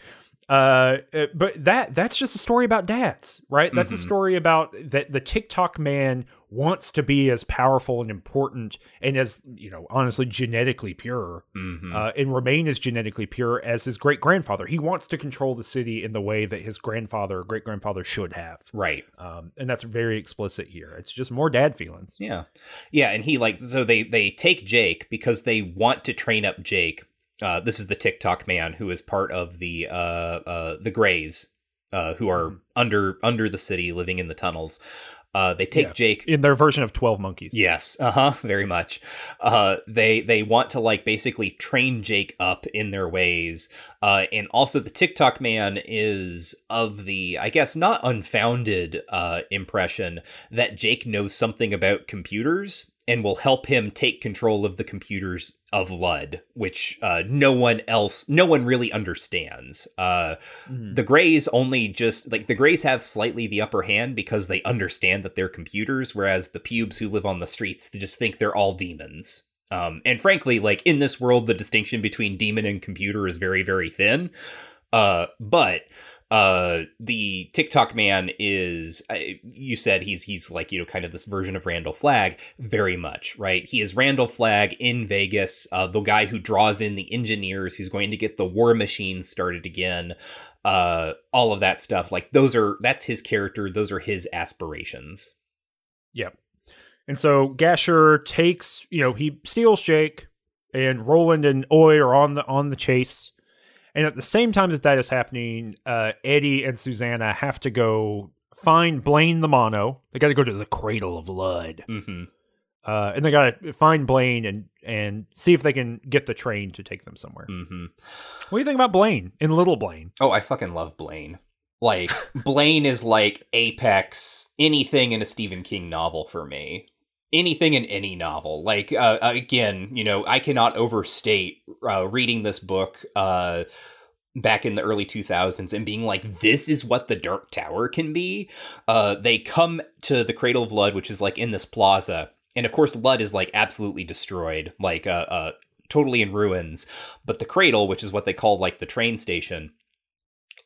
Uh, but that that's just a story about dads, right? That's a Mhm. story about that the Tick-Tock man wants to be as powerful and important and as you know honestly genetically pure Mm-hmm. uh, and remain as genetically pure as his great grandfather he wants to control the city in the way that his grandfather or great grandfather should have right. um, and that's very explicit here it's just more dad feelings Yeah. Yeah, and he like so they they take Jake because they want to train up Jake. Uh, this is the Tick-Tock man who is part of the uh, uh, the Greys, uh, who are under under the city, living in the tunnels. Uh, they take Yeah. Jake in their version of 12 monkeys Yes, uh-huh, very much. Uh they they want to like basically train Jake up in their ways. Uh and also the Tick-Tock man is of the I guess not unfounded uh impression that Jake knows something about computers and will help him take control of the computers of Lud, which uh no one else no one really understands. Uh Mhm. the Greys only just like the Greys have slightly the upper hand because they understand that they're computers, whereas the pubes who live on the streets they just think they're all demons. Um, and frankly, like in this world, the distinction between demon and computer is very, very thin. Uh, but uh, the Tick-Tock man is, you said he's he's like you know kind of this version of Randall Flagg, very much right. He is Randall Flagg in Vegas, uh, the guy who draws in the engineers, who's going to get the war machine started again uh all of that stuff like those are that's his character those are his aspirations Yep. And so Gasher takes, you know, he steals Jake, and Roland and Oy are on the on the chase. And at the same time that that is happening, uh, Eddie and Susanna have to go find Blaine the Mono. They got to go to the Cradle of Lud, mm-hmm. uh, and they got to find Blaine and and see if they can get the train to take them somewhere. Mm-hmm. What do you think about Blaine and Little Blaine? oh i fucking love blaine like blaine is like apex anything in a stephen king novel for me anything in any novel. Like uh, again you know i cannot overstate uh, reading this book uh back in the early 2000s and being like this is what the dark tower can be. Uh they come to the cradle of lud which is like in this plaza and of course lud is like absolutely destroyed like uh, uh totally in ruins. But the cradle which is what they call like the train station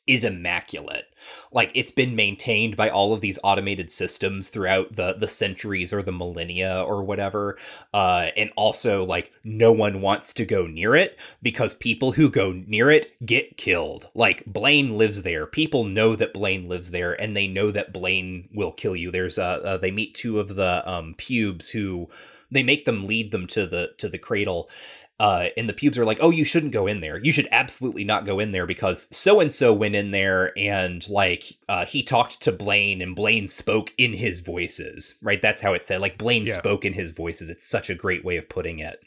is immaculate. Like it's been maintained by all of these automated systems throughout the the centuries or the millennia or whatever uh and also like no one wants to go near it because people who go near it get killed. Like blaine lives there. People know that blaine lives there and they know that blaine will kill you. There's uh, uh they meet two of the um pubes who they make them lead them to the to the cradle uh, and the pubes are like, "Oh, you shouldn't go in there. You should absolutely not go in there because so and so went in there and like uh, he talked to Blaine and Blaine spoke in his voices. Right? That's how it said. Like Blaine Yeah. spoke in his voices. It's such a great way of putting it.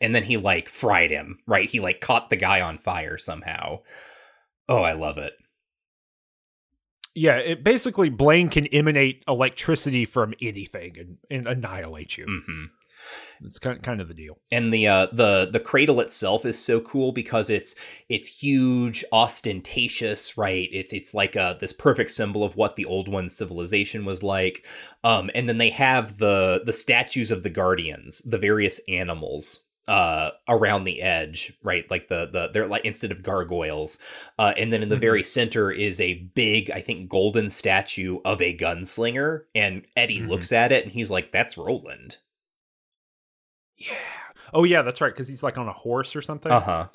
And then he like fried him. Right? He like caught the guy on fire somehow. Oh, I love it. Yeah, it basically Blaine can emanate electricity from anything and, and annihilate you. hmm It's kind kind of the deal. and the uh the the cradle itself is so cool because it's it's huge ostentatious right it's it's like a this perfect symbol of what the old one civilization was like um and then they have the the statues of the guardians the various animals uh around the edge right like the the they're like instead of gargoyles uh and then in the Mhm. very center is a big i think golden statue of a gunslinger and eddie Mhm. looks at it and he's like that's roland Yeah. Oh yeah, that's right. Because he's like on a horse or something. uh-huh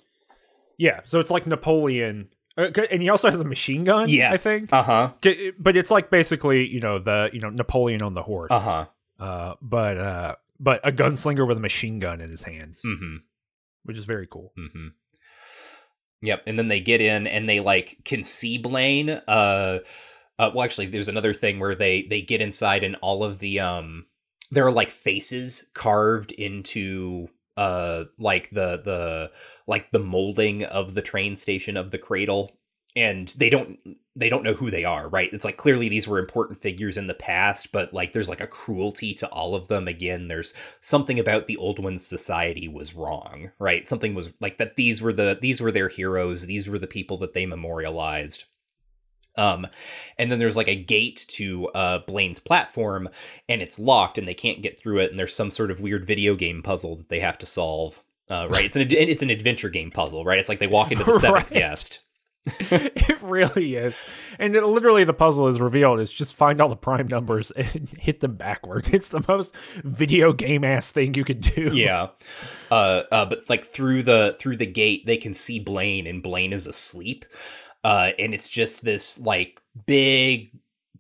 Yeah. So it's like Napoleon Uh, and he also has a machine gun. yes I think. uh-huh But it's like basically, you know, the you know Napoleon on the horse. uh-huh Uh, but uh, but a gunslinger with a machine gun in his hands, mm-hmm which is very cool. Mm-hmm. Yep, and then they get in and they like can see Blaine. Uh, uh, well, actually, there's another thing where they they get inside and all of the um, there are like faces carved into uh like the the like the molding of the train station of the cradle and they don't they don't know who they are right? It's like clearly these were important figures in the past but like there's like a cruelty to all of them. Again there's something about the old one's society was wrong right? Something was like that these were the these were their heroes these were the people that they memorialized um and then there's like a gate to uh blaine's platform and it's locked and they can't get through it and there's some sort of weird video game puzzle that they have to solve uh, right it's an it's an adventure game puzzle right it's like they walk into the seventh Right. guest it really is, and it, literally the puzzle is revealed. Is just find all the prime numbers and hit them backward. It's the most video game ass thing you could do. yeah uh, uh but like through the through the gate they can see blaine and blaine is asleep uh and it's just this like big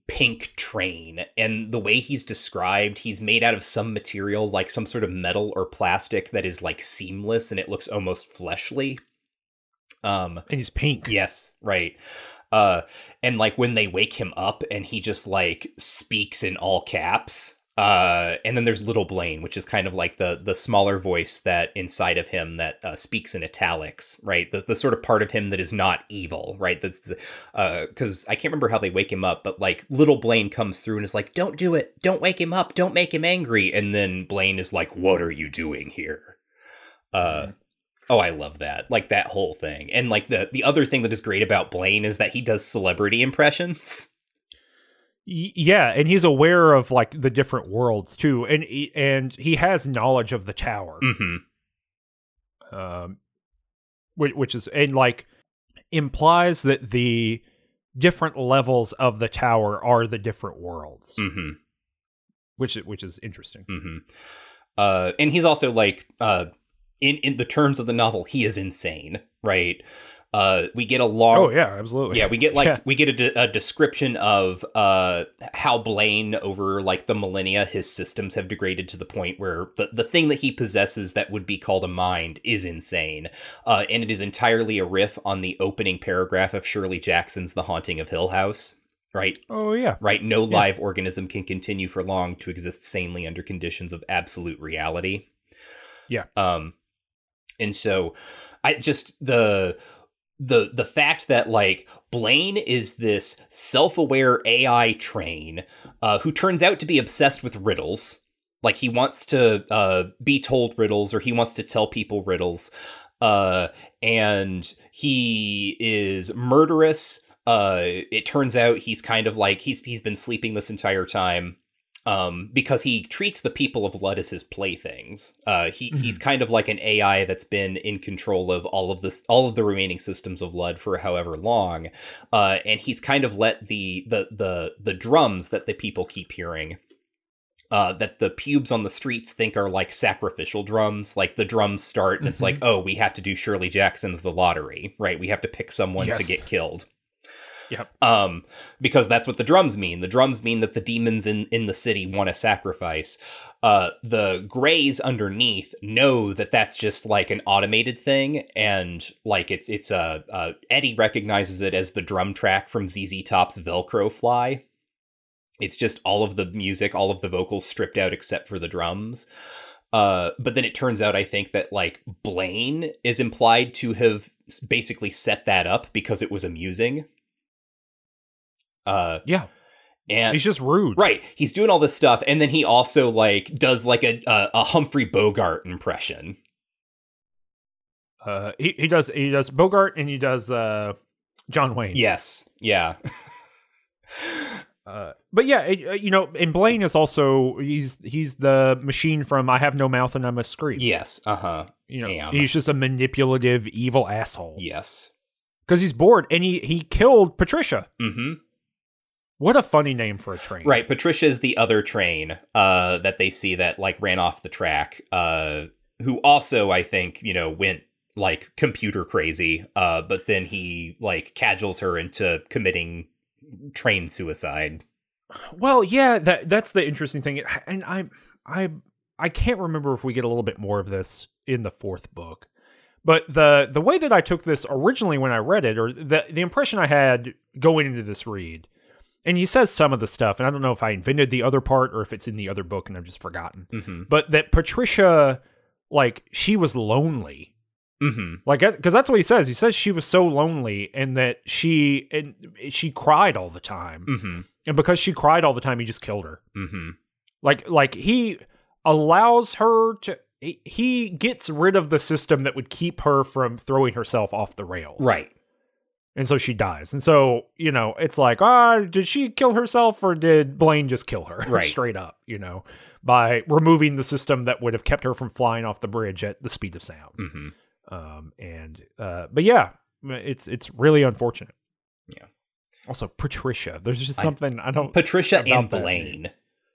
pink train and the way he's described he's made out of some material like some sort of metal or plastic that is like seamless and it looks almost fleshly um and he's pink. Yes, right. Uh and like when they wake him up and he just like speaks in all caps. Uh and then there's little Blaine, which is kind of like the the smaller voice that inside of him that uh, speaks in italics, right? The the sort of part of him that is not evil, right? That's uh cuz I can't remember how they wake him up, but like little Blaine comes through and is like, "Don't do it. Don't wake him up. Don't make him angry." And then Blaine is like, "What are you doing here?" Uh Oh, I love that. Like that whole thing. And like the the other thing that is great about Blaine is that he does celebrity impressions. Yeah, and he's aware of like the different worlds too, and he, and he has knowledge of the tower, Mhm. um, which, which is and like implies that the different levels of the tower are the different worlds, Mhm. which which is interesting. Mhm. Uh and he's also like uh in in the terms of the novel, he is insane, right? Uh we get a long Oh yeah, absolutely. Yeah, we get like Yeah. we get a, de- a description of uh how Blaine over like the millennia his systems have degraded to the point where the, the thing that he possesses that would be called a mind is insane. Uh and it is entirely a riff on the opening paragraph of Shirley Jackson's The Haunting of Hill House, right? Oh yeah. Right, no live organism can continue for long to exist sanely under conditions of absolute reality. Yeah. Um and so I just the the the fact that like Blaine is this self-aware AI train uh, who turns out to be obsessed with riddles. Like he wants to uh, be told riddles or he wants to tell people riddles. Uh, and he is murderous. Uh, it turns out he's kind of like he's he's been sleeping this entire time um, because he treats the people of Lud as his playthings. Uh, he he's kind of like an AI that's been in control of all of this, all of the remaining systems of Lud for however long, uh, and he's kind of let the the the the drums that the people keep hearing. Uh, that the pubes on the streets think are like sacrificial drums. Like the drums start and it's like, oh, we have to do Shirley Jackson's The Lottery, right? We have to pick someone to get killed Yep. um because that's what the drums mean. The drums mean that the demons in in the city want to sacrifice. Uh the grays underneath know that that's just like an automated thing and like it's it's uh, uh eddie recognizes it as the drum track from zz top's velcro fly. It's just all of the music all of the vocals stripped out except for the drums. Uh but then it turns out i think that like blaine is implied to have basically set that up because it was amusing uh Yeah. and He's just rude. right he's doing all this stuff and then he also like does like a a, a humphrey bogart impression Uh, he he does he does Bogart and he does uh John Wayne. yes yeah Uh, but yeah, it, uh, you know, and Blaine is also he's he's the machine from I Have No Mouth and I Must Scream. yes uh-huh you know, Am. he's just a manipulative, evil asshole. yes because he's bored and he he killed Patricia. mm-hmm What a funny name for a train. right patricia is the other train uh that they see that like ran off the track uh who also i think you know went like computer crazy. Uh, but then he like cajoles her into committing train suicide. Well, yeah, that that's the interesting thing, and I I I can't remember if we get a little bit more of this in the fourth book, but the the way that I took this originally when I read it, or the the impression I had going into this read, and he says some of the stuff, and I don't know if I invented the other part or if it's in the other book and I've just forgotten, Mm-hmm. but that Patricia, like, she was lonely Mm-hmm. like because that's what he says he says she was so lonely and that she and she cried all the time Mm-hmm. and because she cried all the time he just killed her Mm-hmm. like like he allows her to he- he gets rid of the system that would keep her from throwing herself off the rails Right. And so she dies and so you know it's like ah did she kill herself or did blaine just kill her Right. straight up you know by removing the system that would have kept her from flying off the bridge at the speed of sound Mm-hmm. um and uh but yeah it's it's really unfortunate Yeah. also patricia there's just something i, don't Patricia and that Blaine.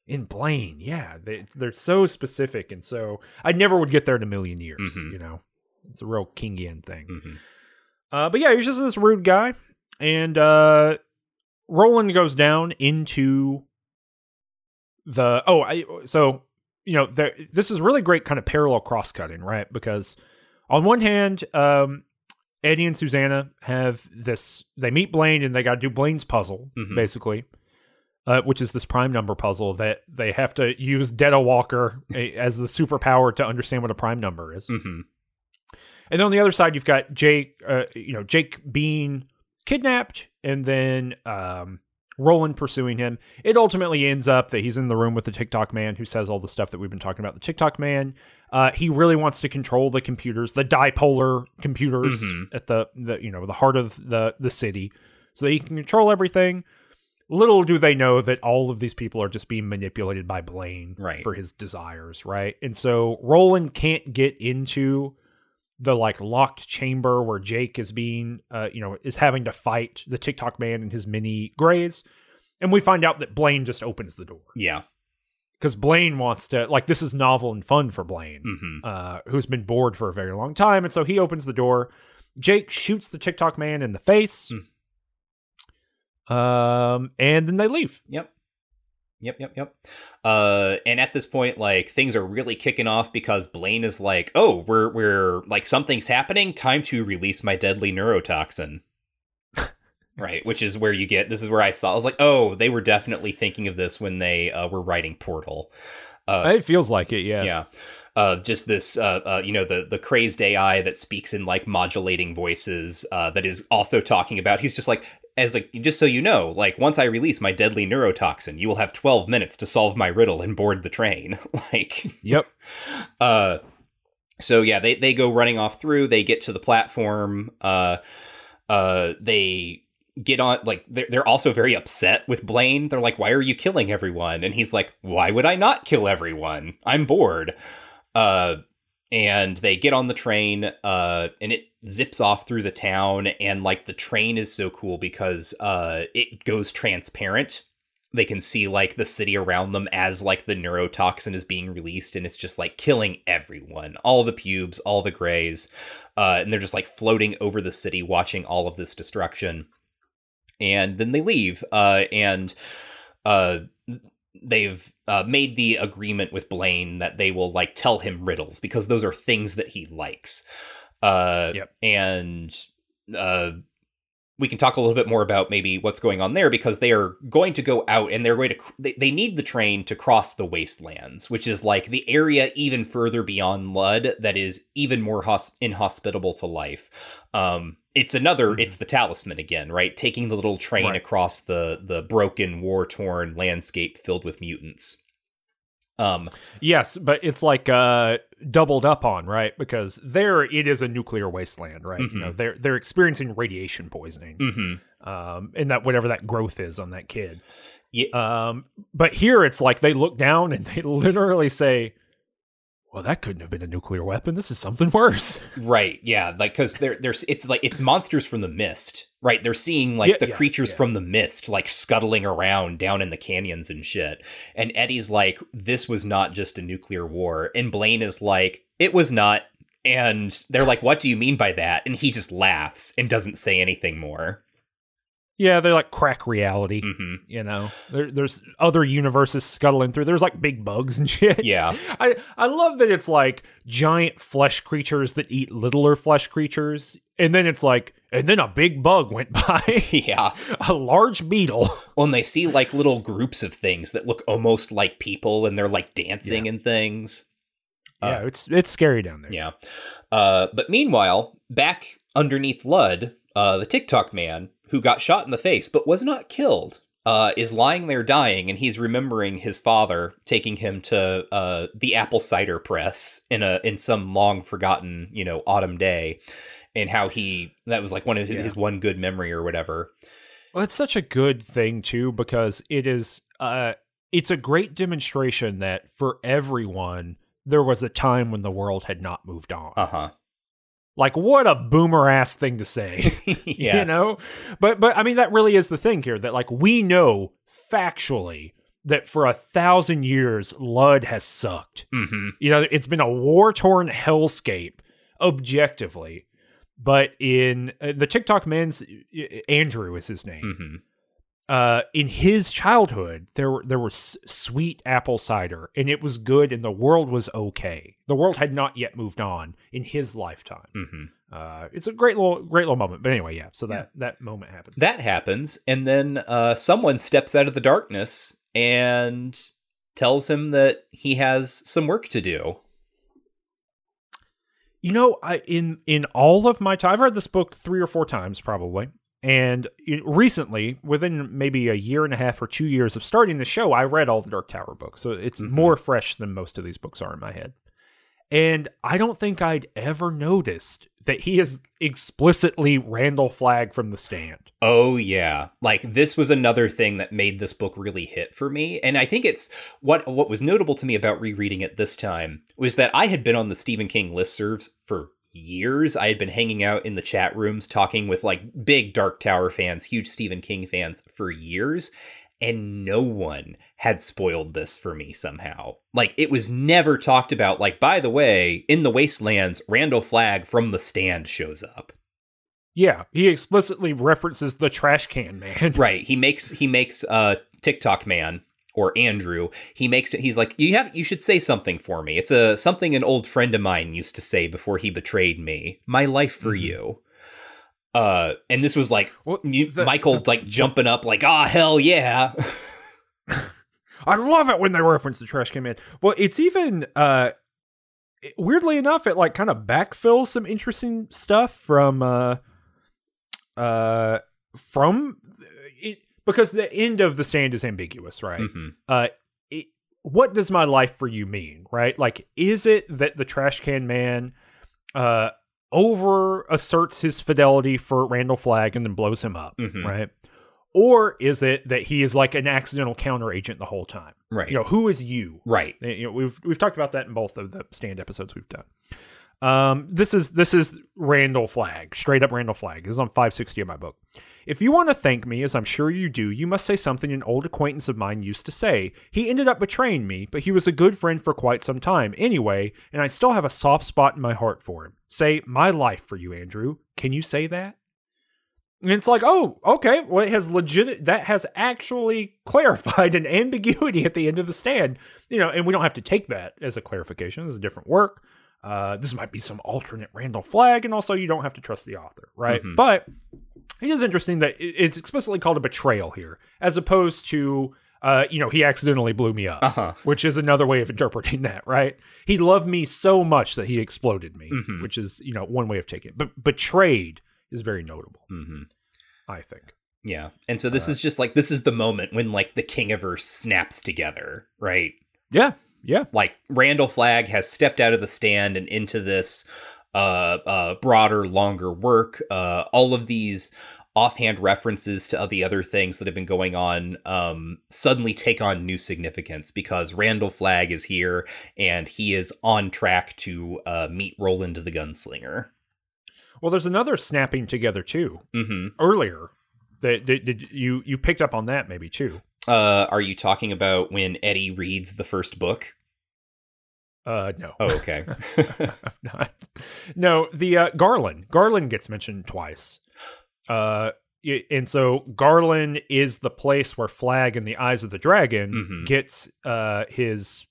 in blaine yeah they, they're so specific and so i never would get there in a million years Mhm. you know it's a real kingian thing Mm-hmm. Uh but yeah he's just this rude guy and uh roland goes down into the oh i so you know there this is really great kind of parallel cross cutting right because on one hand um eddie and susanna have this they meet blaine and they got to do blaine's puzzle Mhm. basically uh, which is this prime number puzzle that they have to use Detta Walker a- as the superpower to understand what a prime number is. Mm-hmm. And then on the other side, you've got Jake, uh, you know, Jake being kidnapped, and then um, Roland pursuing him. It ultimately ends up that he's in the room with the Tick-Tock man who says all the stuff that we've been talking about. The Tick-Tock man, uh, he really wants to control the computers, the dipolar computers Mhm. at the, the you know the heart of the the city, so that he can control everything. Little do they know that all of these people are just being manipulated by Blaine Right. for his desires, right? And so Roland can't get into the like locked chamber where Jake is being, uh, you know, is having to fight the Tick-Tock man and his mini grays. And we find out that Blaine just opens the door Yeah. because Blaine wants to, like, this is novel and fun for Blaine, Mm-hmm. uh, who's been bored for a very long time. And so he opens the door. Jake shoots the Tick-Tock man in the face. Mm. Um, and then they leave. Yep. Yep, yep, yep. Uh, and at this point, like things are really kicking off because Blaine is like, "Oh, we're we're like something's happening. Time to release my deadly neurotoxin." right, which is where you get. This is where I saw. I was like, "Oh, they were definitely thinking of this when they uh, were writing Portal." Uh, it feels like it, yeah. yeah. Uh, just this, uh, uh, you know, the the crazed AI that speaks in like modulating voices. Uh, that is also talking about. He's just like, as like, just so you know, like once I release my deadly neurotoxin, you will have twelve minutes to solve my riddle and board the train. like, Yep. uh, so yeah, they they go running off through. They get to the platform. Uh, uh, they get on like they're, they're also very upset with blaine they're like why are you killing everyone and he's like why would i not kill everyone i'm bored uh and they get on the train uh and it zips off through the town and like the train is so cool because uh it goes transparent. They can see like the city around them as like the neurotoxin is being released and it's just like killing everyone all the pubes all the grays uh and they're just like floating over the city watching all of this destruction. And then they leave uh and uh they've uh, made the agreement with Blaine that they will like tell him riddles because those are things that he likes. Uh, Yep. And uh, we can talk a little bit more about maybe what's going on there because they are going to go out and they're going to they, they need the train to cross the wastelands, which is like the area even further beyond Lud that is even more hos- inhospitable to life. Um, it's another Mhm. it's the talisman again right taking the little train Right. across the the broken war torn landscape filled with mutants um Yes, but it's like uh doubled up on, right? Because there it is a nuclear wasteland, right? You know, Mhm. they're they're experiencing radiation poisoning. mhm. Um and that whatever that growth is on that kid. Yeah. Um but here it's like they look down and they literally say, Well, that couldn't have been a nuclear weapon. This is something worse. right yeah like because they're there's it's like it's monsters from the mist right they're seeing like Yeah, the yeah, creatures yeah. from the mist like scuttling around down in the canyons and shit and eddie's like this was not just a nuclear war and blaine is like it was not And they're like, "What do you mean by that?" And he just laughs and doesn't say anything more. Yeah, they're like crack reality. hmm You know, there, there's other universes scuttling through. There's like big bugs and shit. Yeah. I I love that it's like giant flesh creatures that eat littler flesh creatures, and then it's like, and then a big bug went by, Yeah. a large beetle. Well, and they see like little groups of things that look almost like people and they're like dancing and things. yeah, it's it's scary down there. Yeah. Uh, but meanwhile, back underneath Lud, uh, the Tick-Tock man who got shot in the face but was not killed uh, is lying there dying, and he's remembering his father taking him to uh, the apple cider press in a in some long forgotten you know autumn day, and how he that was like one of his, Yeah. his one good memory or whatever. Well, it's such a good thing too because it is uh it's a great demonstration that for everyone there was a time when the world had not moved on. Uh huh. Like what a boomer ass thing to say. You know? But but I mean that really is the thing here that like we know factually that for a thousand years Lud has sucked. Mm-hmm. You know, it's been a war torn hellscape objectively. But in uh, the Tick-Tock man's uh, Andrew is his name. Mm-hmm. Uh, in his childhood, there were there was sweet apple cider, and it was good, and the world was okay. The world had not yet moved on in his lifetime. Mm-hmm. Uh, it's a great little great little moment. But anyway, yeah. So that that moment happens. That happens, and then uh, someone steps out of the darkness and tells him that he has some work to do. You know, I in in all of my time, I've read this book three or four times probably, and recently, within maybe a year and a half or two years of starting the show, I read all the Dark Tower books, so it's Mhm. more fresh than most of these books are in my head. And I don't think I'd ever noticed that he is explicitly Randall Flagg from the stand. Oh yeah. Like this was another thing that made this book really hit for me. And I think it's what what was notable to me about rereading it this time was that I had been on the Stephen King listservs for years. I had been hanging out in the chat rooms talking with like big Dark Tower fans, huge Stephen King fans for years. And no one had spoiled this for me somehow. Like, it was never talked about. Like, by the way, in the Waste Lands, Randall Flagg from the stand shows up. Yeah, he explicitly references the trash can man. right he makes he makes uh Tick-Tock man or andrew he makes it he's like you have you should say something for me it's a something an old friend of mine used to say before he betrayed me my life for Mhm. you uh and this was like Well, the- michael like jumping up like ah hell yeah I love it when they reference the trash can man. Well, it's even uh weirdly enough, it like kind of backfills some interesting stuff from uh uh from because the end of the stand is ambiguous, right? Mhm. Uh it, what does my life for you mean, right? Like is it that the trash can man uh over asserts his fidelity for Randall Flagg and then blows him up, Mhm. right? Or is it that he is like an accidental counter agent the whole time? right You know, who is you? right You know, we've we've talked about that in both of the stand episodes we've done. Um, this is this is Randall Flagg, straight up Randall Flagg. This is on 560 of my book. If you want to thank me, as I'm sure you do, you must say something an old acquaintance of mine used to say. He ended up betraying me, but he was a good friend for quite some time anyway, and I still have a soft spot in my heart for him. Say my life for you, Andrew. Can you say that? And it's like, oh, okay. Well, it has legit. That has actually clarified an ambiguity at the end of the stand. You know, and we don't have to take that as a clarification. It's a different work. Uh, this might be some alternate Randall Flagg, and also you don't have to trust the author, right? Mhm. But it is interesting that it's explicitly called a betrayal here, as opposed to, uh, you know, he accidentally blew me up, uh-huh which is another way of interpreting that, right? He loved me so much that he exploded me, Mhm. which is, you know, one way of taking it. But betrayed is very notable, hmm I think. yeah and so this Uh, is just like this is the moment when like the king kingiverse snaps together right Yeah, yeah. like Randall Flagg has stepped out of the stand and into this uh, uh, broader, longer work. Uh, all of these offhand references to the other things that have been going on um, suddenly take on new significance because Randall Flagg is here and he is on track to uh, meet Roland the Gunslinger. Well, there's another snapping together too hmm earlier. That did, did you you picked up on that maybe too? Uh, are you talking about when Eddie reads the first book? Uh, no. Oh, okay. I'm not. No, the uh, Garland. Garland gets mentioned twice. Uh, and so Garland is the place where Flagg in the Eyes of the Dragon Mhm. gets uh his,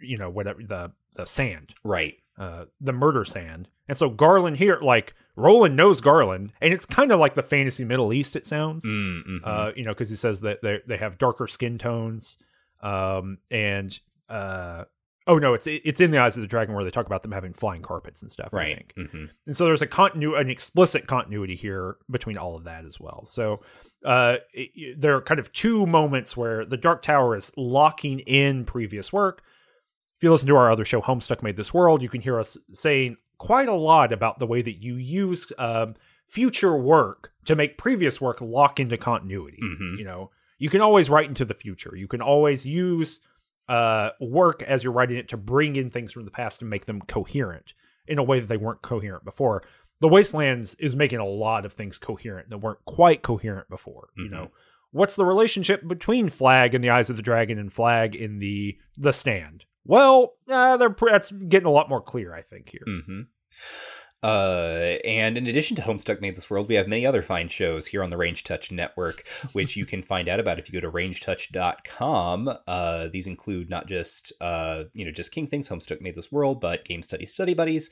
you know, whatever the the sand, right. uh, the murder sand. And so Garland here, like Roland knows Garland, and it's kind of like the fantasy Middle East. It sounds Mm, mhm. uh, you know, because he says that they they have darker skin tones, um, and uh, oh no, it's it's in the Eyes of the Dragon where they talk about them having flying carpets and stuff. I right. think. hmm And so there's a continu an explicit continuity here between all of that as well. So uh, it- there are kind of two moments where the Dark Tower is locking in previous work. If you listen to our other show, Homestuck Made This World, you can hear us saying quite a lot about the way that you use um, future work to make previous work lock into continuity. Mhm. You know, you can always write into the future. You can always use uh, work as you're writing it to bring in things from the past and make them coherent in a way that they weren't coherent before. The Waste Lands is making a lot of things coherent that weren't quite coherent before. You Mhm. know, what's the relationship between Flagg in the Eyes of the Dragon and Flagg in the the Stand? Well, uh, they're that's getting a lot more clear, I think here. hmm Uh, and in addition to Homestuck Made This World, we have many other fine shows here on the Range Touch Network, which you can find out about if you go to rangetouch.com. Uh, these include not just, uh, you know, just King Things, Homestuck Made This World, but Game Study Study Buddies,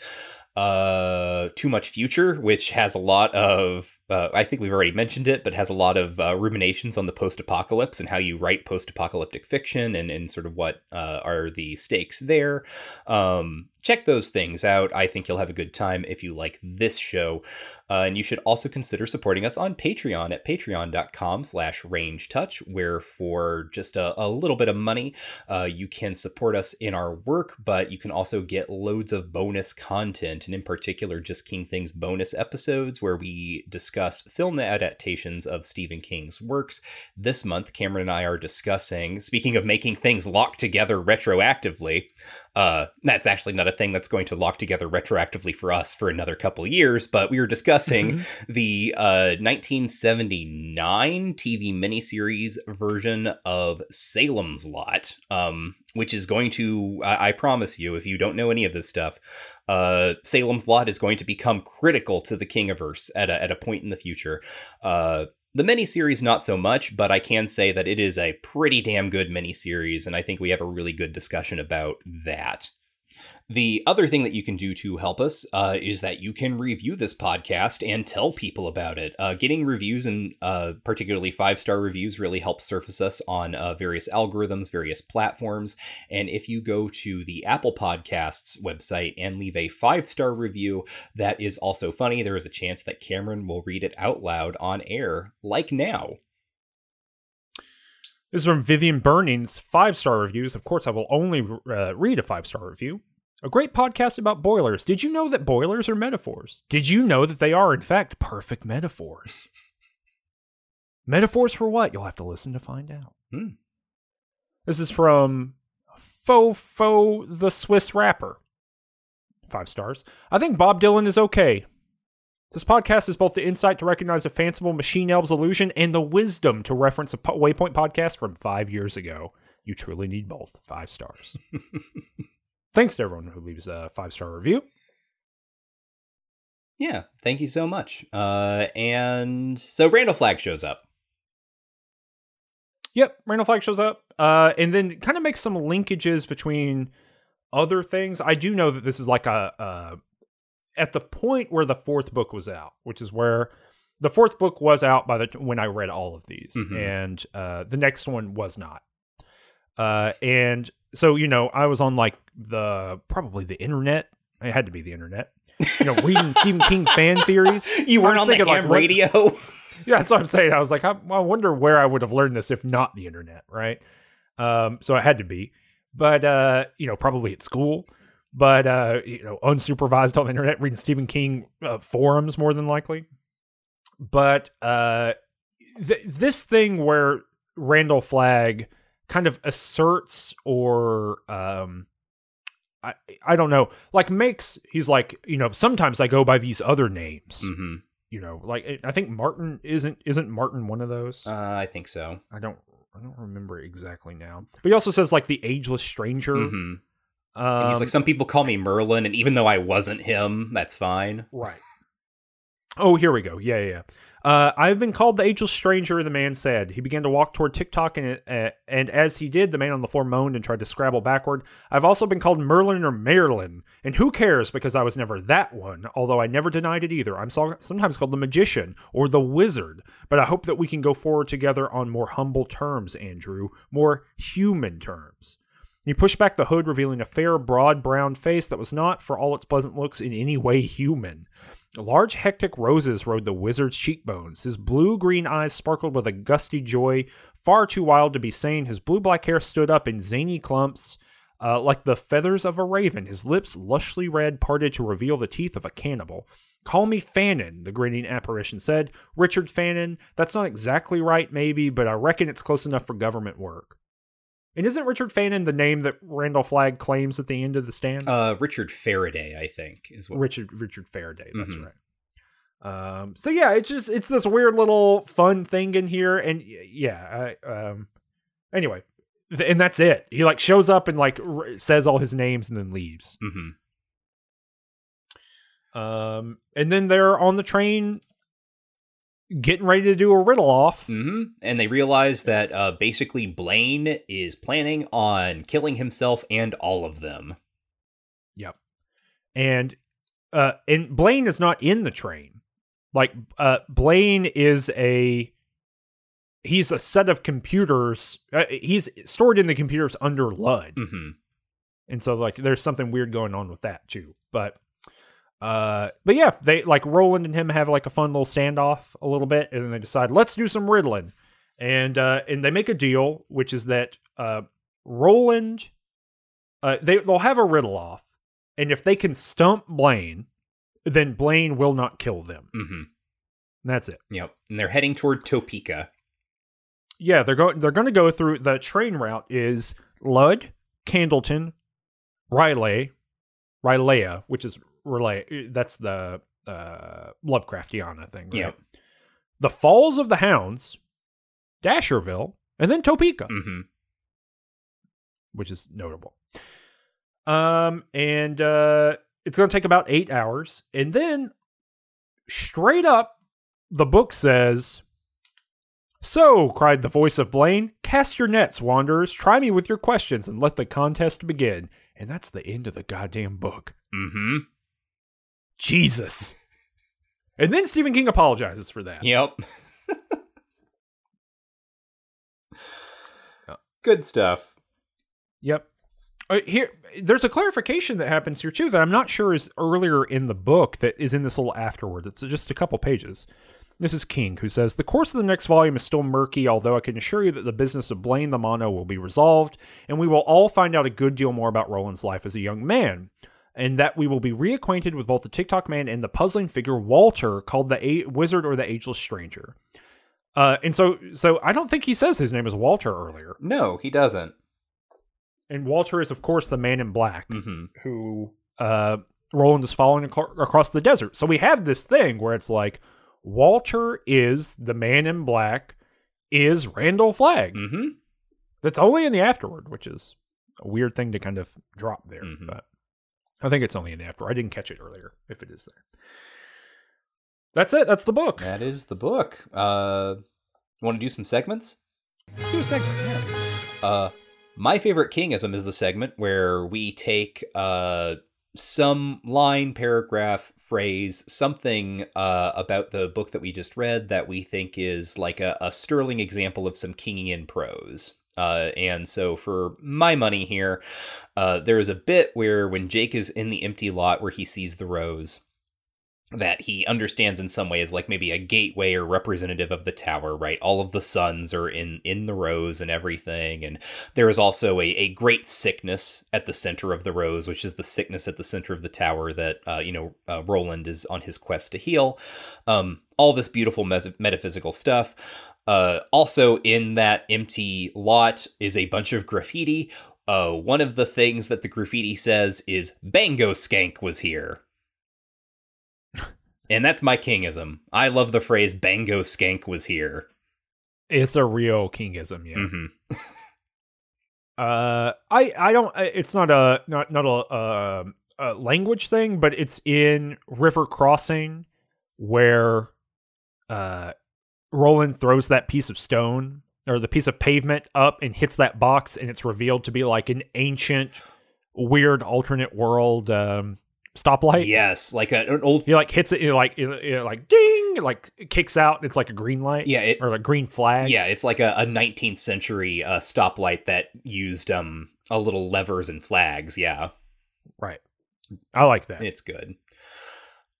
uh, Too Much Future, which has a lot of, uh, I think we've already mentioned it, but has a lot of uh, ruminations on the post apocalypse and how you write post apocalyptic fiction and, and sort of what uh, are the stakes there. Um, check those things out. I think you'll have a good time if you like this show. Uh, and you should also consider supporting us on Patreon at patreon.com slash range touch, where for just a, a little bit of money, uh, you can support us in our work, but you can also get loads of bonus content, and in particular, just King Things bonus episodes where we discuss film adaptations of Stephen King's works. This month, Cameron and I are discussing, speaking of making things lock together retroactively, uh, that's actually not a thing that's going to lock together retroactively for us for another couple years, but we were discussing the uh, 1979 TV miniseries version of Salem's Lot, um, which is going to, I-, I promise you, if you don't know any of this stuff, uh, Salem's Lot is going to become critical to the Kingiverse at a, at a point in the future. Uh, the miniseries, not so much, but I can say that it is a pretty damn good miniseries, and I think we have a really good discussion about that. The other thing that you can do to help us uh, is that you can review this podcast and tell people about it. Uh, getting reviews and uh, particularly five star reviews really helps surface us on uh, various algorithms, various platforms. And if you go to the Apple Podcasts website and leave a five star review, that is also funny. There is a chance that Cameron will read it out loud on air, like now. This is from Vivian Burnings, five star reviews. Of course, I will only uh, read a five star review. A great podcast about boilers. Did you know that boilers are metaphors? Did you know that they are, in fact, perfect metaphors? metaphors for what? You'll have to listen to find out. Hmm. This is from Fofo the Swiss rapper. Five stars. I think Bob Dylan is okay. This podcast is both the insight to recognize a fanciful machine elves illusion and the wisdom to reference a po- Waypoint podcast from five years ago. You truly need both. Five stars. Thanks to everyone who leaves a five star review. Yeah, thank you so much. Uh, and so Randall Flagg shows up. Yep, Randall Flagg shows up, uh, and then kind of makes some linkages between other things. I do know that this is like a, uh at the point where the fourth book was out, which is where the fourth book was out by the when I read all of these, Mhm. and uh, the next one was not. Uh, and so you know, I was on like the probably the internet. It had to be the internet. You know, reading Stephen King fan theories. You weren't on the thinking, like, ham what- radio. yeah, that's what I'm saying. I was like, I, I wonder where I would have learned this if not the internet, right? Um, so it had to be, but uh, you know, probably at school, but uh, you know, unsupervised on the internet, reading Stephen King uh, forums more than likely. But uh, th- this thing where Randall Flagg kind of asserts or um, I I don't know, like makes he's like you know sometimes I go by these other names hmm you know like i think martin isn't isn't martin one of those Uh, I think so. i don't i don't remember exactly now but he also says like the ageless stranger hmm And Um, he's like, some people call me Merlin, and even though I wasn't him, that's fine. Right. Oh, here we go. Yeah, yeah. yeah. Uh, I've been called the ageless stranger. The man said. He began to walk toward Tick-Tock, and uh, and as he did, the man on the floor moaned and tried to scrabble backward. I've also been called Merlin or Merlin, and who cares because I was never that one. Although I never denied it either. I'm so, sometimes called the magician or the wizard, but I hope that we can go forward together on more humble terms, Andrew, more human terms. He pushed back the hood, revealing a fair, broad, brown face that was not, for all its pleasant looks, in any way human. Large, hectic roses rode the wizard's cheekbones. His blue green eyes sparkled with a gusty joy, far too wild to be sane. His blue black hair stood up in zany clumps, uh, like the feathers of a raven. His lips, lushly red, parted to reveal the teeth of a cannibal. Call me Fannin, the grinning apparition said. Richard Fannin. That's not exactly right, maybe, but I reckon it's close enough for government work. And isn't Richard Fannin the name that Randall Flagg claims at the end of the stand? Uh, Richard Faraday, I think, is what. Richard Richard Faraday. That's Mhm. right. Um. So yeah, it's just it's this weird little fun thing in here, and yeah. I, um. Anyway, th- and that's it. He like shows up and like r- says all his names and then leaves. hmm Um. And then they're on the train, getting ready to do a riddle off. hmm And they realize that uh, basically Blaine is planning on killing himself and all of them. Yep. And uh and Blaine is not in the train. Like uh Blaine is a he's a set of computers. Uh, he's stored in the computers under Lud. hmm And so like there's something weird going on with that too. But uh but yeah, they like Roland and him have like a fun little standoff a little bit and then they decide let's do some riddling. And uh and they make a deal which is that uh Roland uh they they'll have a riddle off and if they can stump Blaine then Blaine will not kill them. hmm And that's it. Yep. And they're heading toward Topeka. Yeah, they're going they're going to go through the train route is Lud, Candleton, Riley, Rylea, which is Riley. That's the uh, Lovecraftiana thing. Right? Yep. The Falls of the Hounds, Dasherville, and then Topeka, hmm which is notable. Um, and uh, it's going to take about eight hours, and then straight up, the book says. So, cried the voice of Blaine, cast your nets, wanderers, try me with your questions, and let the contest begin. And that's the end of the goddamn book. hmm Jesus. And then Stephen King apologizes for that. Yep. Good stuff. Yep. Uh, here, there's a clarification that happens here too that I'm not sure is earlier in the book that is in this little afterword. It's just a couple pages. This is King, who says The course of the next volume is still murky, although I can assure you that the business of Blaine the Mono will be resolved, and we will all find out a good deal more about Roland's life as a young man, and that we will be reacquainted with both the Tick-Tock man and the puzzling figure Walter, called the A- Wizard or the Ageless Stranger. Uh, and so, so I don't think he says his name is Walter earlier. No, he doesn't. And Walter is, of course, the man in black hmm who uh, Roland is following ac- across the desert. So we have this thing where it's like Walter is the man in black, is Randall Flagg. hmm That's only in the afterward, which is a weird thing to kind of drop there. Mhm. But I think it's only in the afterward. I didn't catch it earlier, if it is there. That's it. That's the book. That is the book. Uh, want to do some segments? Let's do a segment. Yeah. Uh, my favorite Kingism is the segment where we take uh, some line, paragraph, phrase, something uh, about the book that we just read that we think is like a, a sterling example of some Kingian prose. Uh, and so for my money here, uh, there is a bit where when Jake is in the empty lot where he sees the rose, that he understands in some ways like maybe a gateway or representative of the tower right? All of the suns are in in the rose and everything. And there is also a, a great sickness at the center of the rose which is the sickness at the center of the tower that uh, you know uh, roland is on his quest to heal. Um, all this beautiful mes- metaphysical stuff uh, also in that empty lot is a bunch of graffiti uh, one of the things that the graffiti says is bango skank was here and that's my kingism. I love the phrase "bango skank was here." It's a real kingism, yeah. hmm Uh, I I don't. It's not a not not a, uh, a language thing, but it's in River Crossing where uh Roland throws that piece of stone or the piece of pavement up and hits that box, and it's revealed to be like an ancient, weird alternate world um stoplight. yes, like a, an old. He like hits it, like it, it like ding, it like it kicks out. And it's like a green light, Yeah, it, or like green flag. yeah, it's like a, a 19th century uh, stoplight that used um a little levers and flags. Yeah, right. I like that. it's good.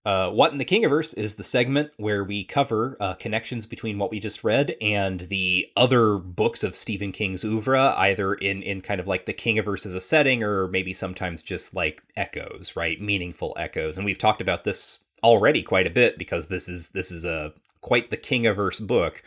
Uh, what in the Kingiverse is the segment where we cover uh, connections between what we just read and the other books of Stephen King's oeuvre, either in in kind of like the Kingiverse as a setting, or maybe sometimes just like echoes, right? Meaningful echoes. And we've talked about this already quite a bit because this is this is a quite the Kingiverse book.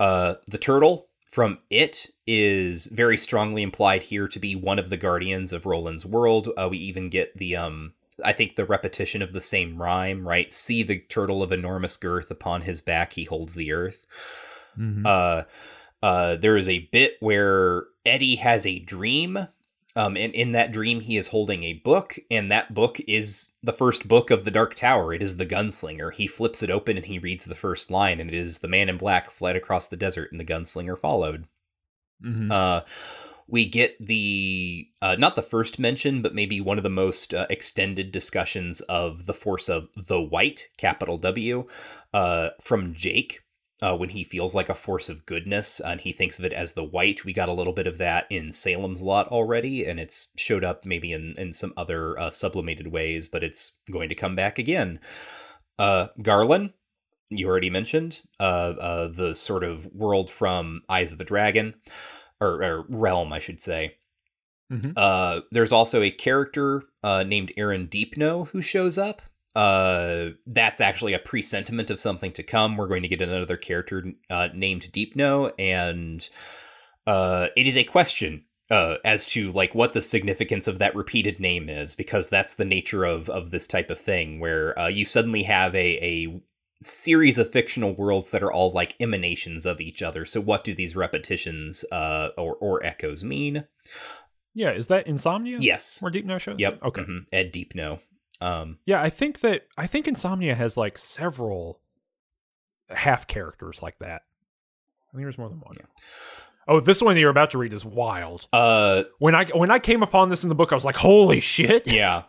Uh, the turtle from it is very strongly implied here to be one of the guardians of Roland's world. Uh, we even get the um I think the repetition of the same rhyme, right? See the turtle of enormous girth upon his back he holds the earth. Mhm. Uh uh there is a bit where Eddie has a dream. Um, and in that dream, he is holding a book, and that book is the first book of the Dark Tower. It is the Gunslinger. He flips it open and he reads the first line, and it is the man in black fled across the desert, and the gunslinger followed. Mhm. Uh, we get the uh, not the first mention, but maybe one of the most uh, extended discussions of the force of the white, capital W, uh, from Jake. Uh, when he feels like a force of goodness and he thinks of it as the white, we got a little bit of that in Salem's Lot already, and it's showed up maybe in, in some other uh, sublimated ways, but it's going to come back again. Uh, Garland, you already mentioned, the sort of world from Eyes of the Dragon or, or realm, I should say. Mhm. Uh, there's also a character uh, named Aaron Deepneau who shows up. Uh, that's actually a presentiment of something to come. We're going to get another character uh, named Deepneau, and uh, it is a question uh, as to like what the significance of that repeated name is, because that's the nature of of this type of thing, where uh, you suddenly have a a series of fictional worlds that are all like emanations of each other. So, what do these repetitions uh, or or echoes mean? Yeah, is that Insomnia? Yes. Where Deepneau shows? Yep. Okay. mhm, Ed Deepneau. Um, Yeah, I think that I think Insomnia has like several half characters like that. I think there's more than one. Yeah. Oh, this one that you're about to read is wild. uh, When I when I came upon this in the book, I was like, "Holy shit!" yeah.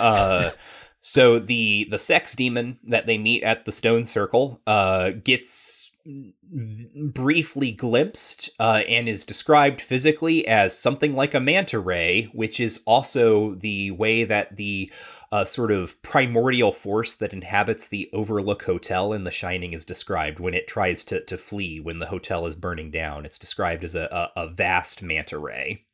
Uh, so the the sex demon that they meet at the stone circle uh, gets briefly glimpsed uh, and is described physically as something like a manta ray, which is also the way that the uh, sort of primordial force that inhabits the Overlook Hotel in The Shining is described when it tries to, to flee when the hotel is burning down. It's described as a, a, a vast manta ray.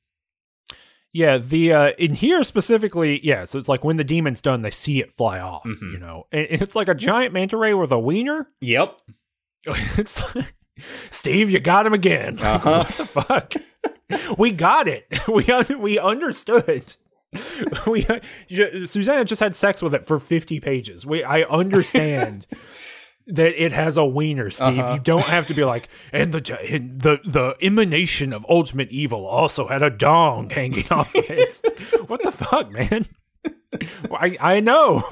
Yeah, the uh in here specifically, yeah, so it's like when the demon's done, they see it fly off, Mhm. you know. And it's like a giant manta ray with a wiener. Yep. It's like, Steve, you got him again. Uh-huh. what the fuck? we got it. We un- we understood. We ju- Susanna just had sex with it for 50 pages. We I understand that it has a wiener, Steve. Uh-huh. You don't have to be like, and the and the the emanation of ultimate evil also had a dong hanging off of it. what the fuck, man? Well, I I know.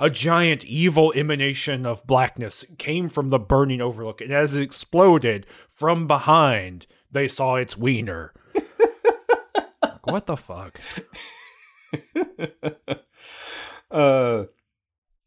A giant evil emanation of blackness came from the burning overlook, and as it exploded from behind, they saw its wiener. what the fuck? uh,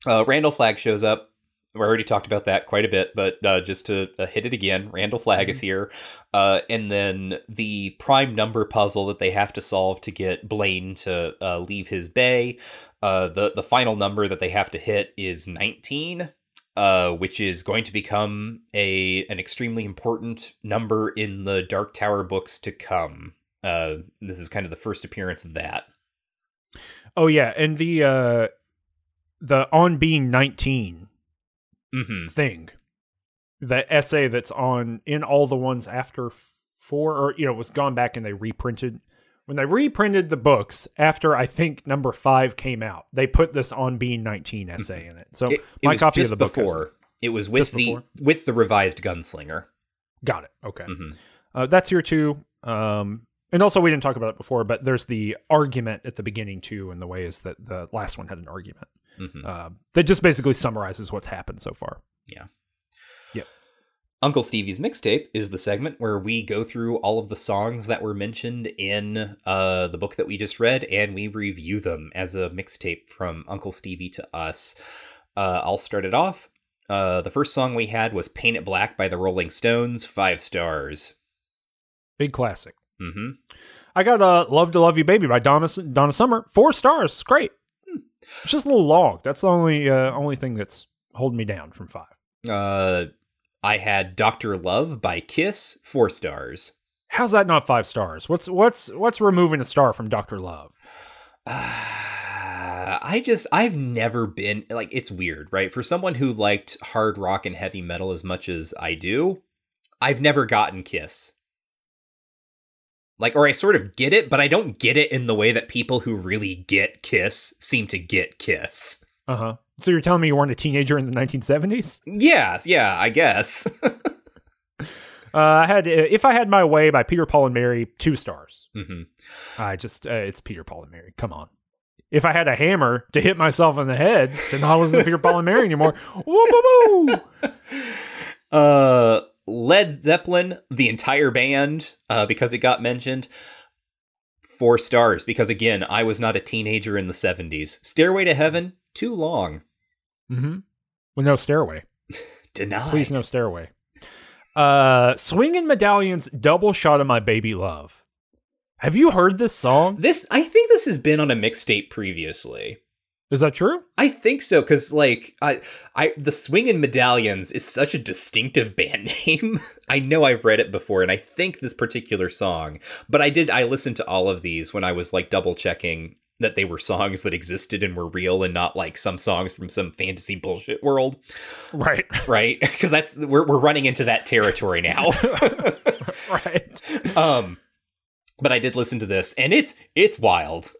uh, Randall Flagg shows up. We already talked about that quite a bit, but uh, just to uh, hit it again, Randall Flagg is here. Uh, and then the prime number puzzle that they have to solve to get Blaine to uh, leave his bay. Uh, the the final number that they have to hit is 19, uh, which is going to become a an extremely important number in the Dark Tower books to come. Uh, this is kind of the first appearance of that. Oh yeah, and the uh the on being 19 Mm-hmm. thing. The essay that's on in all the ones after 4 or you know was gone back and they reprinted when they reprinted the books after I think number 5 came out. They put this on being 19 essay in it. So It, it my copy of the book before. It was with the before? with the revised gunslinger. Got it. Okay. Mhm. Uh, that's here too. Um, and also, we didn't talk about it before, but there's the argument at the beginning too, and the ways that the last one had an argument Mhm. uh, that just basically summarizes what's happened so far. Yeah. Yep. Uncle Stevie's mixtape is the segment where we go through all of the songs that were mentioned in uh, the book that we just read and we review them as a mixtape from Uncle Stevie to us. Uh, I'll start it off. Uh, the first song we had was Paint It Black by the Rolling Stones, five stars. Big classic. hmm I got uh, "Love to Love You, Baby" by Donna Donna Summer. Four stars. It's great. It's just a little long. That's the only uh, only thing that's holding me down from five. Uh, I had Doctor Love by Kiss, four stars. How's that not five stars? What's what's what's removing a star from Doctor Love? Uh, I just I've never been like it's weird, right? For someone who liked hard rock and heavy metal as much as I do, I've never gotten Kiss. Like or I sort of get it, but I don't get it in the way that people who really get Kiss seem to get Kiss. Uh huh. So you're telling me you weren't a teenager in the 1970s? Yeah, yeah, I guess. Uh, I had uh, "If I Had My Way" by Peter Paul and Mary, two stars. hmm I just uh, it's Peter Paul and Mary. Come on. If I had a hammer to hit myself in the head, then I wasn't Peter Paul and Mary anymore. Woo woo woo! Uh Led Zeppelin, the entire band, uh, because it got mentioned. Four stars, because again, I was not a teenager in the 70s. Stairway to Heaven, too long. Mm-hmm. Well, no stairway. Denied. Please, no stairway. Uh, swinging medallions, double shot of my baby love. Have you heard this song? This, I think this has been on a mixtape previously. Is that true? I think so, because like I, I, the Swingin' Medallions is such a distinctive band name. I know I've read it before, and I think this particular song. But I did. I listened to all of these when I was like double checking that they were songs that existed and were real, and not like some songs from some fantasy bullshit world, Right. right? Because that's we're we're running into that territory now. right. um, but I did listen to this, and it's it's wild.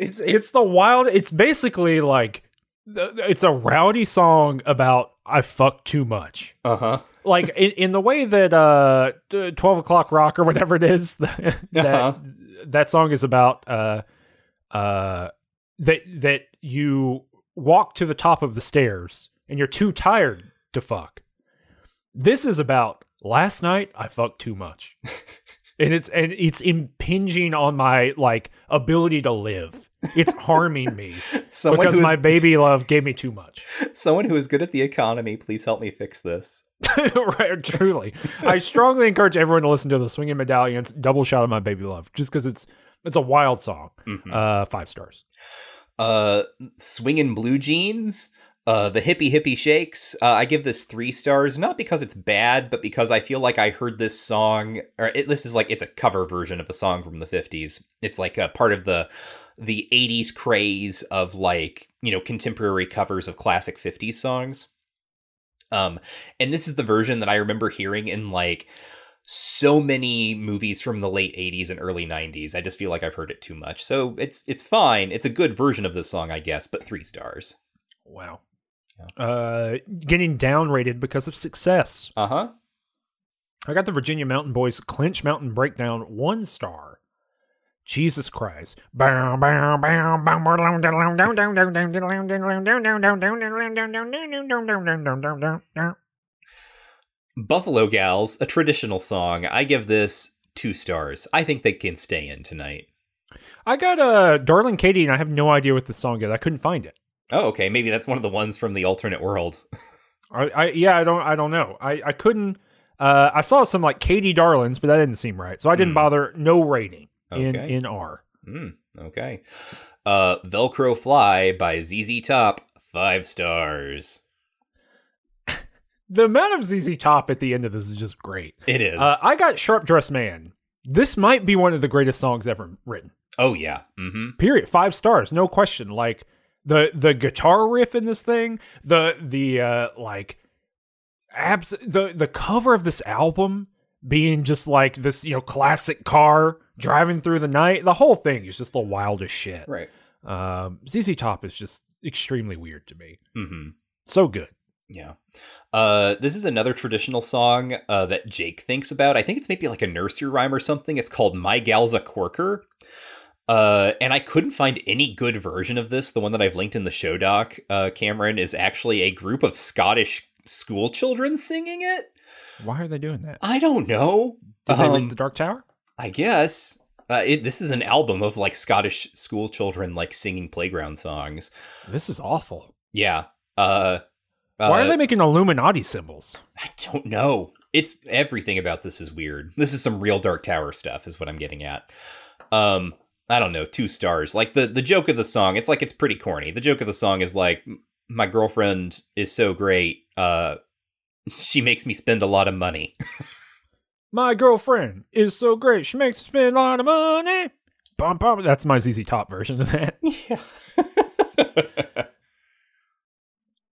It's it's the wild. It's basically like it's a rowdy song about I fuck too much. Uh huh. Like in, in the way that uh twelve o'clock rock or whatever it is that Uh-huh. that song is about uh uh that that you walk to the top of the stairs and you're too tired to fuck. This is about last night I fucked too much. and it's and it's impinging on my like ability to live. It's harming me Someone because my baby love gave me too much. someone who is good at the economy. Please help me fix this. right, truly. I strongly encourage everyone to listen to the Swinging Medallions double shot of my baby love just because it's it's a wild song. Mhm. Uh, five stars. uh swinging blue jeans uh the hippie hippie shakes uh, i give this three stars not because it's bad but because i feel like i heard this song or it, this is like it's a cover version of a song from the 50s it's like a part of the the 80s craze of like you know contemporary covers of classic 50s songs um and this is the version that i remember hearing in like so many movies from the late 80s and early 90s. I just feel like I've heard it too much. So it's it's fine. It's a good version of the song, I guess, but 3 stars. Wow. Uh, getting downrated because of success. Uh-huh. I got the Virginia Mountain Boys Clinch Mountain Breakdown one star. Jesus Christ. Buffalo Gals, a traditional song. I give this 2 stars. I think they can stay in tonight. I got uh, Darling Katie, and I have no idea what the song is. I couldn't find it. Oh, okay. Maybe that's one of the ones from the alternate world. I, I yeah, I don't I don't know. I I couldn't. Uh, I saw some like Katie Darlings, but that didn't seem right, so I didn't Hmm. bother. No rating in Okay. in R. Hmm, okay. Uh Velcro Fly by ZZ Top, 5 stars. The amount of ZZ Top at the end of this is just great. It is. Uh, I got Sharp Dressed Man. This might be one of the greatest songs ever written. oh yeah. Mhm. Period. Five stars, no question. Like the the guitar riff in this thing, the the uh like abs the the cover of this album being just like this, you know, classic car driving through the night. The whole thing is just the wildest shit. Right. Um ZZ Top is just extremely weird to me. Mhm. So good. Yeah. Uh, this is another traditional song uh, that Jake thinks about. I think it's maybe like a nursery rhyme or something. It's called My Gal's a Corker. Uh, and I couldn't find any good version of this. The one that I've linked in the show doc, uh, Cameron, is actually a group of Scottish school children singing it. Why are they doing that? I don't know. Did they Um, read the Dark Tower? I guess. Uh, it, this is an album of like Scottish school children like singing playground songs. This is awful. Yeah. Uh, Why uh, are they making Illuminati symbols? I don't know. It's everything about this is weird. This is some real Dark Tower stuff, is what I'm getting at. Um, I don't know, two stars. Like the the joke of the song, it's like it's pretty corny. The joke of the song is like, my girlfriend is so great. Uh, she makes me spend a lot of money. My girlfriend is so great. She makes me spend a lot of money. Bum, bum. That's my ZZ Top version of that. Yeah.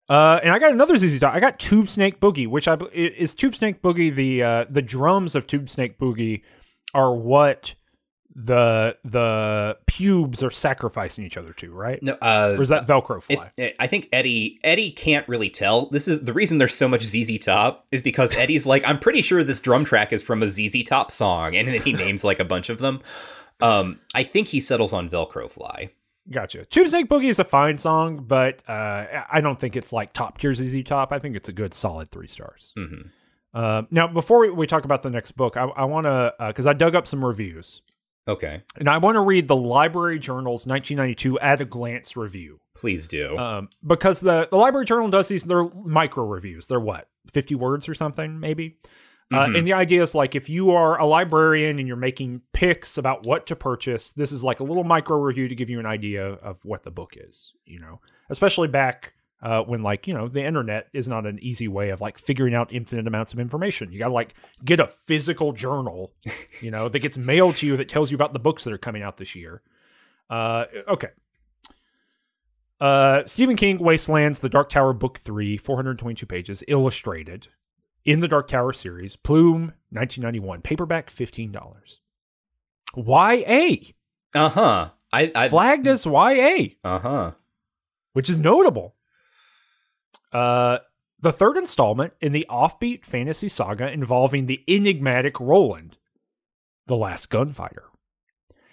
Uh, and I got another ZZ Top. I got Tube Snake Boogie, which I i- is Tube Snake Boogie. The uh, the drums of Tube Snake Boogie are what the the pubes are sacrificing each other to, right? no, uh, Or is that Velcro fly? it- I think Eddie Eddie can't really tell. This is the reason there's so much ZZ Top is because Eddie's like, I'm pretty sure this drum track is from a ZZ Top song, and then he names like a bunch of them. Um, I think he settles on Velcro Fly. Gotcha. Tube Snake Boogie is a fine song, but uh, I don't think it's like top tier ZZ Top. I think it's a good solid three stars. Mm-hmm. Uh, now, before we, we talk about the next book, I, I want to because I dug up some reviews, Okay, and I want to read the Library Journal's 1992 at a glance review. please do. Um, because the the Library Journal does these, they're micro reviews. They're what, 50 words or something, maybe. Uh, Mhm. and the idea is like if you are a librarian and you're making picks about what to purchase, this is like a little micro review to give you an idea of what the book is. You know, especially back uh, when like you know the internet is not an easy way of like figuring out infinite amounts of information. You got to like get a physical journal, you know, that gets mailed to you that tells you about the books that are coming out this year. Uh, okay. Uh, Stephen King, Waste Lands, The Dark Tower, Book 3, 422 pages, illustrated in the Dark Tower series, Plume, 1991, paperback, $15. YA, Uh huh. I, I flagged as YA, uh huh. which is notable. Uh, the third installment in the offbeat fantasy saga involving the enigmatic Roland, the last gunfighter,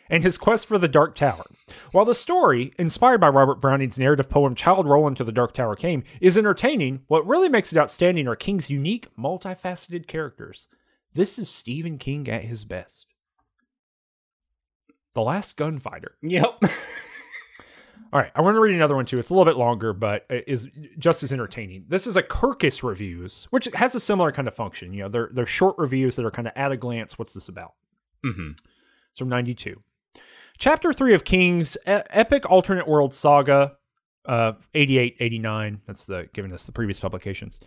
and his quest for the Dark Tower. While the story, inspired by Robert Browning's narrative poem Child Roland to the Dark Tower Came, is entertaining, what really makes it outstanding are King's unique, multifaceted characters. This is Stephen King at his best. The Last Gunfighter. Yep. All right, I want to read another one too. It's a little bit longer, but it is just as entertaining. This is a Kirkus reviews, which has a similar kind of function. You know, they're they're short reviews that are kind of at a glance. What's this about? hmm It's from '92. Chapter three of King's e- epic alternate world saga, uh, 88, 89. That's the giving us the previous publications.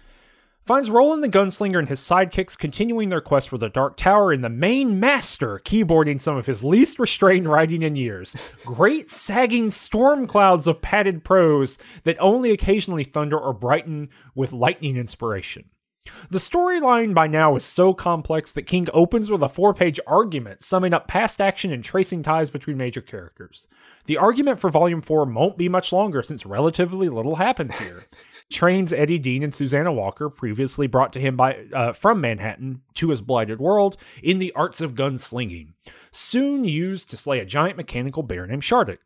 Finds Roland the Gunslinger and his sidekicks continuing their quest for the Dark Tower and the Maine master keyboarding some of his least restrained writing in years. Great sagging storm clouds of padded prose that only occasionally thunder or brighten with lightning inspiration. The storyline by now is so complex that King opens with a four page argument summing up past action and tracing ties between major characters. The argument for Volume 4 won't be much longer since relatively little happens here. Trains Eddie Dean and Susannah Walker, previously brought to him by uh, from Manhattan to his blighted world, in the arts of gunslinging, soon used to slay a giant mechanical bear named Shardik.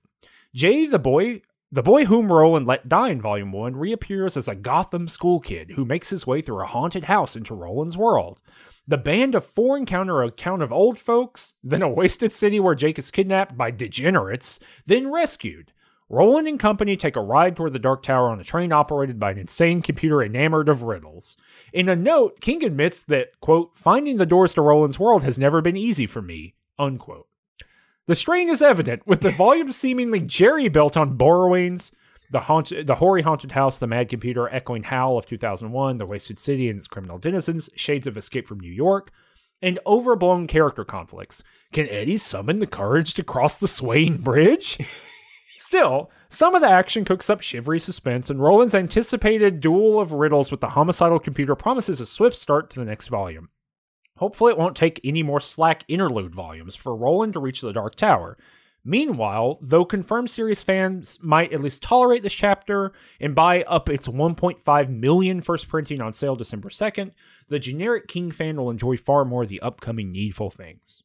Jay, the boy, the boy whom Roland let die in Volume 1 reappears as a Gotham school kid who makes his way through a haunted house into Roland's world. The band of four encounter a town of old folks, then a wasted city where Jake is kidnapped by degenerates, then rescued. Roland and company take a ride toward the Dark Tower on a train operated by an insane computer enamored of riddles. In a note, King admits that, quote, finding the doors to Roland's world has never been easy for me, unquote. The strain is evident, with the volume seemingly jerry built on borrowings, the haunted, the hoary haunted house, the mad computer, echoing HAL of 2001, the wasted city and its criminal denizens, shades of Escape from New York, and overblown character conflicts. Can Eddie summon the courage to cross the swaying bridge? Still, some of the action cooks up shivery suspense, and Roland's anticipated duel of riddles with the homicidal computer promises a swift start to the next volume. Hopefully, it won't take any more slack interlude volumes for Roland to reach the Dark Tower. Meanwhile, though confirmed series fans might at least tolerate this chapter and buy up its 1.5 million first printing on sale December 2nd, the generic King fan will enjoy far more the upcoming needful things.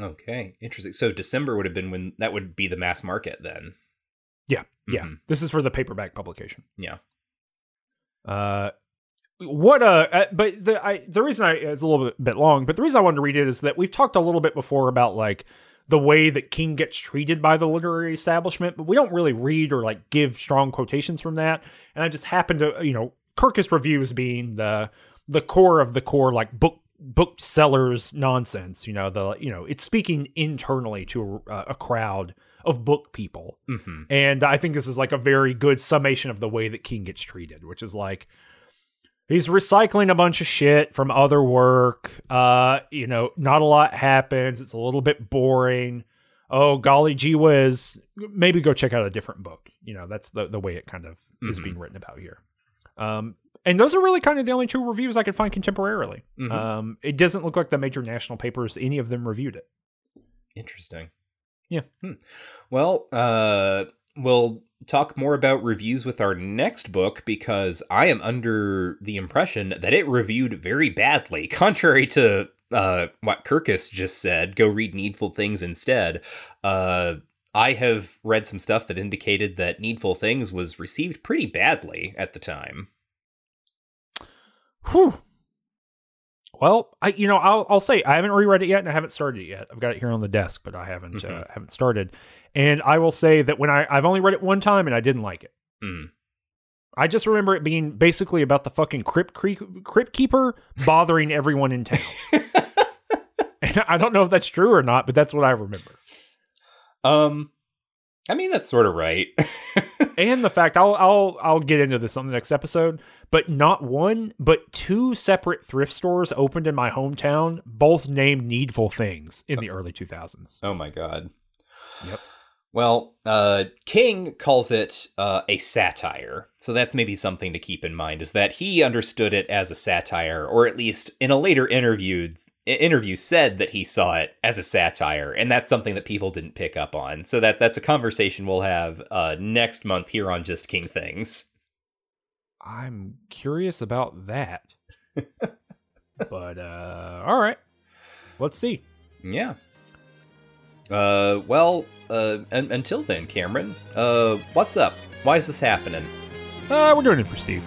Okay, interesting. So December would have been when that would be the mass market then. Yeah, yeah. Mhm. This is for the paperback publication. Yeah. Uh, what uh, uh, but the I the reason I it's a little bit, bit long, but the reason I wanted to read it is that we've talked a little bit before about like the way that King gets treated by the literary establishment, but we don't really read or like give strong quotations from that. And I just happened to you know Kirkus reviews being the the core of the core like book book sellers nonsense. You know the you know it's speaking internally to a, a crowd of book people. Mm-hmm. And I think this is like a very good summation of the way that King gets treated, which is like he's recycling a bunch of shit from other work. Uh, you know, not a lot happens. It's a little bit boring. Oh, golly gee whiz. Maybe go check out a different book. You know, that's the, the way it kind of is Mhm. being written about here. Um, and those are really kind of the only two reviews I could find contemporarily. Mhm. Um, it doesn't look like the major national papers, any of them reviewed it. Interesting. Yeah. Hmm. Well, uh, we'll talk more about reviews with our next book because I am under the impression that it reviewed very badly, contrary to uh, what Kirkus just said. Go read Needful Things instead. Uh, I have read some stuff that indicated that Needful Things was received pretty badly at the time. Whew. Well, I you know I'll I'll say I haven't reread it yet and I haven't started it yet. I've got it here on the desk, but I haven't uh, Mhm. haven't started. And I will say that when I I've only read it one time and I didn't like it. Hmm. I just remember it being basically about the fucking crypt cre- crypt keeper bothering everyone in town. and I don't know if that's true or not, but that's what I remember. Um, I mean that's sort of right. and the fact I'll I'll I'll get into this on the next episode, but not one, but two separate thrift stores opened in my hometown, both named Needful Things in oh. the early 2000s. Oh my god. Yep. Well, uh, King calls it uh, a satire, so that's maybe something to keep in mind. Is that he understood it as a satire, or at least in a later interview interview said that he saw it as a satire, and that's something that people didn't pick up on. So that that's a conversation we'll have uh, next month here on Just King Things. I'm curious about that. but uh all right. Let's see. Yeah. Uh, well, uh, un- until then, Cameron, uh, what's up? Why is this happening? Uh we're doing it for Steve.